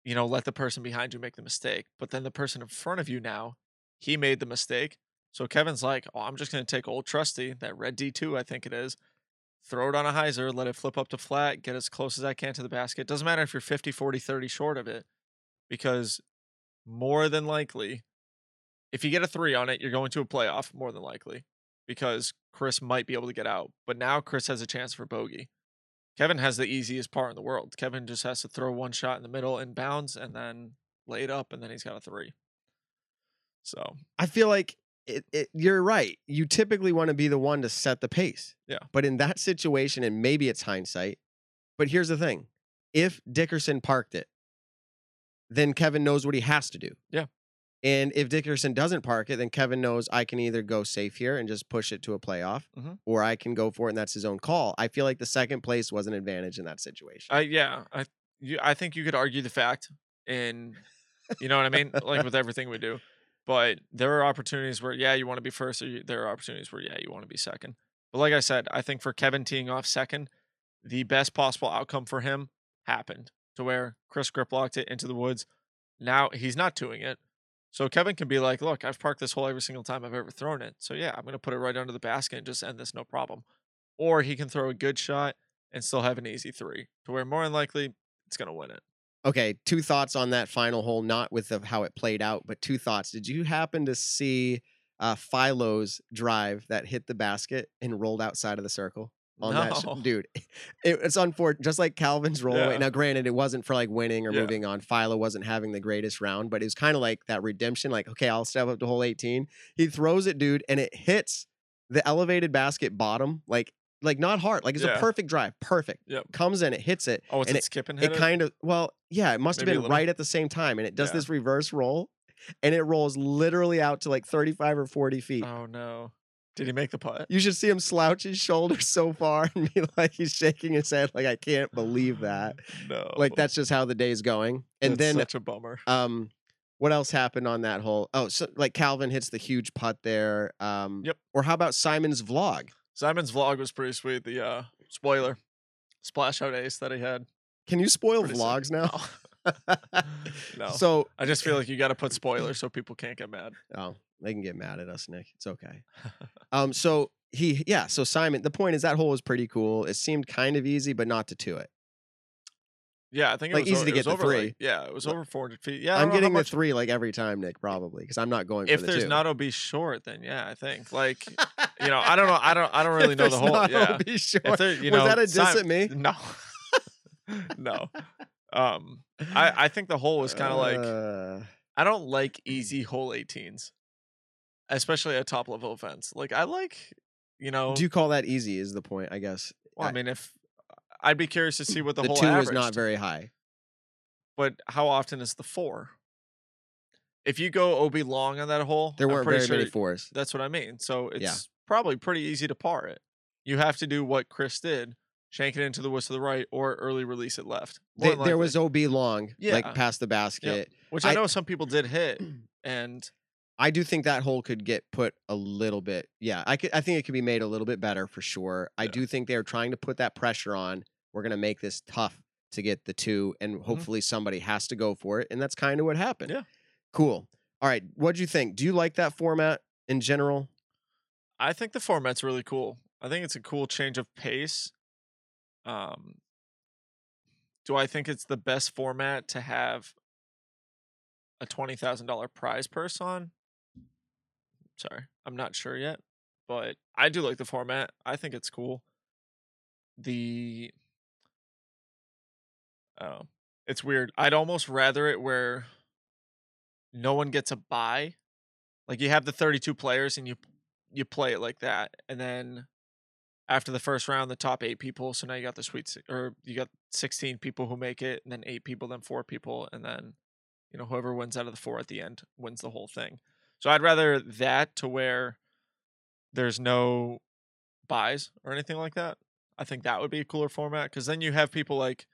you know let the person behind you make the mistake. But then the person in front of you now, he made the mistake. So Kevin's like, oh, I'm just gonna take old trusty that red D two, I think it is throw it on a hyzer, let it flip up to flat, get as close as I can to the basket. Doesn't matter if you're 50, 40, 30 short of it, because more than likely, if you get a three on it, you're going to a playoff, more than likely, because Chris might be able to get out. But now Chris has a chance for bogey. Kevin has the easiest part in the world. Kevin just has to throw one shot in the middle and bounds and then lay it up, and then he's got a three. So, I feel like it, it, you're right. You typically want to be the one to set the pace. Yeah. But in that situation, and maybe it's hindsight, but here's the thing: if Dickerson parked it, then Kevin knows what he has to do. Yeah. And if Dickerson doesn't park it, then Kevin knows I can either go safe here and just push it to a playoff, Mhm. or I can go for it and that's his own call. I feel like the second place was an advantage in that situation. I yeah, I you I think you could argue the fact and you know what I mean, like with everything we do. But there are opportunities where yeah, you want to be first, or you, there are opportunities where yeah, you want to be second. But like I said, I think for Kevin teeing off second, the best possible outcome for him happened to where Chris grip locked it into the woods. Now he's not doing it. So Kevin can be like, look, I've parked this hole every single time I've ever thrown it. So yeah, I'm going to put it right under the basket and just end this no problem. Or he can throw a good shot and still have an easy three to where more than likely it's going to win it. Okay, two thoughts on that final hole, not with the, how it played out, but two thoughts. Did you happen to see uh, Philo's drive that hit the basket and rolled outside of the circle? On that sh- dude. It, it's unfortunate, just like Calvin's roll away. Yeah. Now, granted, it wasn't for like winning or Yeah. moving on. Philo wasn't having the greatest round, but it was kind of like that redemption. Like, okay, I'll step up to hole 18. He throws it, dude, and it hits the elevated basket bottom, like, like not hard. Like it's a perfect drive, perfect. Yep. Comes in, it hits it. Oh, it's and it, skip and it it? kind of well, yeah, it must have Maybe a been right at the same time, and it does Yeah. this reverse roll, and it rolls literally out to like 35 or 40 feet. Oh no. Did he make the putt? You should see him slouch his shoulders so far and be like he's shaking his head like I can't believe that. No. Like that's just how the day's going. And That's then such a bummer. um what else happened on that hole? Oh, so like Calvin hits the huge putt there. Um Yep. or how about Simon's vlog? Simon's vlog was pretty sweet. The uh spoiler splash out ace that he had. Can you spoil Pretty sick. vlogs now? No. So I just feel like you got to put spoilers so people can't get mad. Oh, they can get mad at us, Nick. It's okay. um, so he, yeah. So Simon, the point is that hole was pretty cool. It seemed kind of easy, but not to to it. Yeah, I think it Like, was easy to get the over, three. like- yeah, it was over 400 feet. Yeah, I'm don't know how getting the three like every time, Nick, probably because I'm not going If for the there's two. not OB short, then yeah, I think like you know I don't know I don't I don't really If know the whole not yeah. OB short. There, you Was know, that a diss Sim- at me? No, no. Um, I I think the hole was kind of like Uh, I don't like easy hole 18s, especially at top level events. Like I like you know. do you call that easy? Is the point? I guess. well, I I- mean, if I'd be curious to see what the, the whole two average is not very high. but how often is the four? If you go OB long on that hole, There I'm weren't pretty very sure many fours. That's what I mean. So it's Yeah. probably pretty easy to par it. You have to do what Chris did, shank it into the woods to the right, or early release it left. They, there was OB long, Yeah. like past the basket. which I, I- know some people did hit, and I do think that hole could get put a little bit. Yeah, I could. I think it could be made a little bit better for sure. I Yeah. do think they're trying to put that pressure on. We're gonna make this tough to get the two, and hopefully somebody has to go for it, and that's kind of what happened. Mm-hmm. Yeah. Cool. All right. What'd you think? Do you like that format in general? I think the format's really cool. I think it's a cool change of pace. Um, do I think it's the best format to have a twenty thousand dollar prize purse on? Sorry, I'm not sure yet, but I do like the format. I think it's cool. The oh, it's weird. I'd almost rather it where no one gets a buy. Like you have the 32 players and you you play it like that, and then after the first round, the top eight people. So now you got the sweet, or you got 16 people who make it, and then eight people, then four people, and then you know whoever wins out of the four at the end wins the whole thing. So I'd rather that to where there's no buys or anything like that. I think that would be a cooler format because then you have people like,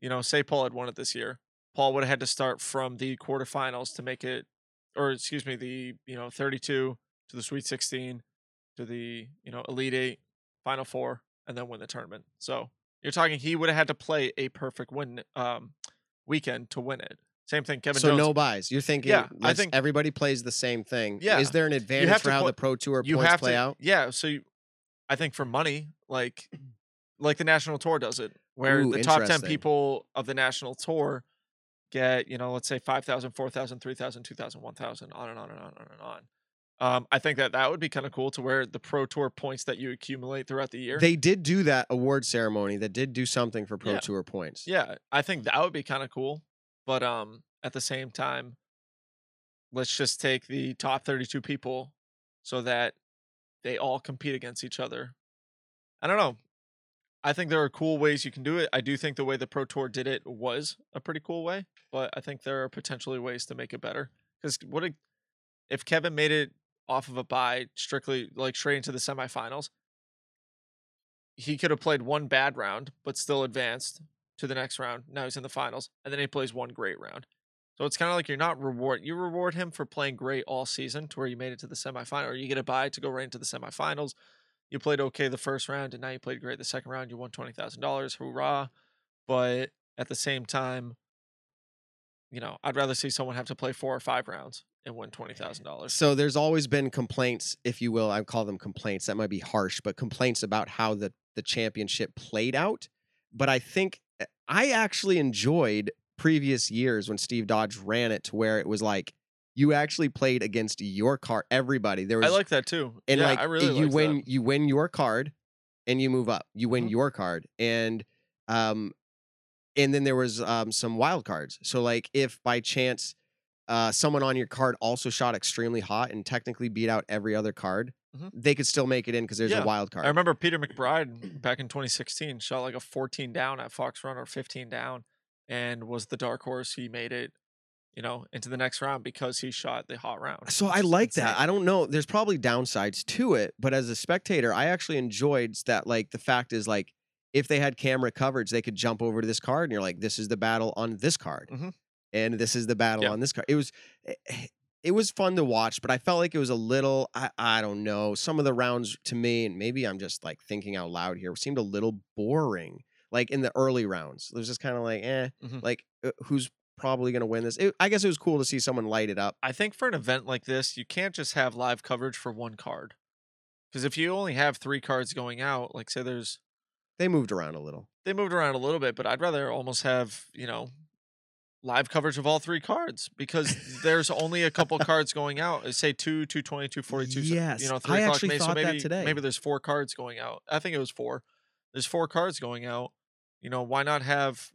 you know, say Paul had won it this year. Paul would have had to start from the quarterfinals to make it, or excuse me, the you know 32 to the Sweet 16 to the you know Elite Eight, Final Four, and then win the tournament. So you're talking he would have had to play a perfect win um, weekend to win it. Same thing, Kevin so Jones. no buys. You're thinking? Yeah, I think- everybody plays the same thing. Yeah, Is there an advantage for to how put- the pro tour you points have play to, out? Yeah, so you, I think for money, like like the national tour does it, where Ooh, the top ten people of the national tour get you know let's say 5,000, 4,000, 3,000, 2,000, 1,000, on and on and on and on and on. Um, I think that that would be kind of cool to where the pro tour points that you accumulate throughout the year. They did do that award ceremony. That did do something for pro Yeah. tour points. yeah, I think that would be kind of cool. But um, at the same time, let's just take the top 32 people so that they all compete against each other. I don't know. I think there are cool ways you can do it. I do think the way the Pro Tour did it was a pretty cool way, but I think there are potentially ways to make it better. Because what a, if Kevin made it off of a bye strictly like straight into the semifinals, he could have played one bad round but still advanced to the next round. Now he's in the finals, and then he plays one great round. So it's kind of like you're not reward you reward him for playing great all season to where you made it to the semifinal, or you get a bye to go right into the semifinals. You played okay the first round, and now you played great the second round. You won twenty thousand dollars, hoorah! But at the same time, you know, I'd rather see someone have to play four or five rounds and win twenty thousand dollars. So there's always been complaints, if you will. I call them complaints. That might be harsh, but complaints about how the the championship played out. But I think eh, I actually enjoyed previous years when Steve Dodge ran it to where it was like you actually played against your card. Everybody there was I like that too. and yeah, like I really you win that. you win your card and you move up you win Mhm. your card and um and then there was um some wild cards so like if by chance uh someone on your card also shot extremely hot and technically beat out every other card Mhm. they could still make it in because there's Yeah. a wild card I remember Peter McBride back in 2016 shot like a 14 down at Fox Run or 15 down, and was the dark horse. He made it, you know, into the next round because he shot the hot round. So I like that. I don't know. There's probably downsides to it, but as a spectator, I actually enjoyed that. Like the fact is, like if they had camera coverage, they could jump over to this card, and you're like, this is the battle on this card, Mhm. and this is the battle Yeah. on this card. It was, eh, it was fun to watch, but I felt like it was a little. I, I don't know. Some of the rounds to me, and maybe I'm just like thinking out loud here, seemed a little boring. Like in the early rounds, it was just kind of like, eh, Mhm. like uh, who's probably gonna win this? It, I guess it was cool to see someone light it up. I think for an event like this, you can't just have live coverage for one card. Because if you only have three cards going out, like say there's They moved around a little. they moved around a little bit, but I'd rather almost have, you know, live coverage of all three cards because there's only a couple cards going out. uh, Say two, 220, 242. so, Yes, You know, I three o'clock actually May, so thought that maybe, today. Maybe there's four cards going out. I think it was four. There's four cards going out. You know, why not have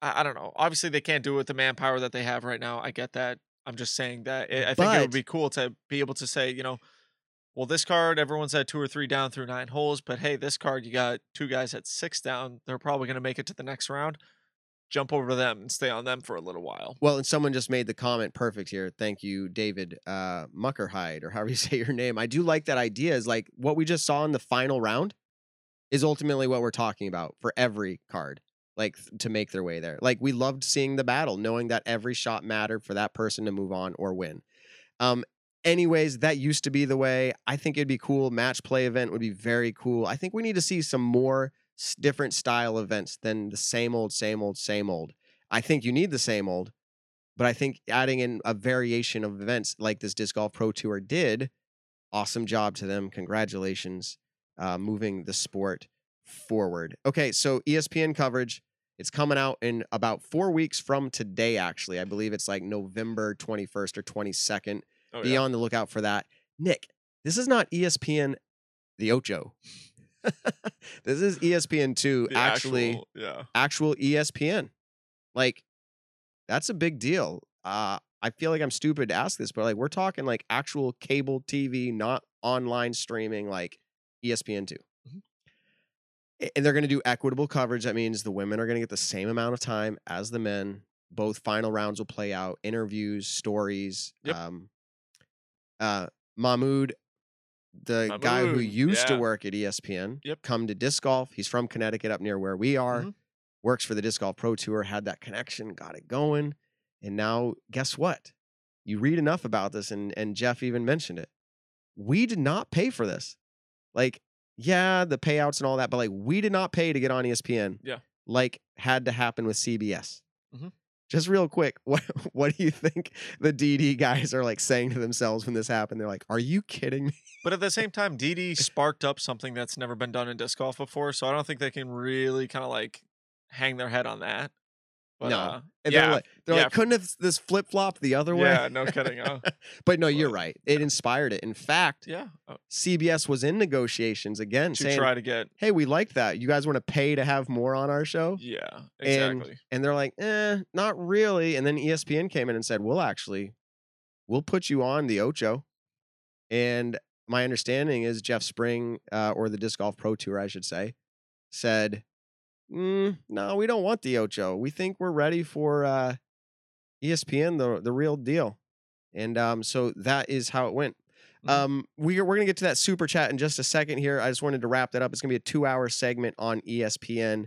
I, I don't know. Obviously they can't do it with the manpower that they have right now. I get that. I'm just saying that I I think it would be cool to be able to say, you know, well, this card, everyone's at two or three down through nine holes, but hey, this card, you got two guys at six down. They're probably going to make it to the next round. Jump over to them and stay on them for a little while. Well, and someone just made the comment perfect here. Thank you, David uh, Muckerhide, or however you say your name. I do like that idea. Is like what we just saw in the final round is ultimately what we're talking about for every card, like to make their way there. Like we loved seeing the battle, knowing that every shot mattered for that person to move on or win. Um, anyways, that used to be the way. I think it'd be cool. Match play event would be very cool. I think we need to see some more different style events than the same old, same old, same old. I think you need the same old, but I think adding in a variation of events like this Disc Golf Pro Tour did, awesome job to them. Congratulations, uh, moving the sport forward. Okay, so ESPN coverage. It's coming out in about four weeks from today, actually. I believe it's like November 21st or 22nd. Oh, Be on the lookout for that. Nick, this is not ESPN the Ocho. this is E ESPN2, The actually actual- yeah. actual ESPN. Like, that's a big deal. Uh, I feel like I'm stupid to ask this, but like, we're talking like actual cable TV, not online streaming, like E ESPN2. Mhm. And they're going to do equitable coverage. That means the women are going to get the same amount of time as the men. Both final rounds will play out, interviews, stories. Yep. Um, uh, Mahmood, the guy who used to work at ESPN, Yep. come to disc golf. He's from Connecticut, up near where we are Mhm. works for the Disc Golf Pro Tour, had that connection, got it going. And now, guess what? You read enough about this, and, and Jeff even mentioned it. We did not pay for this. Like, yeah, the payouts and all that, but like, we did not pay to get on ESPN. Yeah. Like, had to happen with CBS. Mhm. Just real quick, what what do you think the DD guys are like saying to themselves when this happened? They're like, "Are you kidding me?" But at the same time, DD sparked up something that's never been done in disc golf before, so I don't think they can really kind of like hang their head on that. But, No. uh, And yeah, they're like, they're yeah, like, couldn't have this flip flop the other way? yeah, no kidding. Uh, But no, you're right. It inspired it. In fact, yeah, uh, CBS was in negotiations again, to saying, try to get "Hey, we like that. You guys want to pay to have more on our show?" yeah, And- exactly. And they're like, "Eh, not really." And then ESPN came in and said, "We'll actually, we'll put you on the Ocho." And my understanding is Jeff Spring, uh, or the Disc Golf Pro Tour, I should say, said, mm, "No, we don't want the Ocho. We think we're ready for uh, ESPN, the the real deal." And um, so that is how it went. Mhm. Um, we, we're going to get to that super chat in just a second here. I just wanted to wrap that up. It's going to be a two hour segment on ESPN.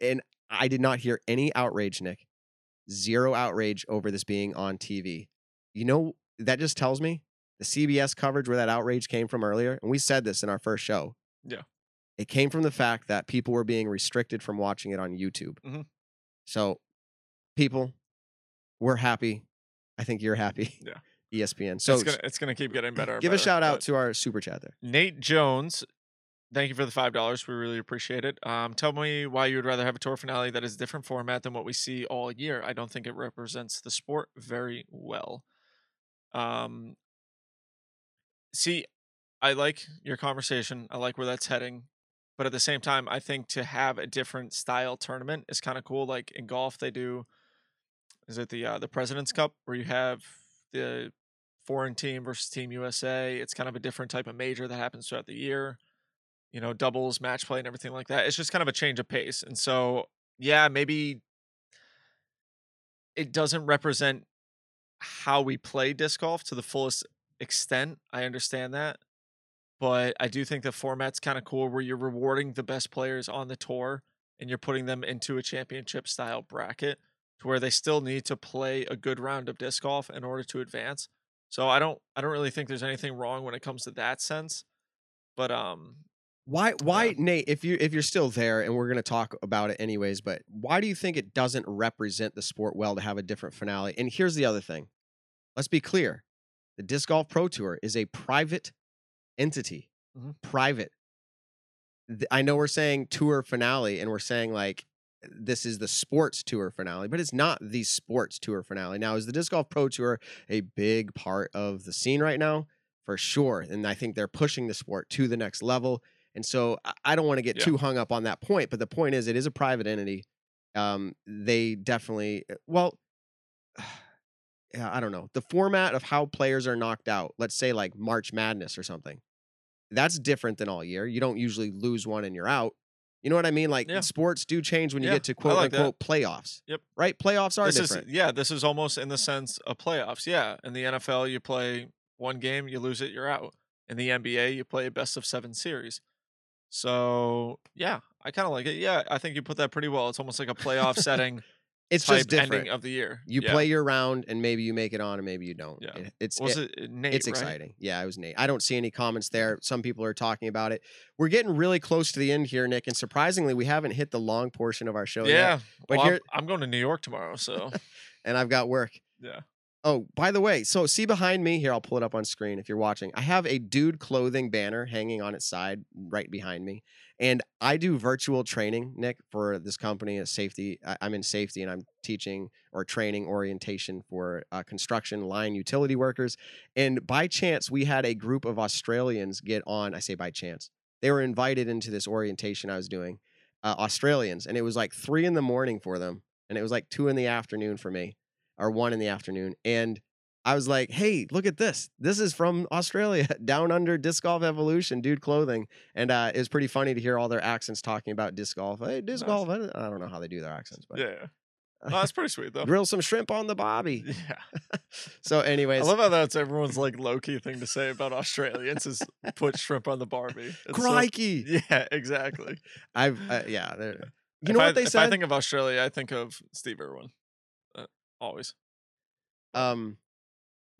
And I did not hear any outrage, Nick. Zero outrage over this being on TV. You know, that just tells me the CBS coverage where that outrage came from earlier, and we said this in our first show. Yeah. It came from the fact that people were being restricted from watching it on YouTube. Mhm. So, people, we're happy. I think you're happy. Yeah. ESPN. So it's gonna it's gonna keep getting better. give a shout out to our super chat there. Nate Jones, thank you for the five dollars. We really appreciate it. Um, tell me why you would rather have a tour finale that is a different format than what we see all year. I don't think it represents the sport very well. Um, see, I like your conversation. I like where that's heading, but at the same time, I think to have a different style tournament is kind of cool. Like in golf, they do. Is it the uh, the President's Cup where you have the foreign team versus Team USA. It's kind of a different type of major that happens throughout the year. You know, doubles, match play, and everything like that. It's just kind of a change of pace. And so, yeah, maybe it doesn't represent how we play disc golf to the fullest extent. I understand that. But I do think the format's kind of cool where you're rewarding the best players on the tour and you're putting them into a championship style bracket to where they still need to play a good round of disc golf in order to advance. So I don't I don't really think there's anything wrong when it comes to that sense. But um Why why Yeah. Nate, if you if you're still there and we're gonna talk about it anyways, but why do you think it doesn't represent the sport well to have a different finale? And here's the other thing. Let's be clear. The Disc Golf Pro Tour is a private entity. Mhm. Private. I know we're saying tour finale and we're saying like this is the sports tour finale, but it's not the sports tour finale. Now, is the Disc Golf Pro Tour a big part of the scene right now? For sure. And I think they're pushing the sport to the next level. And so I- don't want to get Yeah. too hung up on that point, but the point is, it is a private entity. Um, they definitely, well, yeah, I don't know. The format of how players are knocked out, let's say like March Madness or something, that's different than all year. You don't usually lose one and you're out. You know what I mean? Like Yeah. sports do change when you Yeah, get to quote like that. unquote playoffs. Yep. Right? Playoffs are this different. is yeah, this is almost in the sense of playoffs. Yeah. In the NFL you play one game, you lose it, you're out. In the NBA, you play a best of seven series. So yeah, I kind of like it. Yeah, I think you put that pretty well. It's almost like a playoff setting it's just different. ending of the year. you Yeah. play your round and maybe you make it on and maybe you don't. Yeah. It- it's Was eh, it- it, Nate? it's right? exciting. Yeah, it was Nate. I don't see any comments there. Some people are talking about it. We're getting really close to the end here, Nick, and surprisingly, we haven't hit the long portion of our show yet. Yeah, But well, I'm- here- I'm, going to New York tomorrow, so And I've got work. yeah. Oh, by the way, so see behind me here, I'll pull it up on screen if you're watching. I have a dude clothing banner hanging on its side right behind me. And I do virtual training, Nick, for this company at safety. I'm in safety and I'm teaching or training orientation for uh, construction line utility workers. And by chance, we had a group of Australians get on. I say by chance, they were invited into this orientation I was doing, uh, Australians. And it was like three in the morning for them. And it was like two in the afternoon for me or one in the afternoon. And I was like, hey, look at this. This is from Australia, down under disc golf evolution, dude clothing. And uh, it was pretty funny to hear all their accents talking about disc golf. Hey, disc Nice. golf. I don't I don't know how they do their accents, but Yeah, no, that's pretty sweet though. grill some shrimp on the bobby. Yeah, So, anyways, I love how that's everyone's like low key thing to say about Australians is put shrimp on the Barbie. It's crikey. yeah, exactly. I've, uh, yeah. they're- You If know I, what they if said? I think of Australia, I think of Steve Irwin. Uh, always. um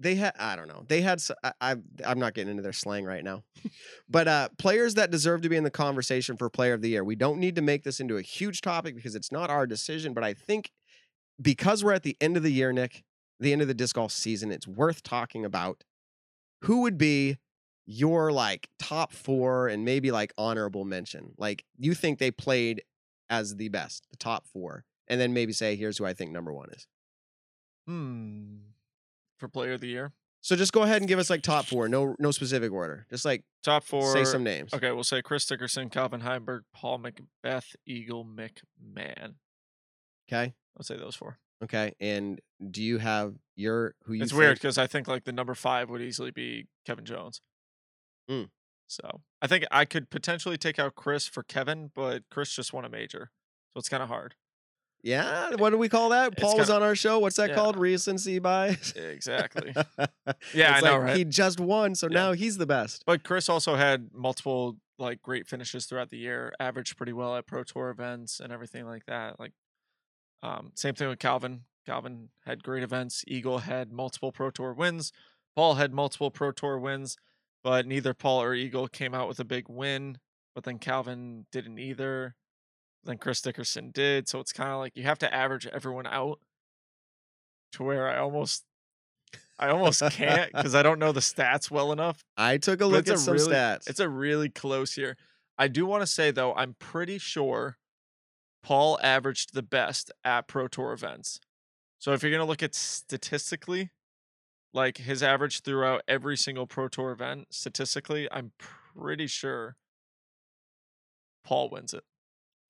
they had i don't know they had I'm not getting into their slang right now but uh players that deserve to be in the conversation for player of the year we don't need to make this into a huge topic because it's not our decision but i think because we're at the end of the year nick the end of the disc golf season it's worth talking about who would be your like top four and maybe like honorable mention like you think they played as the best the top four and then maybe say here's who i think number one is Hmm. For player of the year, So just go ahead and give us like top four, no no specific order. Just like top four. say some names. Okay, we'll say Chris Dickerson, Calvin Heimburg, Paul McBeth, Eagle McMahon. Okay. I'll say those four. Okay. And do you have your who you it's weird because I think like the number five would easily be Kevin Jones. Mm. So I think I could potentially take out Chris for Kevin, but Chris just won a major, so it's kind of hard. Yeah. What do we call that? It's Paul was on our show. What's that Yeah. called? Recency bias. Exactly. yeah, Yeah, I know, right? He just won, so Yeah. now he's the best. But Chris also had multiple like great finishes throughout the year, averaged pretty well at pro tour events and everything like that. Like um same thing with Calvin. Calvin had great events. Eagle had multiple pro tour wins. Paul had multiple pro tour wins, but neither Paul or Eagle came out with a big win. But then Calvin didn't either. Then Chris Dickerson did. So it's kind of like you have to average everyone out. to where I almost I almost can't because I don't know the stats well enough. I took a look at some really- stats. It's a really close here. I do want to say though, I'm pretty sure Paul averaged the best at Pro Tour events. So if you're gonna look at statistically, like his average throughout every single Pro Tour event, statistically, I'm pretty sure Paul wins it.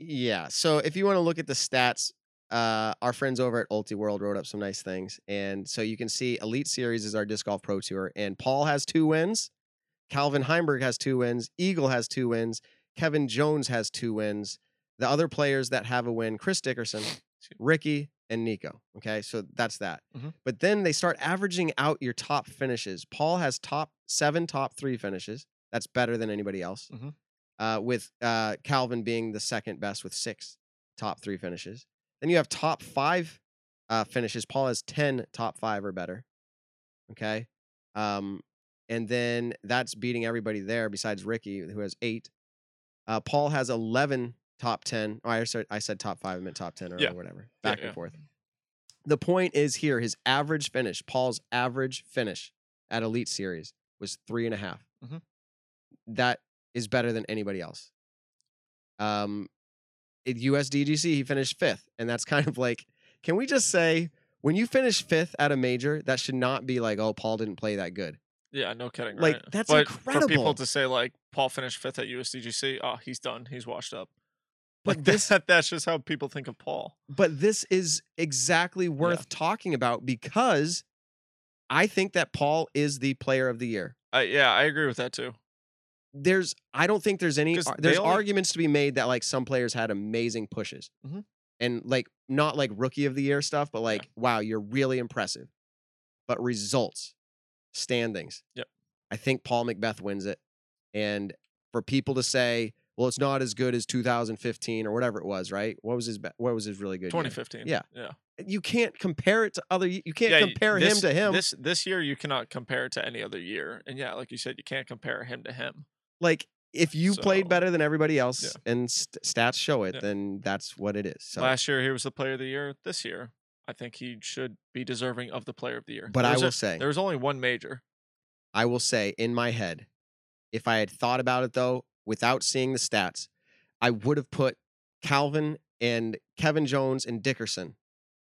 Yeah. So if you want to look at the stats, uh, our friends over at Ultiworld wrote up some nice things, and so you can see Elite Series is our disc golf pro tour, and Paul has two wins, Calvin Heimburg has two wins, Eagle has two wins, Kevin Jones has two wins. The other players that have a win: Chris Dickerson, Ricky, and Nico. Okay, so that's that. Mhm. But then they start averaging out your top finishes. Paul has top seven, top three finishes. That's better than anybody else. Mhm. Uh, with uh, Calvin being the second best with six top three finishes. Then you have top five uh, finishes. Paul has 10 top five or better. Okay. Um, and then that's beating everybody there besides Ricky, who has eight. Uh, Paul has 11 top 10. Oh, I said, I said top five, I meant top 10 or Yeah. whatever. Back yeah. and forth. The point is here his average finish, Paul's average finish at Elite Series was three and a half. Mhm. That is better than anybody else. Um, at USDGC, he finished fifth, and that's kind of like, can we just say when you finish fifth at a major, that should not be like, oh, Paul didn't play that good. Yeah, no kidding. Like, right? that's but For incredible. people to say like Paul finished fifth at USDGC, oh, he's done. He's washed up. But Like this- that, that's just how people think of Paul. But this is exactly worth talking about because I think that Paul is the player of the year. I, yeah, I agree with that too. There's, I don't think there's any. 'Cause ar- they There's only- arguments to be made that like some players had amazing pushes, Mhm. and like not like rookie of the year stuff, but like wow, you're really impressive. But results, standings. Yep. I think Paul McBeth wins it, and for people to say, well, it's not as good as 2015 or whatever it was, right? What was his? be- What was his really good? year? 2015. Yeah. Yeah. You can't compare it to other. You can't yeah, y- compare this- him to him. This this year you cannot compare it to any other year. And yeah, like you said, you can't compare him to him. Like if you played better than everybody else Yeah. and st- stats show it, Yeah. then that's what it is. So, Last year he was the player of the year. This year, I think he should be deserving of the player of the year. but I will a- say, there was only one major. I will say in my head, if I had thought about it though, without seeing the stats, I would have put Calvin and Kevin Jones and Dickerson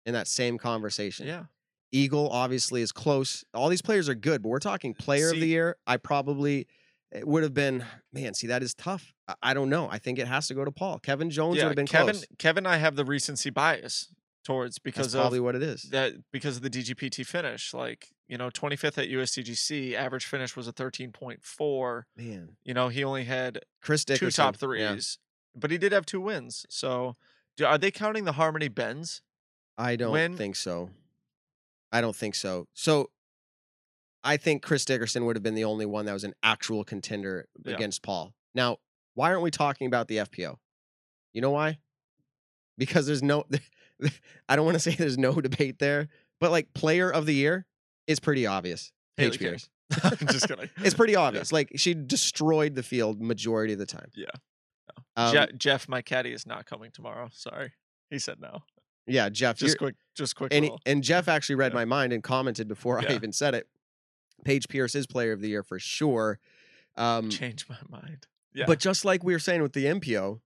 in that same conversation. Yeah. Eagle obviously is close. All these players are good, but we're talking uh, player of the year. I probably it would have been man. See, that is tough. I, don't know. I think it has to go to Paul. Kevin Jones yeah, would have been Kevin close. Kevin I have the recency bias towards because That's probably of what it is. that because of the DGPT finish. Like, you know, 25th at USDGC, average finish was a 13.4. Man, You know, he only had Chris Dickerson. two top yeah. threes, but he did have two wins. So, do, are they counting the Harmony Bends? I don't When- think so. I don't think so. So I think Chris Dickerson would have been the only one that was an actual contender Yeah. against Paul. Now, why aren't we talking about the FPO? You know why? Because there's no I don't want to say there's no debate there, but like player of the year is pretty obvious. Paige Pierce. I'm just kidding. It's pretty obvious. Like she destroyed the field majority of the time. Yeah. Um, Je- Jeff, my caddy, is not coming tomorrow. Sorry, he said no. yeah, Jeff. Just quick, just quick. and he- and Jeff actually read Yeah. my mind and commented before I even said it. Paige Pierce is player of the year for sure. Um, change my mind. Yeah, But just like we were saying with the MPO,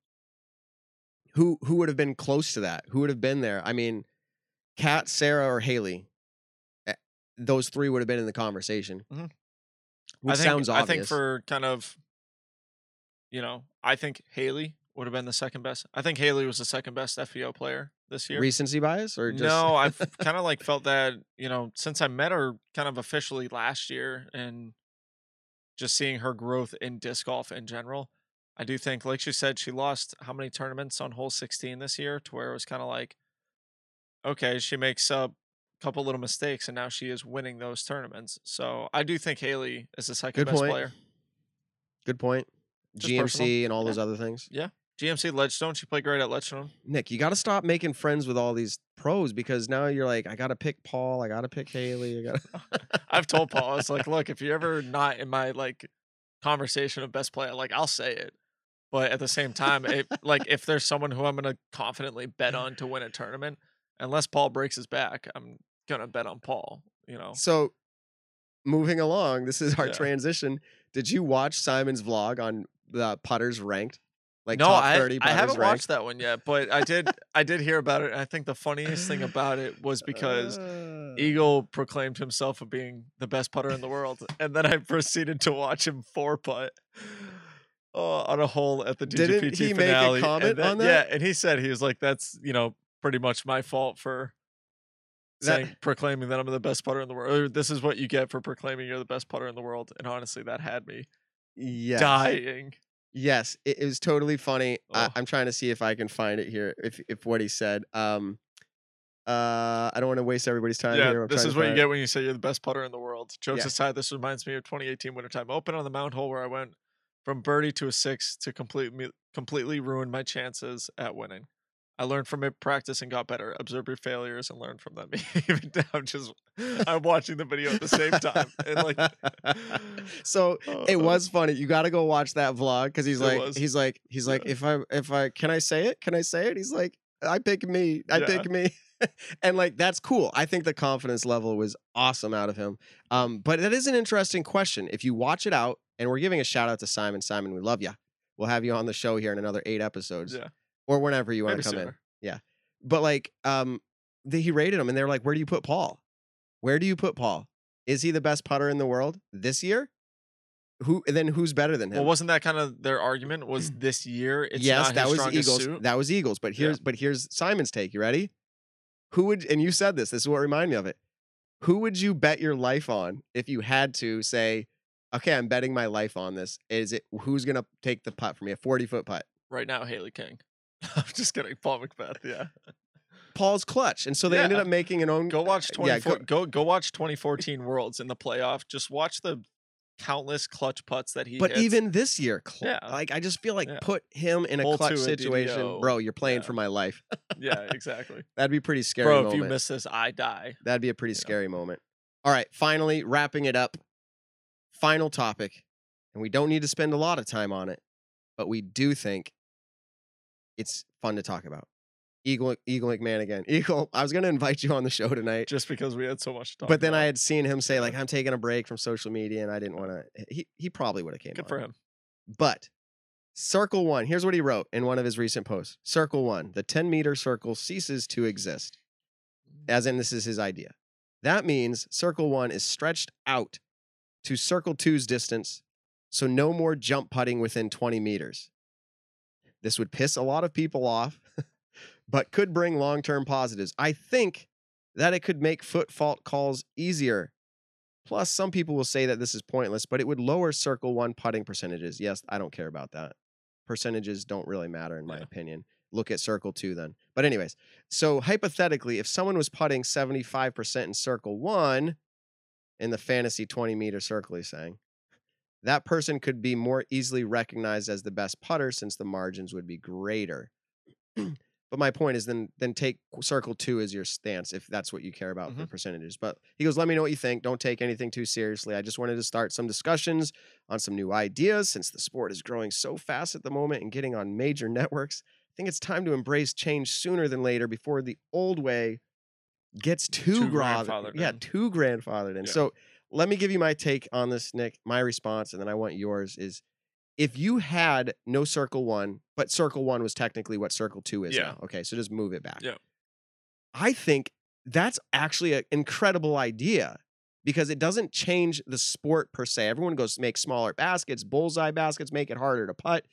who who would have been close to that? Who would have been there? I mean, Kat, Sarah, or Hailey. eh, Those three would have been in the conversation. Mhm. Which I think, sounds obvious. I think for kind of, you know, I think Hailey would have been the second best. I think Hailey was the second best FPO player this year. recency bias or just No, I've kind of like felt that, you know, since I met her kind of officially last year and just seeing her growth in disc golf in general. I do think, like she said, she lost how many tournaments on hole 16 this year to where it was kind of like, okay, she makes up a couple little mistakes and now she is winning those tournaments. So I do think Hailey is the second good best point. player. Good point. Just GMC personal. and all Yeah. those other things. GMC Ledgestone, she played great at Ledgestone. Nick, you got to stop making friends with all these pros because now you're like, I got to pick Paul, I got to pick Hailey, I got to. I've told Paul, I was like, look, if you're ever not in my like conversation of best player, like I'll say it. But at the same time, it, like if there's someone who I'm gonna confidently bet on to win a tournament, unless Paul breaks his back, I'm gonna bet on Paul. You know, So, moving along, this is our Yeah. transition. Did you watch Simon's vlog on the putters ranked? Like no, I, 30 I haven't ranked? watched that one yet, but I did I did hear about it. And I think the funniest thing about it was because Uh, Eagle proclaimed himself of being the best putter in the world, and then I proceeded to watch him four putt oh, on a hole at the Didn't DGPT he make a finale. and comment then- on that? Yeah, and he said he was like, "That's you know pretty much my fault for." That- Saying, proclaiming that I'm the best putter in the world. Or, This is what you get for proclaiming you're the best putter in the world. And honestly, that had me dying. Yes, it, it was totally funny. I, Oh. I'm trying to see if I can find it here. If if what he said. Um, uh, I don't want to waste everybody's time yeah, here. This is what you find get when you say you're the best putter in the world. Jokes Yeah. aside, this reminds me of 2018 Wintertime Open on the Mount Hole where I went from birdie to a six to completely completely ruin my chances at winning. I learned from it, practice, and got better. Observe your failures and learn from them. Even now, I'm just I'm watching the video at the same time, and like, so it uh, was funny. You got to go watch that vlog because he's like, was. he's like, he's like, Yeah. if I, if I, can I say it? Can I say it? He's like, I pick me. I Yeah. pick me. and like that's cool. I think the confidence level was awesome out of him. Um, but that is an interesting question. If you watch it out, and we're giving a shout out to Simon. Simon, we love you. We'll have you on the show here in another eight episodes, Yeah, or whenever you want to come in. Yeah. But like, um, the, he rated him, and they're like, "Where do you put Paul? Where do you put Paul? Is he the best putter in the world this year? Who? And then who's better than him? Well, wasn't that kind of their argument? Was this year? It's yes, not that was Eagles. suit? That was Eagles. But Yeah. here's but here's Simon's take. You ready? Who would? And you said this. This is what reminded me of it. Who would you bet your life on if you had to say, "Okay, I'm betting my life on this"? Is it who's gonna take the putt for me? A 40 foot putt. right now, Hailey King. I'm just kidding, Paul McBeth. Yeah. Paul's clutch, and so they ended up making an own. Go watch uh, yeah, go- go, go watch 2014 Worlds in the playoff. Just watch the countless clutch putts that he But hits. even this year, cl- Yeah. like I just feel like Yeah. put him in a Hole clutch situation, DDO. bro. You're playing Yeah. for my life. yeah, exactly. That'd be pretty scary. Bro, if you miss this, I die. That'd be a pretty Yeah. scary moment. All right, finally wrapping it up. Final topic, and we don't need to spend a lot of time on it, but we do think it's fun to talk about. Eagle, Eagle McMahon again. Eagle, I was going to invite you on the show tonight, Just because we had so much to talk but then I had seen him say like, "I'm taking a break from social media," and I didn't want to. Eh, he he probably would have came. good on. for him. But Circle One, here's what he wrote in one of his recent posts Circle One, the 10 meter circle ceases to exist. As in, this is his idea. That means Circle One is stretched out to Circle Two's distance, so no more jump putting within 20 meters. This would piss a lot of people off, but could bring long term positives. I think that it could make foot fault calls easier. Plus, some people will say that this is pointless, but it would lower circle one putting percentages. Yes, I don't care about that. Percentages don't really matter, in my Yeah. opinion. Look at circle two then. But, anyways, so hypothetically, if someone was putting 75% in circle one in the fantasy 20 meter circle, he's saying, that person could be more easily recognized as the best putter since the margins would be greater. but my point is then then take circle two as your stance if that's what you care about the mm-hmm. percentages. But he goes, let me know what you think. Don't take anything too seriously. I just wanted to start some discussions on some new ideas since the sport is growing so fast at the moment and getting on major networks. I think it's time to embrace change sooner than later before the old way gets too, Too grandfathered Yeah, too grandfathered in. Yeah. So let me give you my take on this, Nick. My response, and then I want yours is if you had no circle one, but circle one was technically what circle two is Yeah. now. Okay, so just move it back. Yeah. I think that's actually an incredible idea because it doesn't change the sport per se. Everyone goes make smaller baskets, bullseye baskets, make it harder to putt.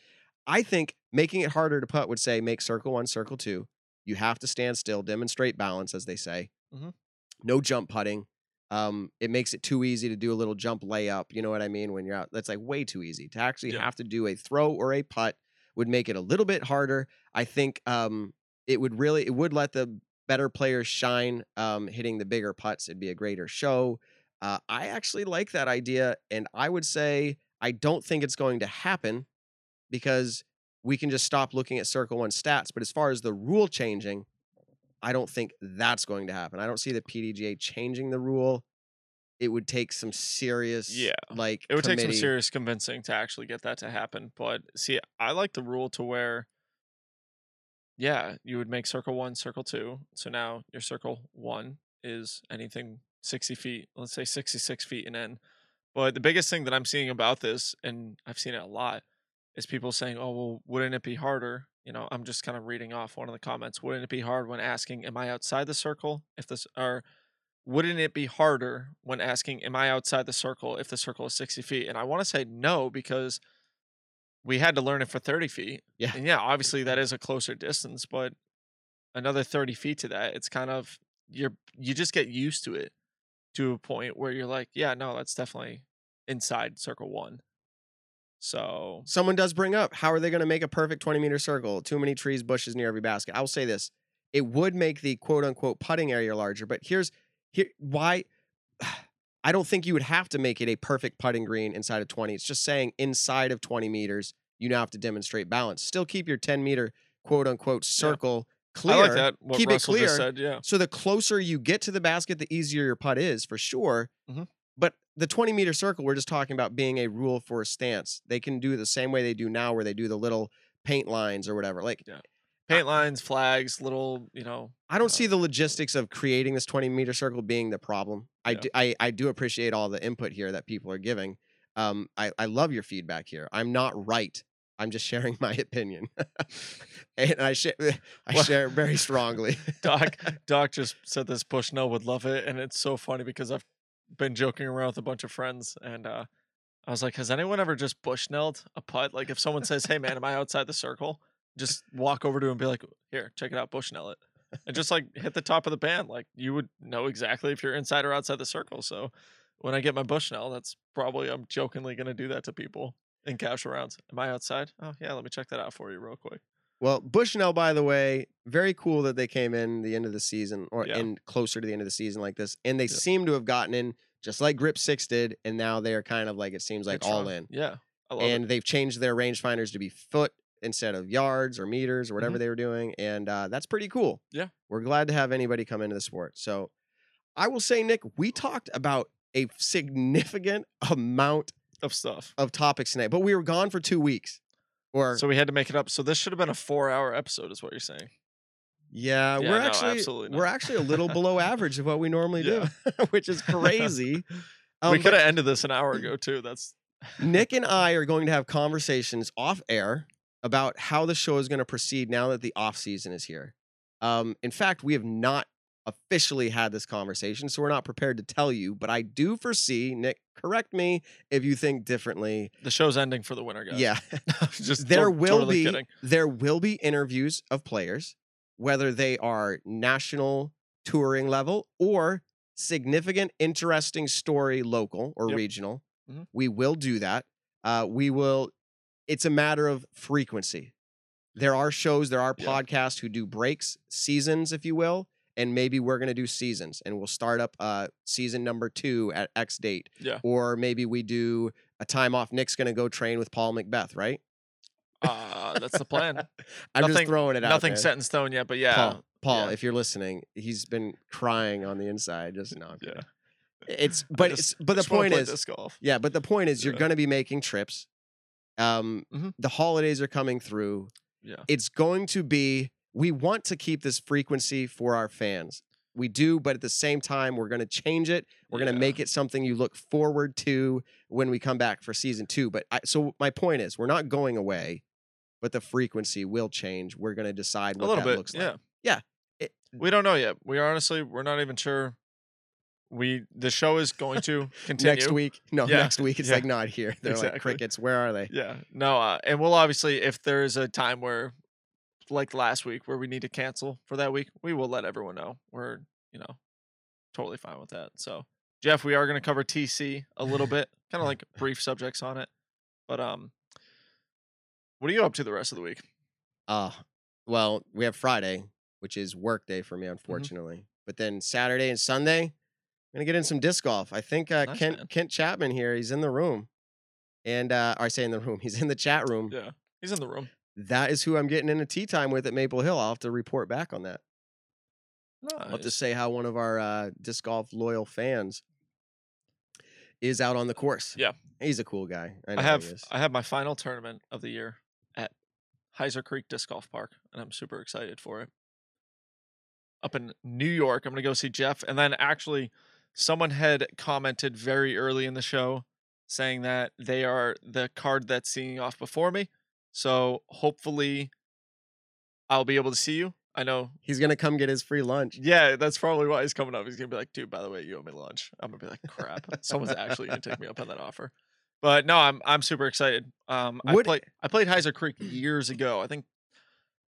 I think making it harder to putt would say make circle one, circle two. You have to stand still, demonstrate balance, as they say. Mhm. No jump putting. Um, it makes it too easy to do a little jump layup. You know what I mean? When you're out, that's like way too easy. To actually Yeah. have to do a throw or a putt would make it a little bit harder. I think um, it would really it would let the better players shine um, hitting the bigger putts. It'd be a greater show. Uh, I actually like that idea, and I would say I don't think it's going to happen because we can just stop looking at Circle One stats. But as far as the rule changing, I don't think that's going to happen. I don't see the PDGA changing the rule. It would take some serious, Yeah. like It would take some serious convincing to actually get that to happen. But see, I like the rule to where, yeah, you would make circle one, circle two. So now your circle one is anything 60 feet, let's say 66 feet and in. But the biggest thing that I'm seeing about this, and I've seen it a lot, is people saying, "Oh, well, wouldn't it be harder?" You know, I'm just kind of reading off one of the comments. Wouldn't it be hard when asking, "Am I outside the circle?" If this or wouldn't it be harder when asking, "Am I outside the circle?" If the circle is 60 feet? And I want to say no because we had to learn it for 30 feet. Yeah. And yeah, obviously that is a closer distance, but another 30 feet to that, it's kind of you're you just get used to it to a point where you're like, yeah, no, that's definitely inside circle one. So Someone does bring up how are they going to make a perfect 20 meter circle? Too many trees, bushes near every basket. I will say this it would make the quote unquote putting area larger, but here's here why I don't think you would have to make it a perfect putting green inside of 20. It's just saying inside of 20 meters, you now have to demonstrate balance. Still keep your 10 meter quote unquote circle clear. I like that. What Keep it Russell just clear. said, yeah. So the closer you get to the basket, the easier your putt is for sure. Mhm. The 20 meter circle, we're just talking about being a rule for a stance. They can do the same way they do now, where they do the little paint lines or whatever. Like, Paint lines, flags, little, you know. I don't see Uh, the logistics of creating this 20 meter circle being the problem. I, Yeah. do, I, I do appreciate all the input here that people are giving. Um, I, I love your feedback here. I'm not right. I'm just sharing my opinion, and I share I Well- share very strongly. Doc Doc just said this Bushnell would love it, and it's so funny because I've been joking around with a bunch of friends, and uh, I was like, "Has anyone ever just Bushnelled a putt? Like, if someone says, "Hey, man, am I outside the circle?" Just walk over to him and be like, "Here, check it out, Bushnell it," and just like hit the top of the band. Like, you would know exactly if you're inside or outside the circle. So, when I get my Bushnell, that's probably I'm jokingly gonna do that to people in casual rounds. Am I outside? Oh yeah, let me check that out for you real quick. Well, Bushnell, by the way, very cool that they came in the end of the season or Yeah. in closer to the end of the season like this, and they Yeah. seem to have gotten in just like Grip Six did, and now they are kind of like it seems like all in, Yeah, and it. they've changed their rangefinders to be foot instead of yards or meters or whatever Mhm. they were doing, and uh, that's pretty cool. Yeah. we're glad to have anybody come into the sport. So, I will say, Nick, we talked about a significant amount Of stuff. of topics tonight, but we were gone for two weeks. Or So we had to make it up. So this should have been a four-hour episode, is what you're saying. Yeah, Yeah, we're no, actually we're actually a little below average of what we normally Yeah. do, which is crazy. we Um, could have ended this an hour ago too. That's Nick and I are going to have conversations off air about how the show is going to proceed now that the off season is here. Um, in fact, we have not officially had this conversation, so we're not prepared to tell you. But I do foresee Nick. Correct me if you think differently. the show's ending for the winter, guys. Yeah, just there to- will totally be kidding. there will be interviews of players, whether they are national touring level or significant, interesting story local or Yep. regional. Mhm. We will do that. Uh, we will. It's a matter of frequency. There are shows, there are Yeah. podcasts who do breaks, seasons, if you will, and maybe we're going to do seasons, and we'll start up uh, season number two at X date. Yeah. Or maybe we do a time off. Nick's going to go train with Paul McBeth, right? Uh, that's the plan. I'm just throwing it out Nothing there. set in stone yet, but yeah, Paul, Paul, yeah. if you're listening, he's been crying on the inside. Just no, yeah. It's but just- it's but the point is, yeah, but the point is, you're Yeah. going to be making trips. Um, Mhm. the holidays are coming through. Yeah. It's going to be. We want to keep this frequency for our fans. We do, but at the same time, we're going to change it. We're going to make it something you look forward to when we come back for season two. But I, so my point is, we're not going away, but the frequency will change. We're going to decide what that bit. looks like. yeah. Yeah. It- We don't know yet. We honestly, we're not even sure. We the show is going to continue next week. No, Yeah, next week it's yeah, like not here. They're like crickets. Where are they? Yeah. No, uh, and we'll obviously if there is a time where like last week where we need to cancel for that week, we will let everyone know. We're, you know, totally fine with that. So, Jeff, we are going to cover TC a little bit, kind of like brief subjects on it. But um what are you up to the rest of the week? Uh well, we have Friday, which is work day for me, Mm-hmm. unfortunately. But then Saturday and Sunday, I'm gonna get in some disc golf. I think uh, Nice, Kent man. Kent Chapman here. He's in the room, and uh, or I say in the room. He's in the chat room. Yeah. He's in the room. That is who I'm getting into tee time with at Maple Hill. I'll have to report back on that. I'll have to say how one of our uh, disc golf loyal fans is out on the course. Yeah. he's a cool guy. I, I have. I have my final tournament of the year at Hyzer Creek Disc Golf Park, and I'm super excited for it. up in New York. I'm going to go see Jeff. And then actually, someone had commented very early in the show saying that they are the card that's seeing off before me. So hopefully, I'll be able to see you. I know. He's gonna come get his free lunch. Yeah, that's probably why he's coming up. He's gonna be like, dude, by the way, you owe me lunch. I'm gonna be like, crap. Someone's actually gonna take me up on that offer. But no, I'm I'm super excited. Um, I played I played Hyzer Creek years ago. I think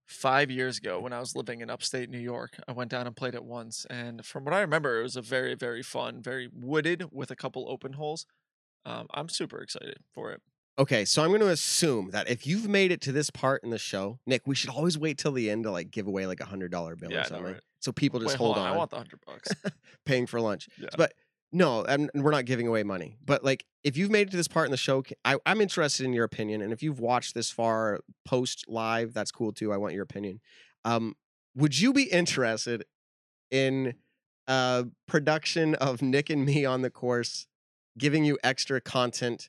five years ago when I was living in upstate New York. I went down and played it once, and from what I remember, it was a very very fun, very wooded with a couple open holes. Um, I'm super excited for it. Okay, so I'm going to assume that if you've made it to this part in the show, Nick, we should always wait till the end to like give away like a hundred dollar bill Yeah, or know, something, right? so people just Wait, hold, on. on, I want the hundred bucks. paying for lunch. Yeah. But no, and we're not giving away money. But like, if you've made it to this part in the show, I, I'm interested in your opinion. And if you've watched this far post live, that's cool too. I want your opinion. Um, would you be interested in uh production of Nick and me on the course, giving you extra content?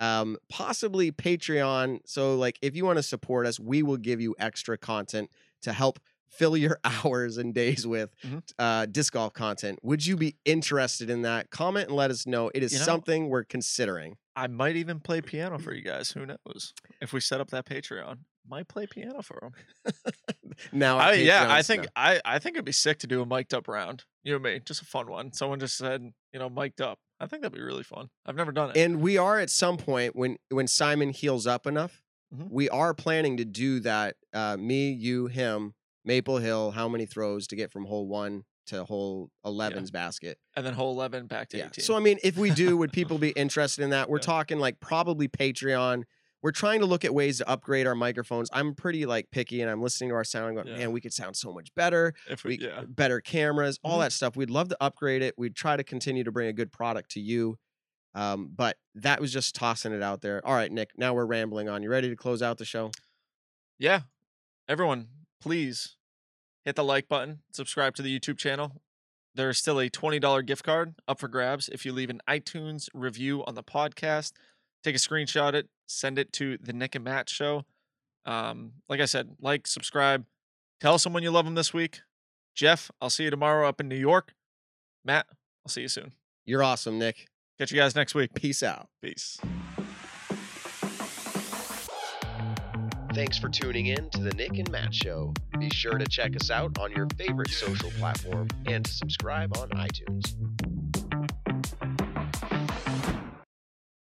Um, possibly Patreon. So, like, if you want to support us, we will give you extra content to help fill your hours and days with Mhm. uh, disc golf content. Would you be interested in that? Comment and let us know. It is You know- something we're considering. I might even play piano for you guys. Who knows? If we set up that Patreon, might play piano for them. Now, I, yeah, I think stuff. I, I think it'd be sick to do a mic'd up round. You and me, just a fun one. Someone just said, you know, mic'd up. I think that'd be really fun. I've never done it. And we are at some point when when Simon heals up enough, Mhm. we are planning to do that. Uh, me, you, him, Maple Hill. How many throws to get from hole one to hole 11's basket? and then hole eleven back to Yeah. eighteen. So I mean, if we do, would people be interested in that? We're Yeah. talking like probably Patreon. We're trying to look at ways to upgrade our microphones. I'm pretty like picky, and I'm listening to our sound and going, Yeah. man, we could sound so much better. if we, We yeah, better cameras, all Mhm. that stuff. We'd love to upgrade it. We'd try to continue to bring a good product to you. Um, but that was just tossing it out there. All right, Nick. Now we're rambling on. You ready to close out the show? yeah. Everyone, please hit the like button. Subscribe to the YouTube channel. There's still a twenty dollar gift card up for grabs if you leave an iTunes review on the podcast. Take a screenshot it, send it to the Nick and Matt show. Um, like I said, like, subscribe, tell someone you love them this week. Jeff, I'll see you tomorrow up in New York. Matt, I'll see you soon. You're awesome, Nick. Catch you guys next week. Peace out. Peace. Thanks for tuning in to the Nick and Matt Show. Be sure to check us out on your favorite social platform and to subscribe on iTunes.